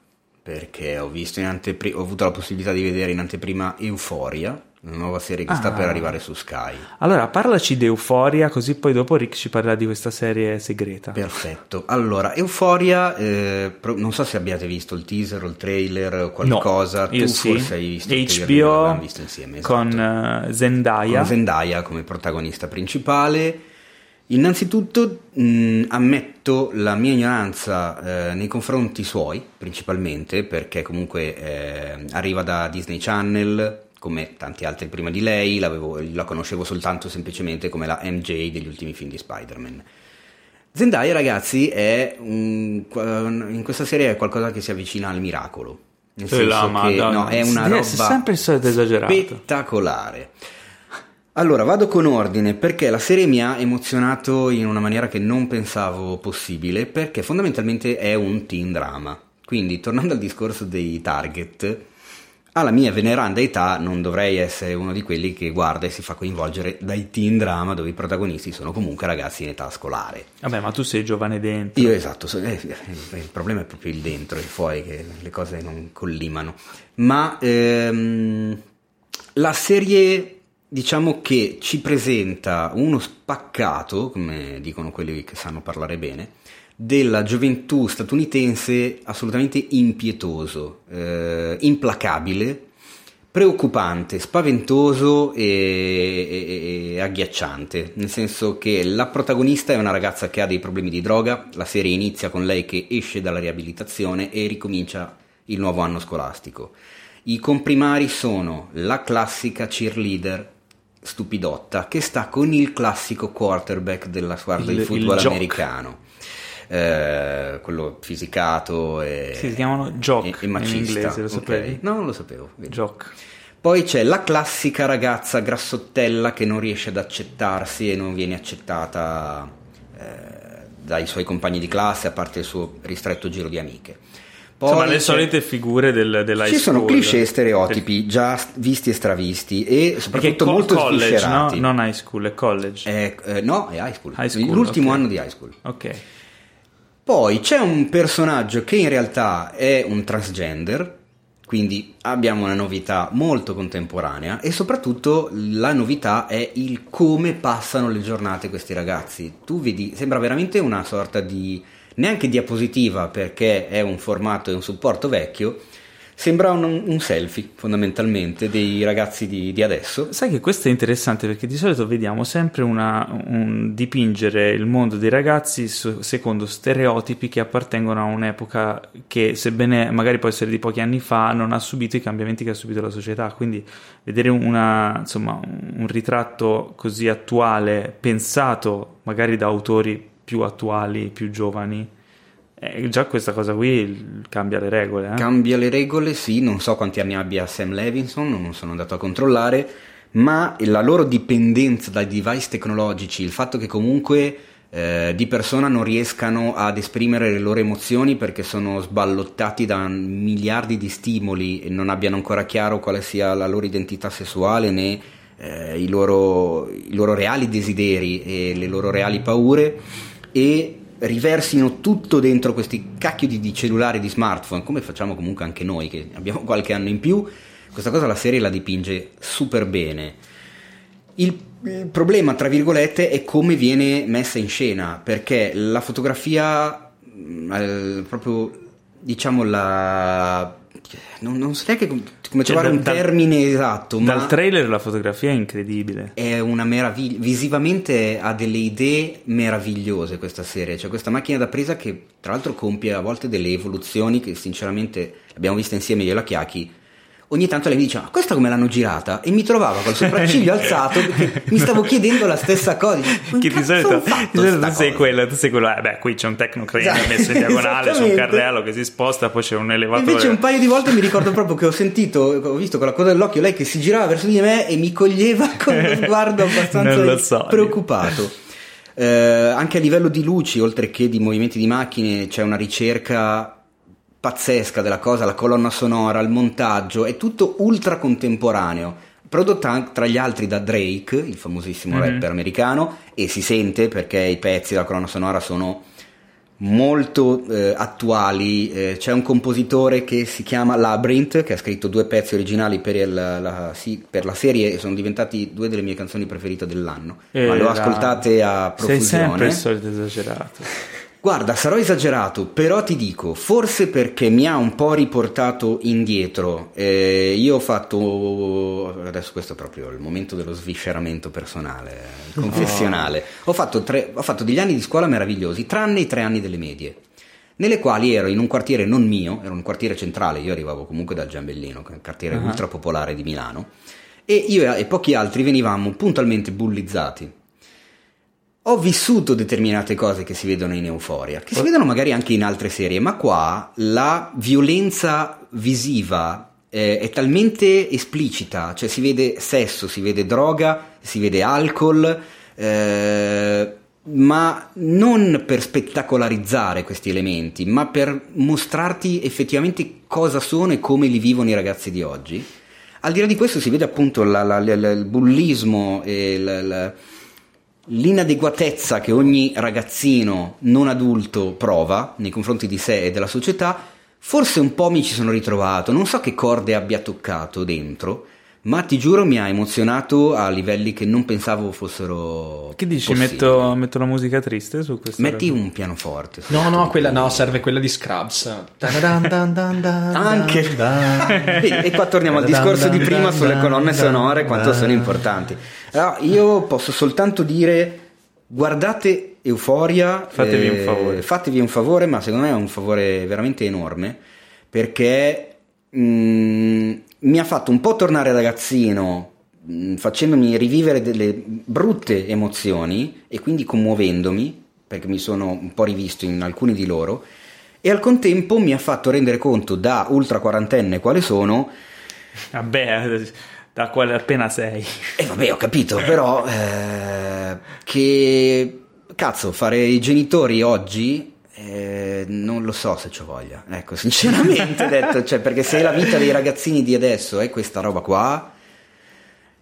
perché ho visto in antepri- ho avuto la possibilità di vedere in anteprima Euphoria, una nuova serie che sta Ah. per arrivare su Sky. Allora, parlaci di Euforia, così poi dopo Rick ci parlerà di questa serie segreta. Perfetto. Allora, Euphoria, eh, pro- non so se abbiate visto il teaser o il trailer o qualcosa. Io tu sì. forse hai visto HBO visto insieme. esatto. con eh, Zendaya. Con Zendaya come protagonista principale. Innanzitutto mh, ammetto la mia ignoranza eh, nei confronti suoi, principalmente perché comunque eh, arriva da Disney Channel, come tanti altri prima di lei, l'avevo- la conoscevo soltanto semplicemente come la MJ degli ultimi film di Spider-Man. Zendaya, ragazzi, è un- in questa serie è qualcosa che si avvicina al miracolo. Nel senso la che no, è una roba sempre solito esagerato. spettacolare. Allora, vado con ordine perché la serie mi ha emozionato in una maniera che non pensavo possibile, perché fondamentalmente è un teen drama. Quindi, tornando al discorso dei target, alla mia veneranda età non dovrei essere uno di quelli che guarda e si fa coinvolgere dai teen drama dove i protagonisti sono comunque ragazzi in età scolare. Vabbè, ma tu sei giovane dentro. Io esatto, so- eh, eh, il problema è proprio il dentro e il fuori che le cose non collimano. Ma ehm, la serie diciamo che ci presenta uno spaccato, come dicono quelli che sanno parlare bene, della gioventù statunitense assolutamente impietoso, eh, implacabile, preoccupante, spaventoso e, e, e, agghiacciante, nel senso che la protagonista è una ragazza che ha dei problemi di droga, la serie inizia con lei che esce dalla riabilitazione e ricomincia il nuovo anno scolastico. I comprimari sono la classica cheerleader stupidotta che sta con il classico quarterback della squadra di football americano. Eh, quello fisicato e, si chiamano jock e, e macista. in inglese, lo sapevi? Okay. No, non lo sapevo. Jock. Poi c'è la classica ragazza grassottella che non riesce ad accettarsi e non viene accettata eh, dai suoi compagni di classe, a parte il suo ristretto giro di amiche. Poi Insomma, le solite figure del, dell'high Ci sono cliché e stereotipi già visti e stravisti e soprattutto co- molto college. No? Non high school, è college. Eh, eh, no, è high school. high school. L'ultimo okay. anno di high school. Ok. Poi c'è un personaggio che in realtà è un transgender, quindi abbiamo una novità molto contemporanea e soprattutto la novità è il come passano le giornate questi ragazzi. Tu vedi, sembra veramente una sorta di neanche diapositiva perché è un formato e un supporto vecchio, Sembra un, un, selfie fondamentalmente dei ragazzi di, di, adesso. Sai che questo è interessante perché di solito vediamo sempre una, un, dipingere il mondo dei ragazzi su, secondo stereotipi che appartengono a un'epoca che, sebbene magari può essere di pochi anni fa, non ha subito i cambiamenti che ha subito la società. Quindi vedere una, insomma, un ritratto così attuale, pensato magari da autori più attuali, più giovani eh, già questa cosa qui cambia le regole. Eh? Cambia le regole, sì, non so quanti anni abbia Sam Levinson, non sono andato a controllare, ma la loro dipendenza dai device tecnologici, il fatto che comunque eh, di persona non riescano ad esprimere le loro emozioni perché sono sballottati da miliardi di stimoli e non abbiano ancora chiaro quale sia la loro identità sessuale né eh, i, loro, i loro reali desideri e le loro reali paure e riversino tutto dentro questi cacchio di, di, cellulari, di smartphone, come facciamo comunque anche noi che abbiamo qualche anno in più, questa cosa la serie la dipinge super bene. Il, il problema, tra virgolette, è come viene messa in scena, perché la fotografia, eh, proprio diciamo la non, non so neanche come cioè, trovare un termine esatto. Dal trailer la fotografia è incredibile. È una meraviglia. Visivamente ha delle idee meravigliose questa serie. C'è questa macchina da presa che tra l'altro compie a volte delle evoluzioni che sinceramente abbiamo visto insieme io e la Chiacchi ogni tanto lei mi diceva ma questa come l'hanno girata? E mi trovava col sopracciglio [LAUGHS] alzato perché mi stavo chiedendo la stessa cosa. Che di solito, di solito tu sei quello tu sei quello eh, beh qui c'è un tecnocrane esatto, messo in diagonale c'è un carrello che si sposta poi c'è un elevatore. Invece un paio di volte mi ricordo proprio che ho sentito ho visto con la coda dell'occhio lei che si girava verso di me e mi coglieva [LAUGHS] con uno sguardo abbastanza so, preoccupato. Eh, anche a livello di luci oltre che di movimenti di macchine c'è una ricerca pazzesca della cosa, la colonna sonora, il montaggio, è tutto ultra contemporaneo. Prodotta tra gli altri da Drake, il famosissimo mm-hmm. rapper americano, e si sente perché i pezzi della colonna sonora sono molto eh, attuali. Eh, c'è un compositore che si chiama Labyrinth, che ha scritto due pezzi originali per, il, la, sì, per la, serie e sono diventati due delle mie canzoni preferite dell'anno. E Ma le ho ascoltate a profusione. Sei sempre il solito esagerato. Guarda, sarò esagerato, però ti dico, forse perché mi ha un po' riportato indietro. Eh, io ho fatto, adesso questo è proprio il momento dello svisceramento personale, eh, confessionale. Oh. Ho, fatto tre, ho fatto degli anni di scuola meravigliosi, tranne i tre anni delle medie, nelle quali ero in un quartiere non mio, era un quartiere centrale, io arrivavo comunque dal Giambellino, che è un quartiere uh-huh. ultra popolare di Milano, e io e pochi altri venivamo puntualmente bullizzati ho vissuto determinate cose che si vedono in Euforia, che si vedono magari anche in altre serie, ma qua la violenza visiva eh, è talmente esplicita, cioè si vede sesso, si vede droga, si vede alcol, eh, ma non per spettacolarizzare questi elementi, ma per mostrarti effettivamente cosa sono e come li vivono i ragazzi di oggi. Al di là di questo si vede appunto la, la, la, il bullismo e la, l'inadeguatezza che ogni ragazzino non adulto prova nei confronti di sé e della società, forse un po' mi ci sono ritrovato, non so che corde abbia toccato dentro, ma ti giuro mi ha emozionato a livelli che non pensavo fossero Che dici? Metto, metto la musica triste su questo? Metti un pianoforte. No, no, quella, no, serve quella di Scrubs. Anche. E qua torniamo al discorso di prima sulle colonne sonore, quanto sono importanti. Allora, io posso soltanto dire, guardate Euforia, Fatevi un favore. fatevi un favore, ma secondo me è un favore veramente enorme, perché mm, mi ha fatto un po' tornare ragazzino, mm, facendomi rivivere delle brutte emozioni e quindi commuovendomi, perché mi sono un po' rivisto in alcuni di loro, e al contempo mi ha fatto rendere conto da ultra quarantenne quale sono Vabbè, da quale appena sei. e vabbè ho capito però eh, che cazzo fare i genitori oggi eh, non lo so se ci voglia ecco sinceramente detto cioè perché se la vita dei ragazzini di adesso è questa roba qua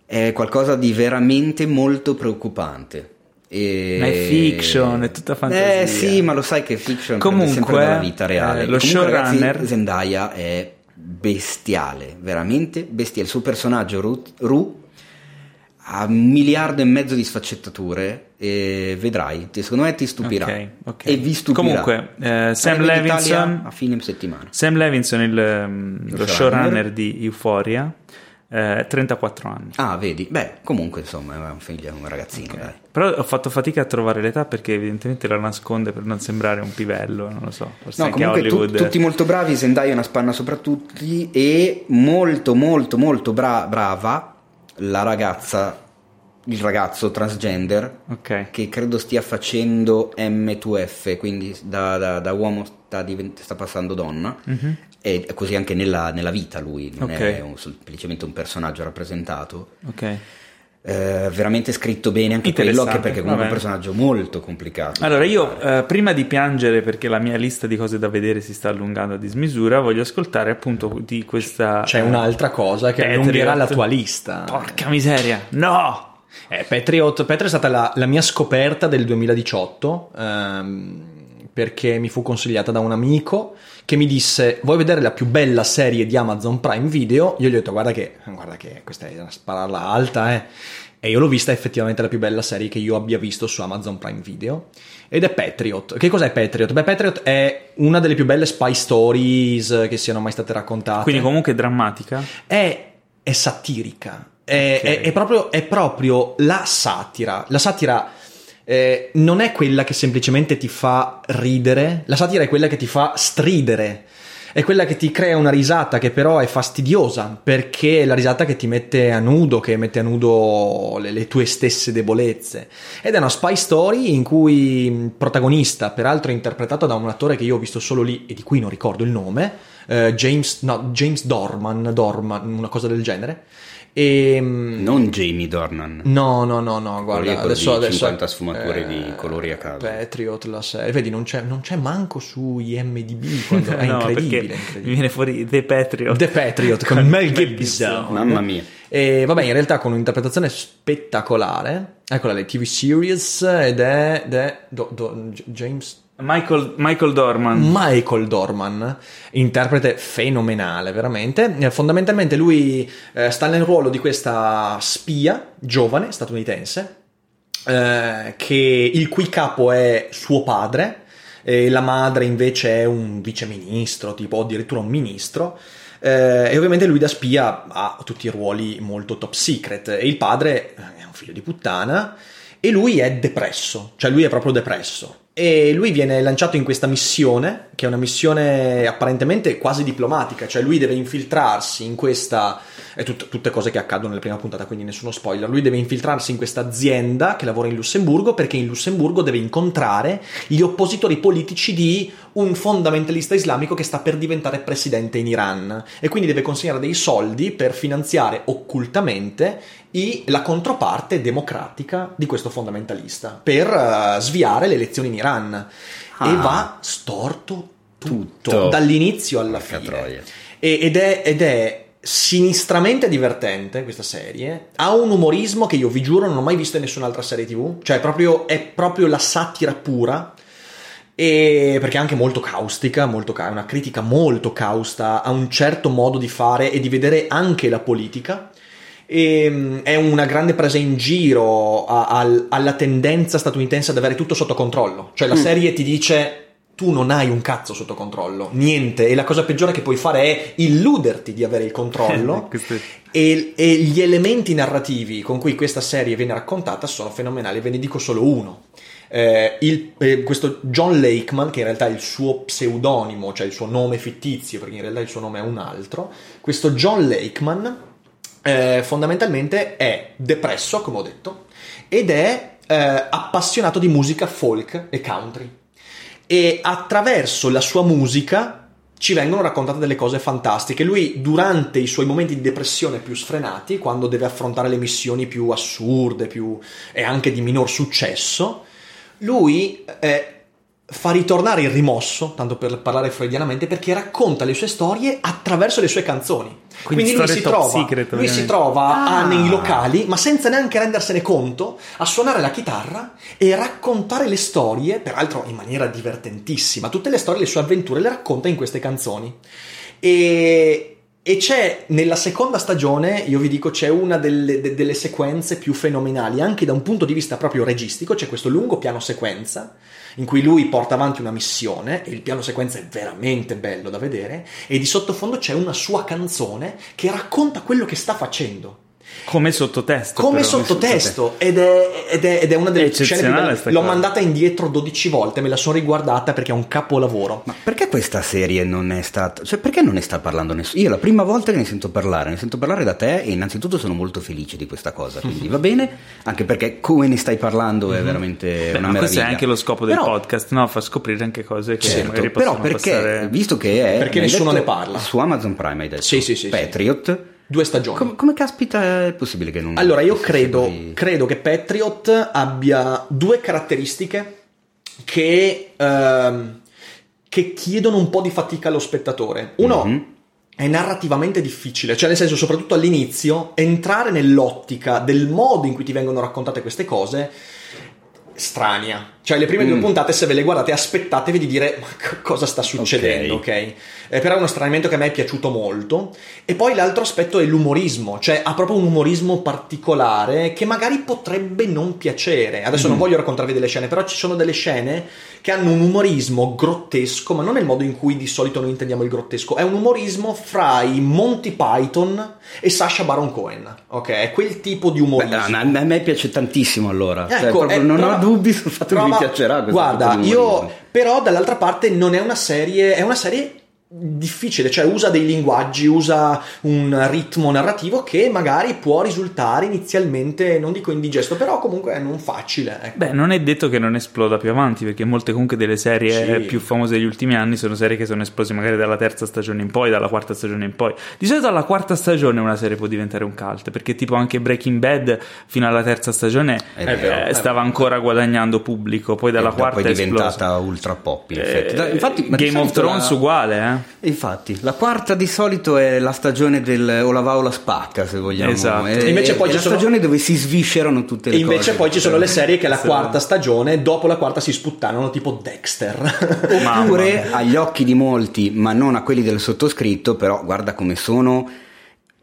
è qualcosa di veramente molto preoccupante e... Ma è fiction, è tutta fantasia. Eh sì, ma lo sai che fiction Comunque, dalla vita reale. eh, lo showrunner- Zendaya è bestiale, veramente bestiale. Il suo personaggio Ru, Ru ha un miliardo e mezzo di sfaccettature e vedrai, secondo me ti stupirà. Ok, ok. E vi stupirà. Comunque, eh, Sam Levinson a fine settimana. Sam Levinson, il, ehm, lo showrunner. showrunner di Euphoria, eh, 34 anni. Ah, vedi? Beh, comunque insomma è un figlio, un ragazzino, dai. Però ho fatto fatica a trovare l'età perché evidentemente la nasconde per non sembrare un pivello, non lo so. Forse No, comunque tu- tutti molto bravi, Zendaya è una spanna sopra tutti e molto molto molto bra- brava la ragazza, il ragazzo transgender Ok. che credo stia facendo M2F, quindi da, da- da uomo sta, divent- sta passando donna Mhm. e così anche nella, nella vita lui, non Ok. è un- semplicemente un personaggio rappresentato. Ok. Eh, veramente scritto bene anche quello, Interessante, anche perché comunque è un personaggio molto complicato. Allora io, eh, prima di piangere perché la mia lista di cose da vedere si sta allungando a dismisura, voglio ascoltare appunto di questa... C'è un'altra cosa che Patriot. allungherà la tua lista. Porca miseria, no! Eh, Patriot, Patriot è stata la, la mia scoperta del 2018 ehm, perché mi fu consigliata da un amico che mi disse vuoi vedere la più bella serie di Amazon Prime Video? Io gli ho detto guarda che, guarda che questa è una spararla alta eh. e io l'ho vista effettivamente la più bella serie che io abbia visto su Amazon Prime Video ed è Patriot. Che cos'è Patriot? Beh Patriot è una delle più belle spy stories che siano mai state raccontate Quindi comunque drammatica. è, è satirica, è, Ok. è- è proprio, è proprio la satira. La satira eh, non è quella che semplicemente ti fa ridere, la satira è quella che ti fa stridere. È quella che ti crea una risata che però è fastidiosa perché è la risata che ti mette a nudo, che mette a nudo le, le tue stesse debolezze. Ed è una spy story in cui il protagonista, peraltro interpretato da un attore che io ho visto solo lì e di cui non ricordo il nome, eh, James, no, James Dorman, Dorman, una cosa del genere. E, Non Jamie Dornan. No, no, no, no, guarda, adesso, adesso 50 sfumature di colori a caso. Patriot, la serie, vedi, non c'è, non c'è manco su IMDb, quando, è [LAUGHS] No, incredibile, perché incredibile. mi viene fuori The Patriot. The Patriot con Mel Gibson. Mamma mia. E vabbè, in realtà con un'interpretazione spettacolare. Eccola le TV series ed è, ed è Do- Do- James Michael, Michael Dorman. Michael Dorman, interprete fenomenale, veramente. Eh, Fondamentalmente lui eh, sta nel ruolo di questa spia giovane statunitense, eh, che il cui capo è suo padre, e la madre invece è un viceministro, tipo addirittura un ministro. Eh, e ovviamente lui da spia ha tutti i ruoli molto top secret. E il padre è un figlio di puttana. E lui è depresso, cioè lui è proprio depresso. E lui viene lanciato in questa missione, che è una missione apparentemente quasi diplomatica, cioè lui deve infiltrarsi in questa. È tut- tutte cose che accadono nella prima puntata, quindi nessuno spoiler. Lui deve infiltrarsi in questa azienda che lavora in Lussemburgo perché in Lussemburgo deve incontrare gli oppositori politici di un fondamentalista islamico che sta per diventare presidente in Iran. E quindi deve consegnare dei soldi per finanziare occultamente i- la controparte democratica di questo fondamentalista per eh, sviare le elezioni in Iran. Ah. E va storto tutto, Tutto. dall'inizio alla Porca fine. troia. E- ed, è, ed è sinistramente divertente questa serie. Ha un umorismo che io vi giuro non ho mai visto in nessun'altra serie TV. Cioè, proprio, è proprio la satira pura. E perché è anche molto caustica, molto ca- una critica molto causta a un certo modo di fare e di vedere anche la politica. e mm, è una grande presa in giro a- al- alla tendenza statunitense ad avere tutto sotto controllo. Cioè la Mm. serie ti dice tu non hai un cazzo sotto controllo, niente, e la cosa peggiore che puoi fare è illuderti di avere il controllo. [LAUGHS] E, e gli elementi narrativi con cui questa serie viene raccontata sono fenomenali, ve ne dico solo uno. Eh, il- eh, questo John Lakeman, che in realtà è il suo pseudonimo, cioè il suo nome fittizio, perché in realtà il suo nome è un altro, questo John Lakeman eh, fondamentalmente è depresso, come ho detto, ed è eh, appassionato di musica folk e country. E attraverso la sua musica ci vengono raccontate delle cose fantastiche. Lui, durante i suoi momenti di depressione più sfrenati, quando deve affrontare le missioni più assurde più... e anche di minor successo, lui eh, fa ritornare il rimosso, tanto per parlare freudianamente, perché racconta le sue storie attraverso le sue canzoni. Quindi Quindi, lui, si trova, secret, lui si trova a- Ah. nei locali, ma senza neanche rendersene conto, a suonare la chitarra e raccontare le storie, peraltro in maniera divertentissima. Tutte le storie, le sue avventure le racconta in queste canzoni. E, e c'è nella seconda stagione, io vi dico, c'è una delle, de- delle sequenze più fenomenali, anche da un punto di vista proprio registico. C'è questo lungo piano sequenza in cui lui porta avanti una missione e il piano sequenza è veramente bello da vedere. E di sottofondo c'è una sua canzone che racconta quello che sta facendo. Come sottotesto. Come però. sottotesto ed è, ed, è, ed è una delle scene più belle. L'ho cosa. mandata indietro 12 volte, me la sono riguardata perché è un capolavoro. Ma perché questa serie non è stata. Cioè, perché non ne sta parlando nessuno? Io è la prima volta che ne sento parlare, ne sento parlare da te e innanzitutto sono molto felice di questa cosa. Quindi va bene, anche perché come ne stai parlando è veramente Beh, una ma questo meraviglia. è anche lo scopo del Però- podcast, no? Far scoprire anche cose che Certo, magari però possono perché, passare. visto che è. Perché nessuno detto, ne parla. Su Amazon Prime hai detto. Sì, sì, sì, sì. Due stagioni. Com- come caspita è possibile che non. Allora, io credo, così- credo che Patriot abbia due caratteristiche che, ehm, che chiedono un po' di fatica allo spettatore. Uno Mhm. è narrativamente difficile, cioè nel senso, soprattutto all'inizio, entrare nell'ottica del modo in cui ti vengono raccontate queste cose strania. Cioè, le prime due Mm. puntate, se ve le guardate, aspettatevi di dire ma co- cosa sta succedendo, ok? Eh, però è uno stranamento che a me è piaciuto molto. E poi l'altro aspetto è l'umorismo, cioè ha proprio un umorismo particolare che magari potrebbe non piacere. Adesso Mm. non voglio raccontarvi delle scene, però ci sono delle scene che hanno un umorismo grottesco, ma non nel modo in cui di solito noi intendiamo il grottesco, è un umorismo fra i Monty Python e Sasha Baron Cohen, ok? È quel tipo di Beh, umorismo. a me a me piace tantissimo allora. Cioè, Ecco, proprio eh, non prova- ho dubbi sul fatto che mi piacerà questo Guarda, io però dall'altra parte non è una serie, è una serie difficile, cioè usa dei linguaggi, usa un ritmo narrativo che magari può risultare inizialmente, non dico indigesto, però comunque è non facile. Ecco. Beh, non è detto che non esploda più avanti, perché molte comunque delle serie Sì. più famose degli ultimi anni sono serie che sono esplose magari dalla terza stagione in poi, dalla quarta stagione in poi. Di solito alla quarta stagione una serie può diventare un cult, perché tipo anche Breaking Bad fino alla terza stagione eh, vero, è stava ancora guadagnando pubblico, poi dalla E dopo quarta è è esplosa. diventata ultra pop in Eh, infatti, Game of Thrones la- uguale, eh? Infatti, la quarta di solito è la stagione del o la va o la spacca, se vogliamo. Esatto. È, Invece poi è ci la sono- stagione dove si sviscerano tutte le E invece cose. poi ci sono le serie che la Sì. quarta stagione, dopo la quarta si sputtanano, tipo Dexter. Oppure [LAUGHS] agli occhi di molti, ma non a quelli del sottoscritto, però guarda come sono.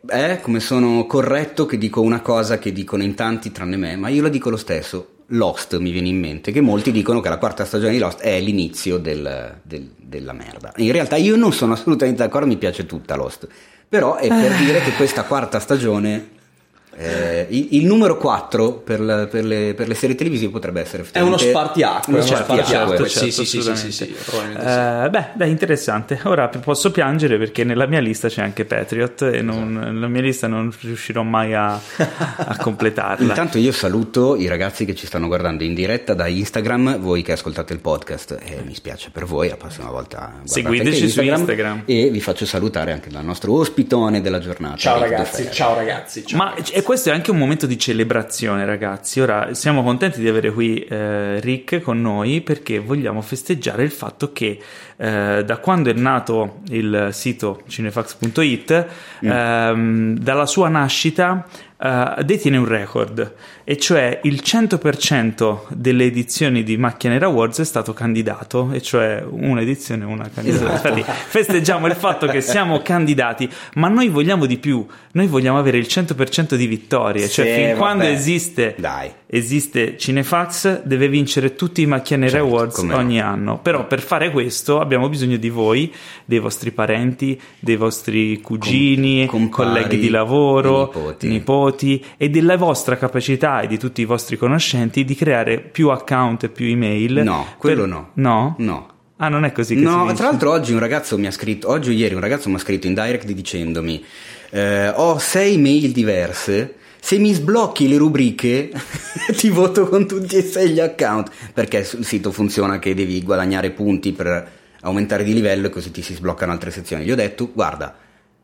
Eh, come sono corretto che dico una cosa che dicono in tanti tranne me, ma io la dico lo stesso. Lost mi viene in mente, che molti dicono che la quarta stagione di Lost è l'inizio del- del- della merda. In realtà io non sono assolutamente d'accordo, mi piace tutta Lost. Però è per dire che questa quarta stagione, eh, il, numero 4 per, la- per le, per le serie televisive potrebbe essere È uno spartiacque, è uno spartiacque. spartiacque. certo, Sì, sì, sì, sì, sì, sì, probabilmente sì. Eh, beh, dai, interessante. Ora posso piangere perché nella mia lista c'è anche Patriot e non, la mia lista non riuscirò mai a, a completarla. [LAUGHS] Intanto io saluto i ragazzi che ci stanno guardando in diretta da Instagram, voi che ascoltate il podcast, e mi spiace per voi, la prossima volta Seguiteci su Instagram. e vi faccio salutare anche dal nostro ospitone della giornata. Ciao ragazzi, ciao ragazzi. Ciao. Ma e questo è anche un momento di celebrazione, ragazzi. Ora siamo contenti di avere qui eh, Rick con noi perché vogliamo festeggiare il fatto che eh, da quando è nato il sito cinefax.it, Mm. ehm, dalla sua nascita. Eh, detiene un record, e cioè il 100% delle edizioni di Macchia Nera Awards è stato candidato, e cioè un'edizione, una candidatura. Esatto. Infatti festeggiamo il fatto che siamo candidati, ma noi vogliamo di più, noi vogliamo avere il 100% di vittorie, cioè Sì, fin vabbè. quando esiste Dai. Esiste Cinefax deve vincere tutti i Macchia Nera Certo, Awards come no. ogni anno però per fare questo abbiamo bisogno di voi dei vostri parenti dei vostri cugini Com- compari, colleghi di lavoro nipoti. nipoti e della vostra capacità e di tutti i vostri conoscenti di creare più account e più email No, quello per- no. no? No. ah non è così No, tra l'altro oggi un ragazzo mi ha scritto, oggi o ieri un ragazzo mi ha scritto in direct dicendomi eh, ho sei mail diverse, se mi sblocchi le rubriche [LAUGHS] ti voto con tutti e sei gli account, perché sul sito funziona che devi guadagnare punti per aumentare di livello e così ti si sbloccano altre sezioni. Gli ho detto, guarda,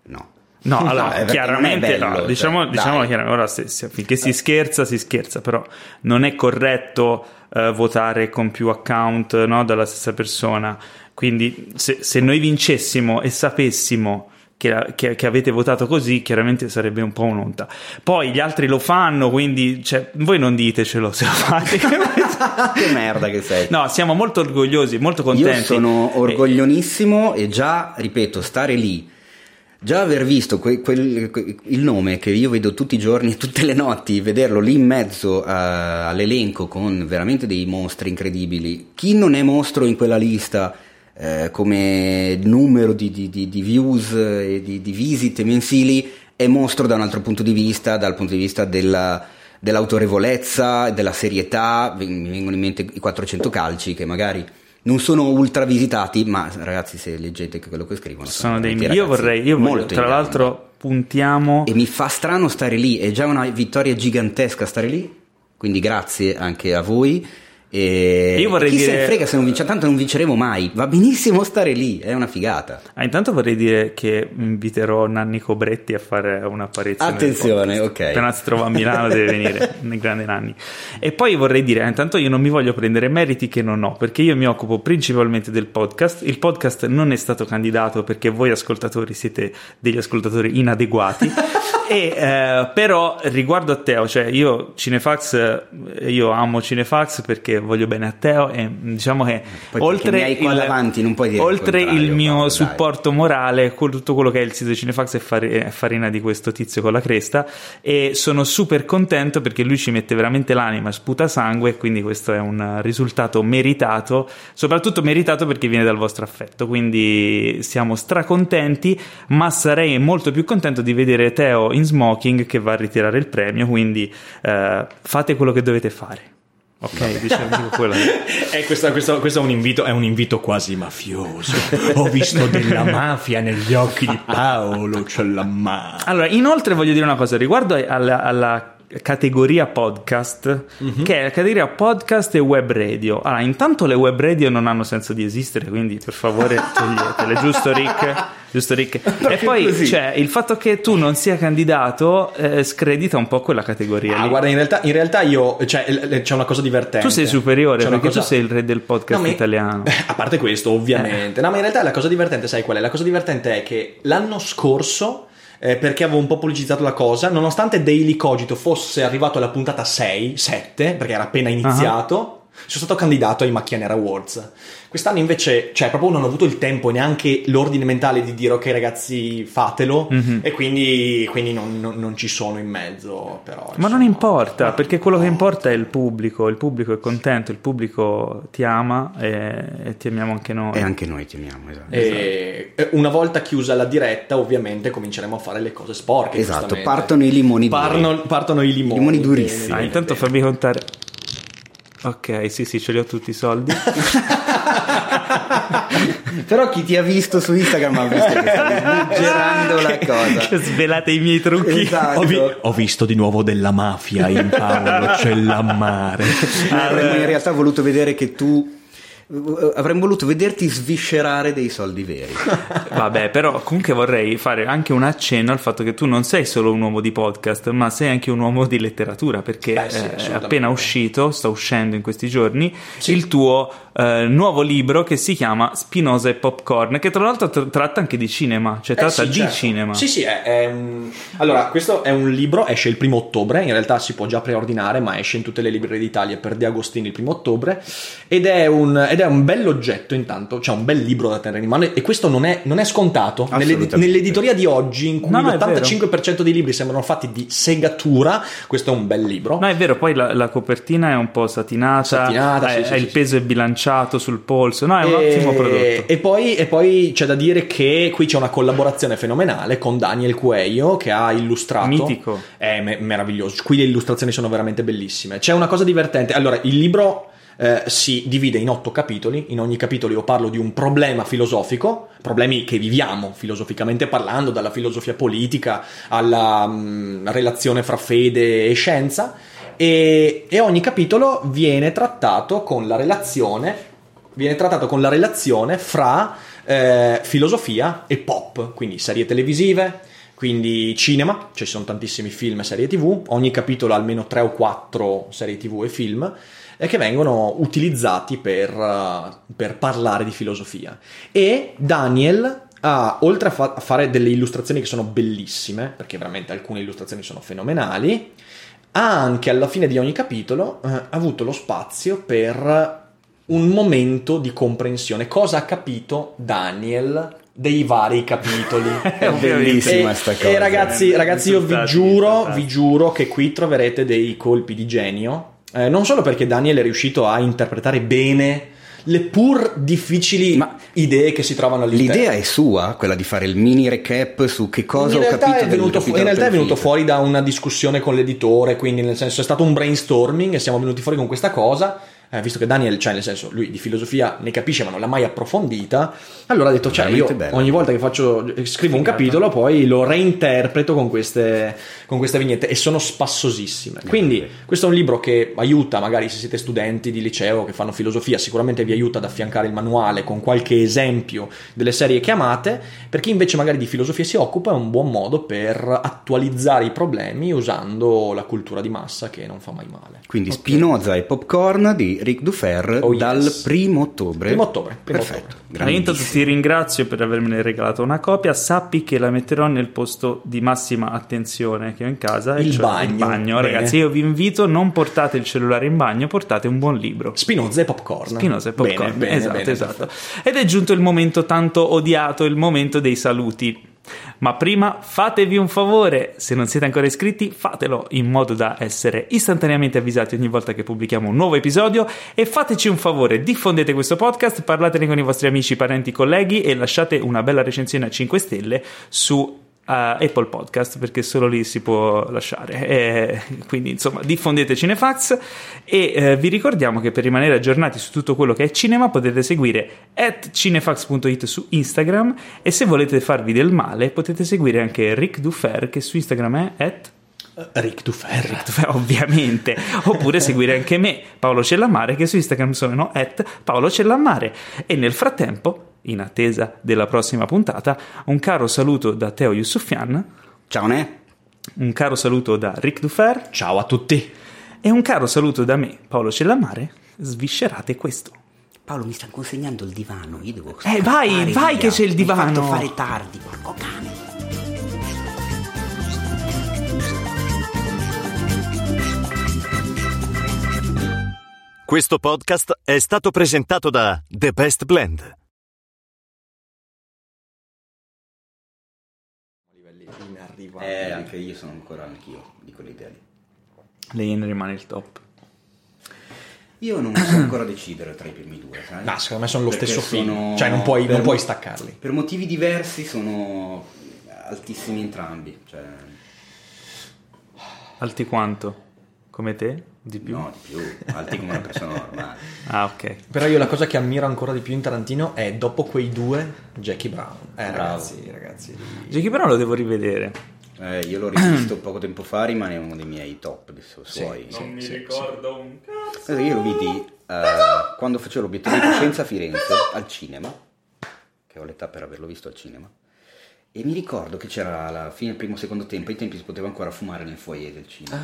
no. No, [LAUGHS] allora, perché chiaramente bello, no, cioè, diciamo, diciamo chiaramente, ora se- se- finché si scherza, si scherza, però non è corretto eh, votare con più account no, dalla stessa persona. Quindi se, se noi vincessimo e sapessimo che, che- che avete votato così, chiaramente sarebbe un po' un'onta. Poi gli altri lo fanno, quindi cioè, voi non ditecelo se lo fate. [LAUGHS] che merda che sei. no, siamo molto orgogliosi, molto contenti. Io sono E- orgoglionissimo e già, ripeto, stare lì, già aver visto que- quel- que- il nome che io vedo tutti i giorni e tutte le notti, vederlo lì in mezzo a- all'elenco con veramente dei mostri incredibili. Chi non è mostro in quella lista eh, come numero di, di- di- di views e di, di visite mensili è mostro da un altro punto di vista, dal punto di vista della dell'autorevolezza, della serietà, mi vengono in mente i 400 calci che magari non sono ultra visitati, ma ragazzi se leggete quello che scrivono sono dei veramente io ragazzi vorrei, io molto tra in gamba. l'altro puntiamo e mi fa strano stare lì, è già una vittoria gigantesca stare lì, quindi grazie anche a voi. E Io vorrei chi se dire- ne frega se non vince, tanto non vinceremo mai, va benissimo stare lì, è una figata. Ah, intanto vorrei dire che inviterò Nanni Cobretti a fare un'apparizione. Attenzione, ok. Appena si trova a Milano deve [LAUGHS] venire, nel grande Nanni. E poi vorrei dire, eh, intanto io non mi voglio prendere meriti che non ho, perché io mi occupo principalmente del podcast. Il podcast non è stato candidato perché voi ascoltatori siete degli ascoltatori inadeguati. [LAUGHS] E, eh, però riguardo a Teo, cioè io Cinefax, eh, io amo Cinefax perché voglio bene a Teo e diciamo che Poi oltre il, davanti, il oltre il mio Paolo, dai. supporto morale, tutto quello che è il sito di Cinefax è, fari- è farina di questo tizio con la cresta e sono super contento perché lui ci mette veramente l'anima, sputa sangue, quindi questo è un risultato meritato, soprattutto meritato perché viene dal vostro affetto, quindi siamo stracontenti, ma sarei molto più contento di vedere Teo in smoking che va a ritirare il premio, quindi eh, fate quello che dovete fare. Ok, diciamo quello. [LAUGHS] Eh, questo, questo- questo è un invito, è un invito quasi mafioso. Ho visto della mafia negli occhi di Paolo, c'è la mafia. Allora, inoltre voglio dire una cosa riguardo alla, alla categoria podcast, che è la categoria podcast e web radio. Allora, intanto le web radio non hanno senso di esistere, quindi per favore [LAUGHS] toglietele, giusto Rick? Giusto Rick? [LAUGHS] e poi così? cioè, il fatto che tu non sia candidato eh, scredita un po' quella categoria Ah, lì. guarda, in realtà, in realtà io, cioè, l- c'è una cosa divertente. tu sei superiore C'è perché cosa- tu sei il re del podcast No, ma- italiano. Eh, [LAUGHS] A parte questo, ovviamente. No, ma in realtà la cosa divertente, sai qual è? La cosa divertente è che l'anno scorso, eh, perché avevo un po' pubblicizzato la cosa, nonostante Daily Cogito fosse arrivato alla puntata 6, 7, perché era appena iniziato, sono stato candidato ai Macchia Nera Awards. Quest'anno invece, cioè, proprio non ho avuto il tempo e neanche l'ordine mentale di dire ok ragazzi fatelo Mhm. e quindi, quindi non, non- non ci sono in mezzo. Però, Ma insomma. non importa, Ma- perché quello che no. importa è il pubblico, il pubblico è contento, il pubblico ti ama e, e ti amiamo anche noi. E anche noi temiamo, esatto. E eh, una volta chiusa la diretta, ovviamente cominceremo a fare le cose sporche. Esatto, partono i limoni duri. Parno- partono i limoni. Limoni bene, durissimi. Ah, intanto bene. fammi contare. Ok, sì, sì, ce li ho tutti i soldi. [LAUGHS] Però chi ti ha visto su Instagram ha visto che stavi girando la cosa. che svelate i miei trucchi. Esatto. Ho, vi- ho visto di nuovo della mafia in Paolo, c'è l'ammare. Avremmo in realtà voluto vedere che tu Avremmo voluto vederti sviscerare dei soldi veri. [LAUGHS] Vabbè, però comunque vorrei fare anche un accenno al fatto che tu non sei solo un uomo di podcast, ma sei anche un uomo di letteratura, perché Beh, sì, eh, è appena uscito, sta uscendo in questi giorni, il tuo eh, nuovo libro che si chiama Spinoza e Popcorn, che tra l'altro tr- tratta anche di cinema, cioè Eh tratta sì, di certo. cinema. Sì, sì, è, è un- allora questo è un libro, esce il primo ottobre, in realtà si può già preordinare, ma esce in tutte le librerie d'Italia per De Agostini il primo ottobre ed è un, ed è un bell'oggetto intanto, cioè un bel libro da tenere in mano e questo non è, non è scontato. Nell'edi- Assolutamente. nell'editoria di oggi, in cui No, no, è l'85% dei libri sembrano fatti di segatura, questo è un bel libro. No, è vero, poi la, la copertina è un po' satinata, Satinata, eh, sì, sì, sì, il sì. peso è bilanciato sul polso, no, è un E- ottimo prodotto. E poi, e poi c'è da dire che qui c'è una collaborazione fenomenale con Daniel Cuello che ha illustrato. Mitico. È me- meraviglioso. Qui le illustrazioni sono veramente bellissime. C'è una cosa divertente. Allora, il libro. eh, si divide in otto capitoli, in ogni capitolo io parlo di un problema filosofico, problemi che viviamo filosoficamente parlando, dalla filosofia politica alla mm, relazione fra fede e scienza, e, e ogni capitolo viene trattato con la relazione viene trattato con la relazione fra eh, filosofia e pop, quindi serie televisive, quindi cinema, ci sono tantissimi film e serie tv, ogni capitolo ha almeno 3 o 4 serie tv e film eh, che vengono utilizzati per, eh, per parlare di filosofia. E Daniel ha, oltre a, fa- a fare delle illustrazioni che sono bellissime, perché veramente alcune illustrazioni sono fenomenali, ha anche alla fine di ogni capitolo eh, avuto lo spazio per un momento di comprensione. Cosa ha capito Daniel dei vari capitoli? [LAUGHS] È bellissima E- sta E cosa. ragazzi, eh, ragazzi, io vi giuro, vi giuro che qui troverete dei colpi di genio. Eh, non solo perché Daniel è riuscito a interpretare bene le pur difficili Ma idee che si trovano all'interno. L'idea è sua, quella di fare il mini recap su che cosa in ho capito è venuto, fu- in realtà è venuto fuori da una discussione con l'editore, quindi nel senso è stato un brainstorming e siamo venuti fuori con questa cosa. Eh, visto che Daniel, cioè nel senso, lui di filosofia ne capisce ma non l'ha mai approfondita, allora ha detto, cioè io bello. ogni volta che faccio, scrivo un capitolo poi lo reinterpreto con queste, con queste vignette e sono spassosissime. Quindi questo è un libro che aiuta, magari se siete studenti di liceo che fanno filosofia, sicuramente vi aiuta ad affiancare il manuale con qualche esempio delle serie che amate, per chi invece magari di filosofia si occupa è un buon modo per attualizzare i problemi usando la cultura di massa che non fa mai male. Quindi Spinoza e Popcorn di Ric Dufer Oh, yes. dal primo ottobre. Primo ottobre, primo Perfetto. ottobre. Intanto ti ringrazio per avermene regalato una copia. Sappi che la metterò nel posto di massima attenzione che ho in casa. Il cioè bagno. Il bagno. Ragazzi, io vi invito, non portate il cellulare in bagno, portate un buon libro. Spinoza e popcorn. Spinoza e popcorn. Bene, bene, esatto, bene, esatto. Ed è giunto il momento tanto odiato, il momento dei saluti. Ma prima fatevi un favore, se non siete ancora iscritti, fatelo in modo da essere istantaneamente avvisati ogni volta che pubblichiamo un nuovo episodio. E fateci un favore, diffondete questo podcast, parlatene con i vostri amici, parenti, colleghi e lasciate una bella recensione a 5 stelle su eh, Apple Podcast perché solo lì si può lasciare. Eh, quindi insomma diffondete Cinefax e eh, vi ricordiamo che per rimanere aggiornati su tutto quello che è cinema potete seguire at cinefax.it su Instagram e se volete farvi del male potete seguire anche Rick Dufer che su Instagram è at Rick Dufer. ovviamente oppure seguire anche me Paolo Cellamare che su Instagram sono at Paolo Cellamare e nel frattempo in attesa della prossima puntata un caro saluto da Teo Yusufian Ciao Ne. un caro saluto da Rick Dufer Ciao a tutti. e un caro saluto da me Paolo Cellamare sviscerate questo Paolo mi sta consegnando il divano, io devo Eh, vai, vai via. che c'è il Mi divano. fare tardi, porco cane. Questo podcast è stato presentato da The Best Blend. Eh, anche io sono ancora anch'io di quell'idea lì. lei ne rimane il top Io non so ancora decidere tra i primi due, sai? No, secondo me sono lo Perché stesso film. sono- Cioè, non puoi- non puoi staccarli. Per motivi diversi sono altissimi entrambi. Cioè, alti quanto? come te? di più? no, di più, alti come una persona normale. [LAUGHS] ah ok Però io la cosa che ammiro ancora di più in Tarantino è dopo quei due Jackie Brown. Eh, Bravo. ragazzi, ragazzi. Jackie però lo devo rivedere Eh, io l'ho rivisto poco tempo fa, rimane uno dei miei top dei su- suoi. Non mi ricordo un cazzo. Eh, Io lo vidi eh, quando facevo l'obiettivo di coscienza a Firenze al cinema, che ho l'età per averlo visto al cinema. E mi ricordo che c'era alla fine del primo secondo tempo, ai tempi si poteva ancora fumare nel foyer del cinema.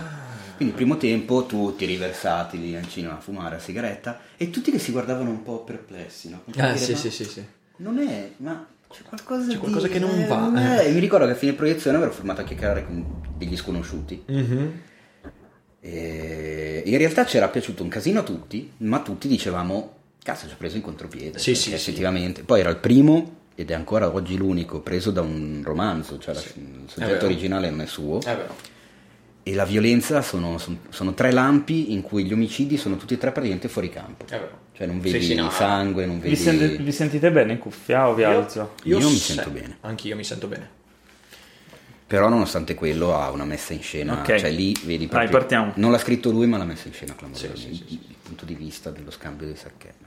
Quindi il primo tempo tutti riversati lì al cinema a fumare la sigaretta e tutti che si guardavano un po' perplessi, no? Ah, dire, sì, sì, sì, sì. Non è, ma c'è qualcosa, C'è qualcosa di- che non eh, va, è. E mi ricordo che a fine proiezione ero fermato a chiacchierare con degli sconosciuti. Mhm. E in realtà c'era piaciuto un casino a tutti, ma tutti dicevamo, cazzo ci ho preso in contropiede. Sì, sì, sì. effettivamente. Poi era il primo, ed è ancora oggi l'unico, preso da un romanzo, cioè il soggetto originale non è suo. È vero. E la violenza sono, sono- sono tre lampi in cui gli omicidi sono tutti e tre praticamente fuori campo. Vero. Cioè non Sì, vedi sì, no. sangue, non Vi, vedi... sente- vi sentite bene in cuffia o vi alzo? Io mi se- sento bene. Anch'io mi sento bene. Però nonostante quello ha una messa in scena, Ok. cioè lì vedi proprio... partiamo. Non l'ha scritto lui ma l'ha messa in scena clamorosa, Sì, sì, sì, il punto di vista dello scambio dei sacchetti.